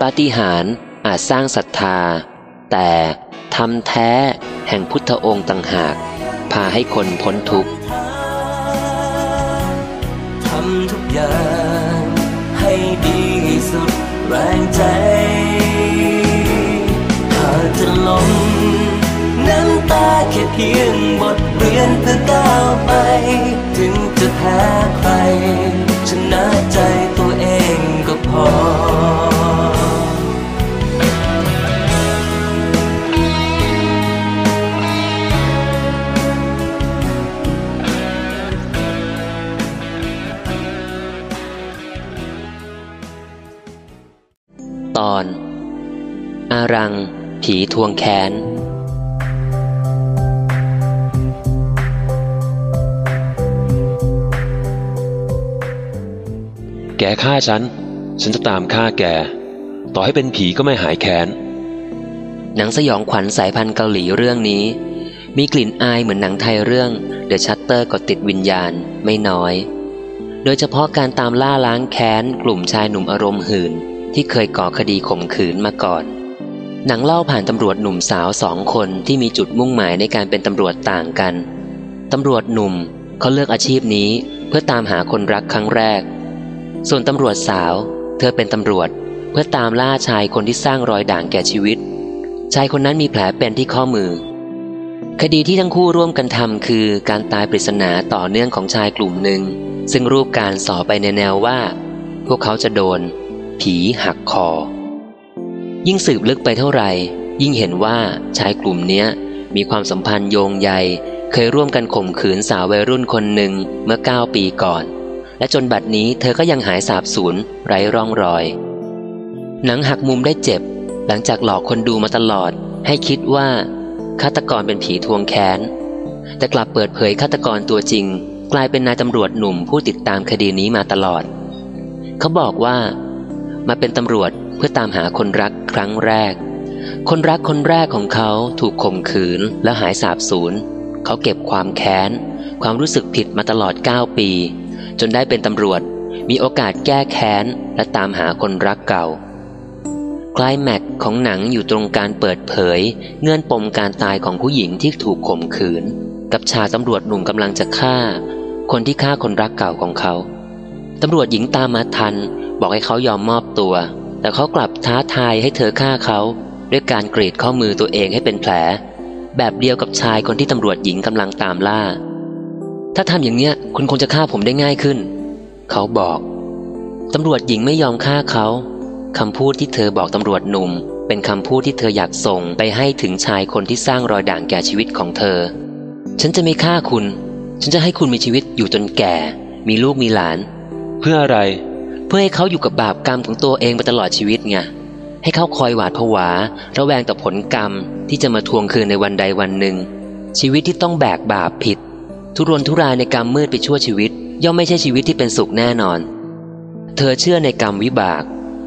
ปาฏิหาริย์อาจสร้างศรัทธา แต่ทำแท้แห่งพุทธองค์ต่างหาก พาให้คนพ้นทุกข์ทำทุกอย่างให้ดีสุดแรงใจ จะล้มน้ำตาแค่เพียงบทเรียนเพื่อก้าวไป ถึงจะแพ้ใคร ชนะใจตัวเองก็พอตอน อารัง ผีทวงแค้น แกฆ่าฉัน ฉันจะตามฆ่าแก ต่อให้เป็นผีก็ไม่หายแค้น หนังสยองขวัญสายพันธุ์เกาหลีเรื่องนี้ มีกลิ่นอายเหมือนหนังไทยเรื่อง The Shutter กดติดวิญญาณไม่น้อย โดยเฉพาะการตามล่าล้างแค้น กลุ่มชายหนุ่มอารมณ์หื่นที่เคยก่อคดีข่มขืนมาก่อน หนังเล่าผ่านตำรวจหนุ่มสาวสองคนที่มีจุดมุ่งหมายในการเป็นตำรวจต่างกัน ตำรวจหนุ่มเขาเลือกอาชีพนี้เพื่อตามหาคนรักครั้งแรก ส่วนตำรวจสาว เธอเป็นตำรวจเพื่อตามล่าชายคนที่สร้างรอยด่างแก่ชีวิต ชายคนนั้นมีแผลเป็นที่ข้อมือ คดีที่ทั้งคู่ร่วมกันทำคือการตายปริศนาต่อเนื่องของชายกลุ่มหนึ่ง ซึ่งรูปการสอไปในแนวว่า พวกเขาจะโดน ผีหักคอ ยิ่งสืบลึกไปเท่าไหร่ ยิ่งเห็นว่าชายกลุ่มเนี้ยมีความสัมพันธ์โยงใย เคยร่วมกันข่มขืนสาววัยรุ่นคนหนึ่งเมื่อ 9 ปีก่อน และจนบัดนี้เธอก็ยังหายสาบสูญไร้ร่องรอย หนังหักมุมได้เจ็บ หลังจากหลอกคนดูมาตลอด ให้คิดว่าฆาตกรเป็นผีทวงแค้น แต่กลับเปิดเผยฆาตกรตัวจริง กลายเป็นนายตำรวจหนุ่มผู้ติดตามคดีนี้มาตลอด เขาบอกว่า มาเป็นตำรวจ เพื่อตามหาคนรักครั้งแรก คนรักคนแรกของเขาถูกข่มขืนและหายสาบสูญ เขาเก็บความแค้น ความรู้สึกผิดมาตลอด 9 ปี จนได้เป็นตำรวจ มีโอกาสแก้แค้น และตามหาคนรักเก่าคลายแม็กของหนังอยู่ตรงการเปิดเผย เงื่อนปมการตายของผู้หญิงที่ถูกข่มขืน กับชายตำรวจหนุ่มกำลังจะฆ่า คนที่ฆ่าคนรักเก่าของเขาตำรวจหญิงตามมาทัน บอกให้เขายอมมอบตัว แต่เขากลับท้าทายให้เธอฆ่าเขาด้วยการกรีดข้อมือตัวเองให้เป็นแผล แบบเดียวกับชายคนที่ตำรวจหญิงกำลังตามล่า ถ้าทำอย่างเนี้ยคุณคงจะฆ่าผมได้ง่ายขึ้น เขาบอกตำรวจหญิงไม่ยอมฆ่าเขาคำพูดที่เธอบอกตำรวจหนุ่ม เป็นคำพูดที่เธออยากส่งไปให้ถึงชายคนที่สร้างรอยด่างแก่ชีวิตของเธอ ฉันจะไม่ฆ่าคุณ ฉันจะให้คุณมีชีวิตอยู่จนแก่ มีลูกมีหลาน เพื่ออะไร เพื่อให้เขาอยู่กับบาปกรรมของตัวเองไปตลอดชีวิตไงให้เขาคอยหวาดผวา ระแวงต่อผลกรรมที่จะมาทวงคืนในวันใดวันหนึ่ง ชีวิตที่ต้องแบกบาปผิด ทุรนทุรายในกรรมมืดไปชั่วชีวิต ย่อมไม่ใช่ชีวิตที่เป็นสุขแน่นอน เธอเชื่อในกรรมวิบาก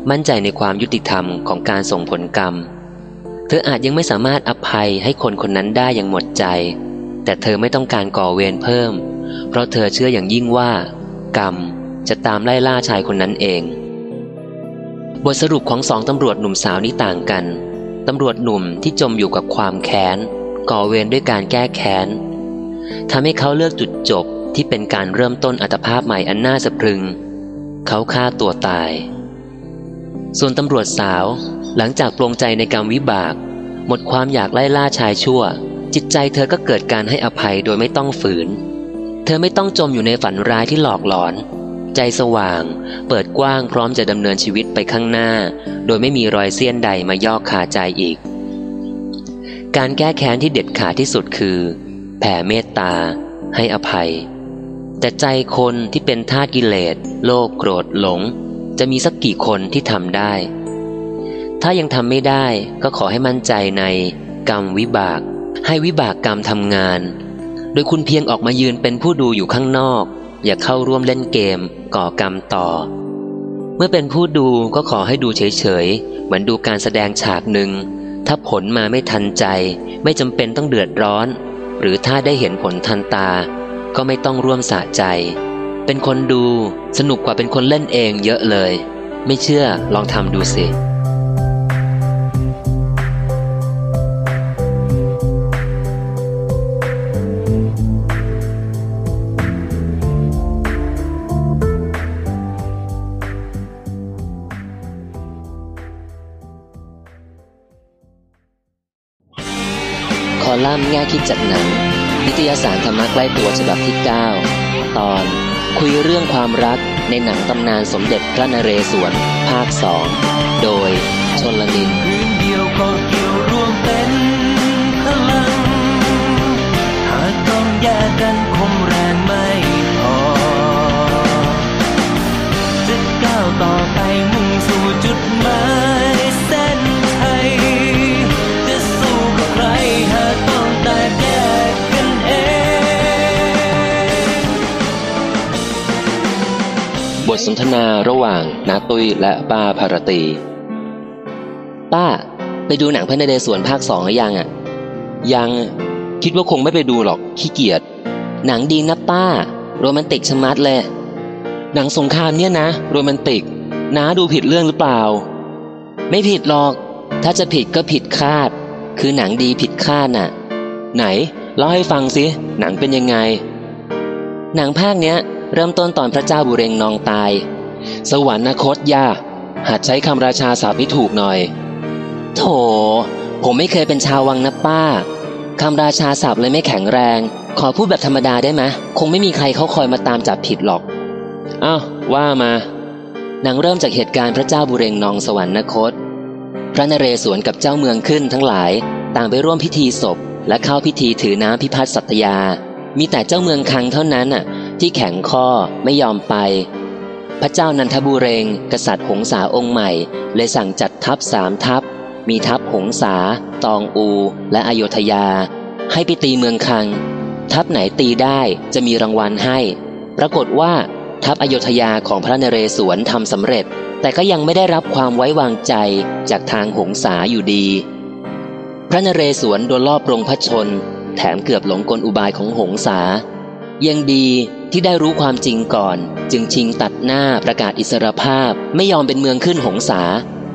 มั่นใจในความยุติธรรมของการส่งผลกรรม เธออาจยังไม่สามารถอภัยให้คนคนนั้นได้อย่างหมดใจ แต่เธอไม่ต้องการก่อเวรเพิ่ม เพราะเธอเชื่ออย่างยิ่งว่า กรรม จะตามไล่ล่าชายคนนั้นเอง บทสรุปของสองตำรวจหนุ่มสาวนี้ต่างกัน ตำรวจหนุ่มที่จมอยู่กับความแค้น ก่อเวรด้วยการแก้แค้นทำให้เขาเลือกจุดจบที่เป็นการเริ่มต้นอัตภาพใหม่อันน่าสะพรึง เขาฆ่าตัวตาย ส่วนตำรวจสาวหลังจากปลงใจในกรรมวิบาก หมดความอยากไล่ล่าชายชั่ว จิตใจเธอก็เกิดการให้อภัยโดยไม่ต้องฝืน เธอไม่ต้องจมอยู่ในฝันร้ายที่หลอกหลอน ใจสว่าง เปิดกว้างพร้อมจะดำเนินชีวิตไปข้างหน้า โดยไม่มีรอยเสี้ยนใดมายอกคาใจอีก การแก้แค้นที่เด็ดขาดที่สุดคือ แผ่เมตตา ให้อภัย แต่ใจคนที่เป็นท่ากิเลสโลภโกรธหลง จะมีสักกี่คนที่ทำได้ ถ้ายังทำไม่ได้ก็ขอให้มั่นใจในกรรมวิบาก ให้วิบากกรรมทำงาน โดยคุณเพียงออกมายืนเป็นผู้ดูอยู่ข้างนอก อย่าเข้าร่วมเล่นเกม ก่อกรรมต่อ เมื่อเป็นผู้ดูก็ขอให้ดูเฉยๆ เหมือนดูการแสดงฉากหนึ่ง ถ้าผลมาไม่ทันใจ ไม่จำเป็นต้องเดือดร้อน หรือถ้าได้เห็นผลทันตา ก็ไม่ต้องร่วมสะใจ เป็นคนดูสนุกกว่าเป็นคนเล่นเองเยอะเลย ไม่เชื่อลองทำดูสิ ลัมน์แง่คิดจัดหนัง นิตยสารธรรมะใกล้ตัวฉบับที่ 9 ตอนคุยเรื่องความรักในหนังตำนานสมเด็จพระนเรศวร ภาคสองโดยชนลนินคืนเดียวก็เกี่ยวรวมเป็นพลังหากต้องแยกกันคงแรง สนทนาระหว่างนาตุ้ยและป้าภารตี ป้า ไปดูหนังพระนเรศวรภาคสองหรือยังอะ ยังคิดว่าคงไม่ไปดูหรอกขี้เกียจหนังดีนะป้า โรแมนติกชะมัดเลยหนังสงครามเนี่ยนะ โรแมนติกน้าดูผิดเรื่องหรือเปล่า ไม่ผิดหรอก ถ้าจะผิดก็ผิดคาด คือหนังดีผิดคาดน่ะ ไหนเล่าให้ฟังสิหนังเป็นยังไง หนังภาคเนี้ย เริ่มต้นตอนพระเจ้าบุเรงนองตาย สวรรคตย่าหัดใช้คำราชาศัพท์ให้ถูกหน่อย โถ ผมไม่เคยเป็นชาววังนะป้าคำราชาศัพท์เลยไม่แข็งแรง ขอพูดแบบธรรมดาได้ไหมคงไม่มีใครเขาคอยมาตามจับผิดหรอกอ้าวว่ามาหนังเริ่มจากเหตุการณ์พระเจ้าบุเรงนองสวรรคต พระนเรศวรกับเจ้าเมืองขึ้นทั้งหลาย ต่างไปร่วมพิธีศพ และเข้าพิธีถือน้ำพิพัฒน์สัตยา มีแต่เจ้าเมืองคังเท่านั้นน่ะ ที่แข็งข้อไม่ยอมไป พระเจ้านันทบุเรงกษัตริย์หงสาองค์ใหม่ เลยสั่งจัดทัพสามทัพ มีทัพหงสาตองอู และอโยธยา ให้ไปตีเมืองคัง ทัพไหนตีได้จะมีรางวัลให้ ปรากฏว่าทัพอโยธยาของพระนเรศวรทำสำเร็จ แต่ก็ยังไม่ได้รับความไว้วางใจจากทางหงสาอยู่ดี พระนเรศวรโดนลอบปรงพระชน แถมเกือบหลงกลอุบายของหงสา ยังดีที่ได้รู้ความจริงก่อน จึงชิงตัดหน้าประกาศอิสรภาพ ไม่ยอมเป็นเมืองขึ้นหงสา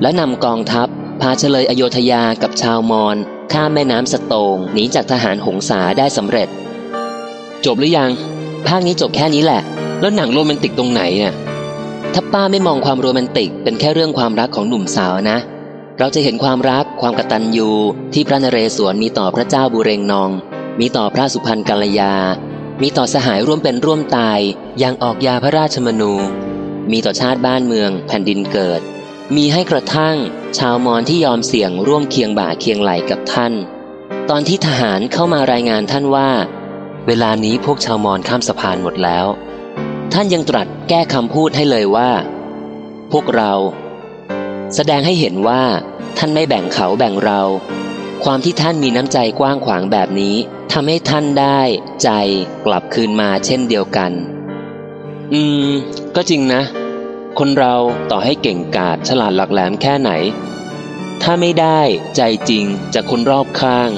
และนำกองทัพ พาเฉลยอโยธยากับชาวมอญข้ามแม่น้ำสโตงหนีจากทหารหงสาได้สำเร็จ จบหรือยัง ภาคนี้จบแค่นี้แหละ แล้วหนังโรแมนติกตรงไหนอะถ้าป้าไม่มองความโรแมนติกเป็นแค่เรื่องความรักของหนุ่มสาวนะ เราจะเห็นความรักความกตัญญูที่พระนเรศวรมีต่อพระเจ้าบุเรงนอง มีต่อพระสุพรรณกัลยา มีต่อสหายร่วมเป็นร่วมตายอย่างออกยาพระราชมนู มีต่อชาติบ้านเมืองแผ่นดินเกิด มีให้กระทั่งชาวมอญที่ยอมเสี่ยงร่วมเคียงบ่าเคียงไหลกับท่าน ตอนที่ทหารเข้ามารายงานท่านว่า เวลานี้พวกชาวมอญข้ามสะพานหมดแล้ว ท่านยังตรัสแก้คำพูดให้เลยว่า พวกเรา แสดงให้เห็นว่าท่านไม่แบ่งเขาแบ่งเรา ความที่ท่านมีน้ำใจกว้างขวางแบบนี้ทำให้ท่านได้ ใจกลับคืนมาเช่นเดียวกัน อืม ก็จริงนะ คนเราต่อให้เก่งกาจฉลาดหลักแหลมแค่ไหน ถ้าไม่ได้ใจจริงจากคนรอบข้าง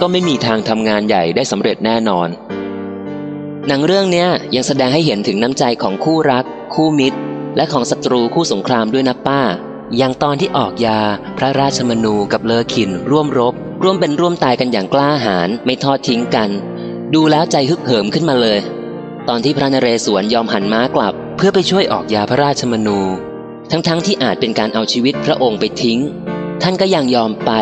ก็ไม่มีทางทำงานใหญ่ได้สำเร็จแน่นอน หนังเรื่องนี้ยยังแสดงให้เห็นถึงน้ำใจของคู่รัก คู่มิตร และของศัตรูคู่สงครามด้วยนะป้าอย่างตอนที่ออกยาพระราชมนูกับเลอขินร่วมรบ ร่วมเป็นร่วมตายกันอย่างกล้าหาญไม่ทอดทิ้งกัน ดูแล้วใจฮึกเหิมขึ้นมาเลย ตอนที่พระนเรศวรยอมหันม้ากลับ เพื่อไปช่วยออกยาพระราชมนู ทั้งๆทที่อาจเป็นการเอาชีวิตพระองค์ไปทิ้ง ท่านก็ยังยอมไป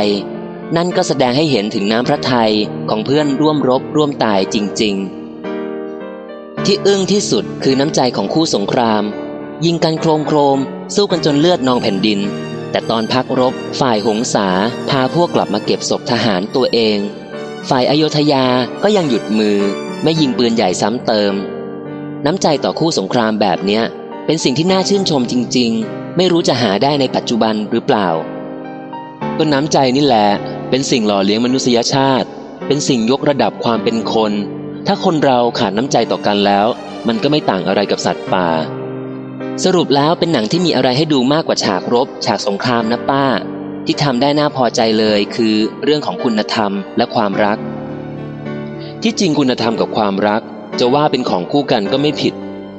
นั่นก็แสดงให้เห็นถึงน้ำพระทัยของเพื่อนร่วมรบร่วมตายจริง ๆ ที่อึ้งที่สุดคือน้ำใจของคู่สงคราม ยิงกันโครมโครมสู้กันจนเลือดนองแผ่นดิน แต่ตอนพักรบฝ่ายหงสาพาพวกกลับมาเก็บศพทหารตัวเอง ฝ่ายอโยธยาก็ยังหยุดมือ ไม่ยิงปืนใหญ่ซ้ำเติม น้ำใจต่อคู่สงครามแบบเนี้ย เป็นสิ่งที่น่าชื่นชมจริง ๆ ไม่รู้จะหาได้ในปัจจุบันหรือเปล่า ก็น้ำใจนี่แหละ เป็นสิ่งหล่อเลี้ยงมนุษยชาติ เป็นสิ่งยกระดับความเป็นคน ถ้าคนเราขาดน้ำใจต่อกันแล้ว มันก็ไม่ต่างอะไรกับสัตว์ป่า สรุปแล้วเป็นหนังที่มีอะไรให้ดูมากกว่าฉากรบ ฉากสงครามนะป้า ที่ทำได้น่าพอใจเลยคือเรื่องของคุณธรรมและความรัก ที่จริงคุณธรรมกับความรัก จะว่าเป็นของคู่กันก็ไม่ผิด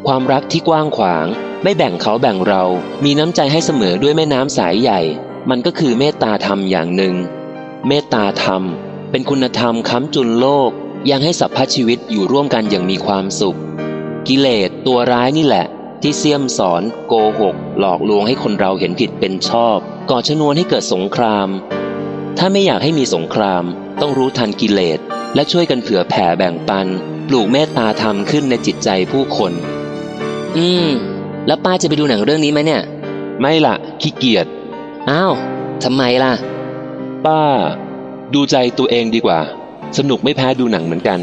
ความรักที่กว้างขวาง ไม่แบ่งเขาแบ่งเรา มีน้ำใจให้เสมอด้วยแม่น้ำสายใหญ่ มันก็คือเมตตาธรรมอย่างหนึ่ง เมตตาธรรม เป็นคุณธรรมค้ำจุนโลก ยังให้สัพพชีวิตอยู่ร่วมกันอย่างมีความสุข กิเลสตัวร้ายนี่แหละ ที่เสี่ยมสอนโกหก หลอกลวงให้คนเราเห็นผิดเป็นชอบ ก่อชนวนให้เกิดสงคราม ถ้าไม่อยากให้มีสงคราม ต้องรู้ทันกิเลส และช่วยกันเผื่อแผ่แบ่งปัน ปลูกเมตตาธรรมขึ้นในจิตใจผู้คน อืม แล้วป้าจะไปดูหนังเรื่องนี้ไหมเนี่ย ไม่ละขี้เกียจอ้าวทำไมล่ะ ป้า ดูใจตัวเองดีกว่า สนุกไม่แพ้ดูหนังเหมือนกัน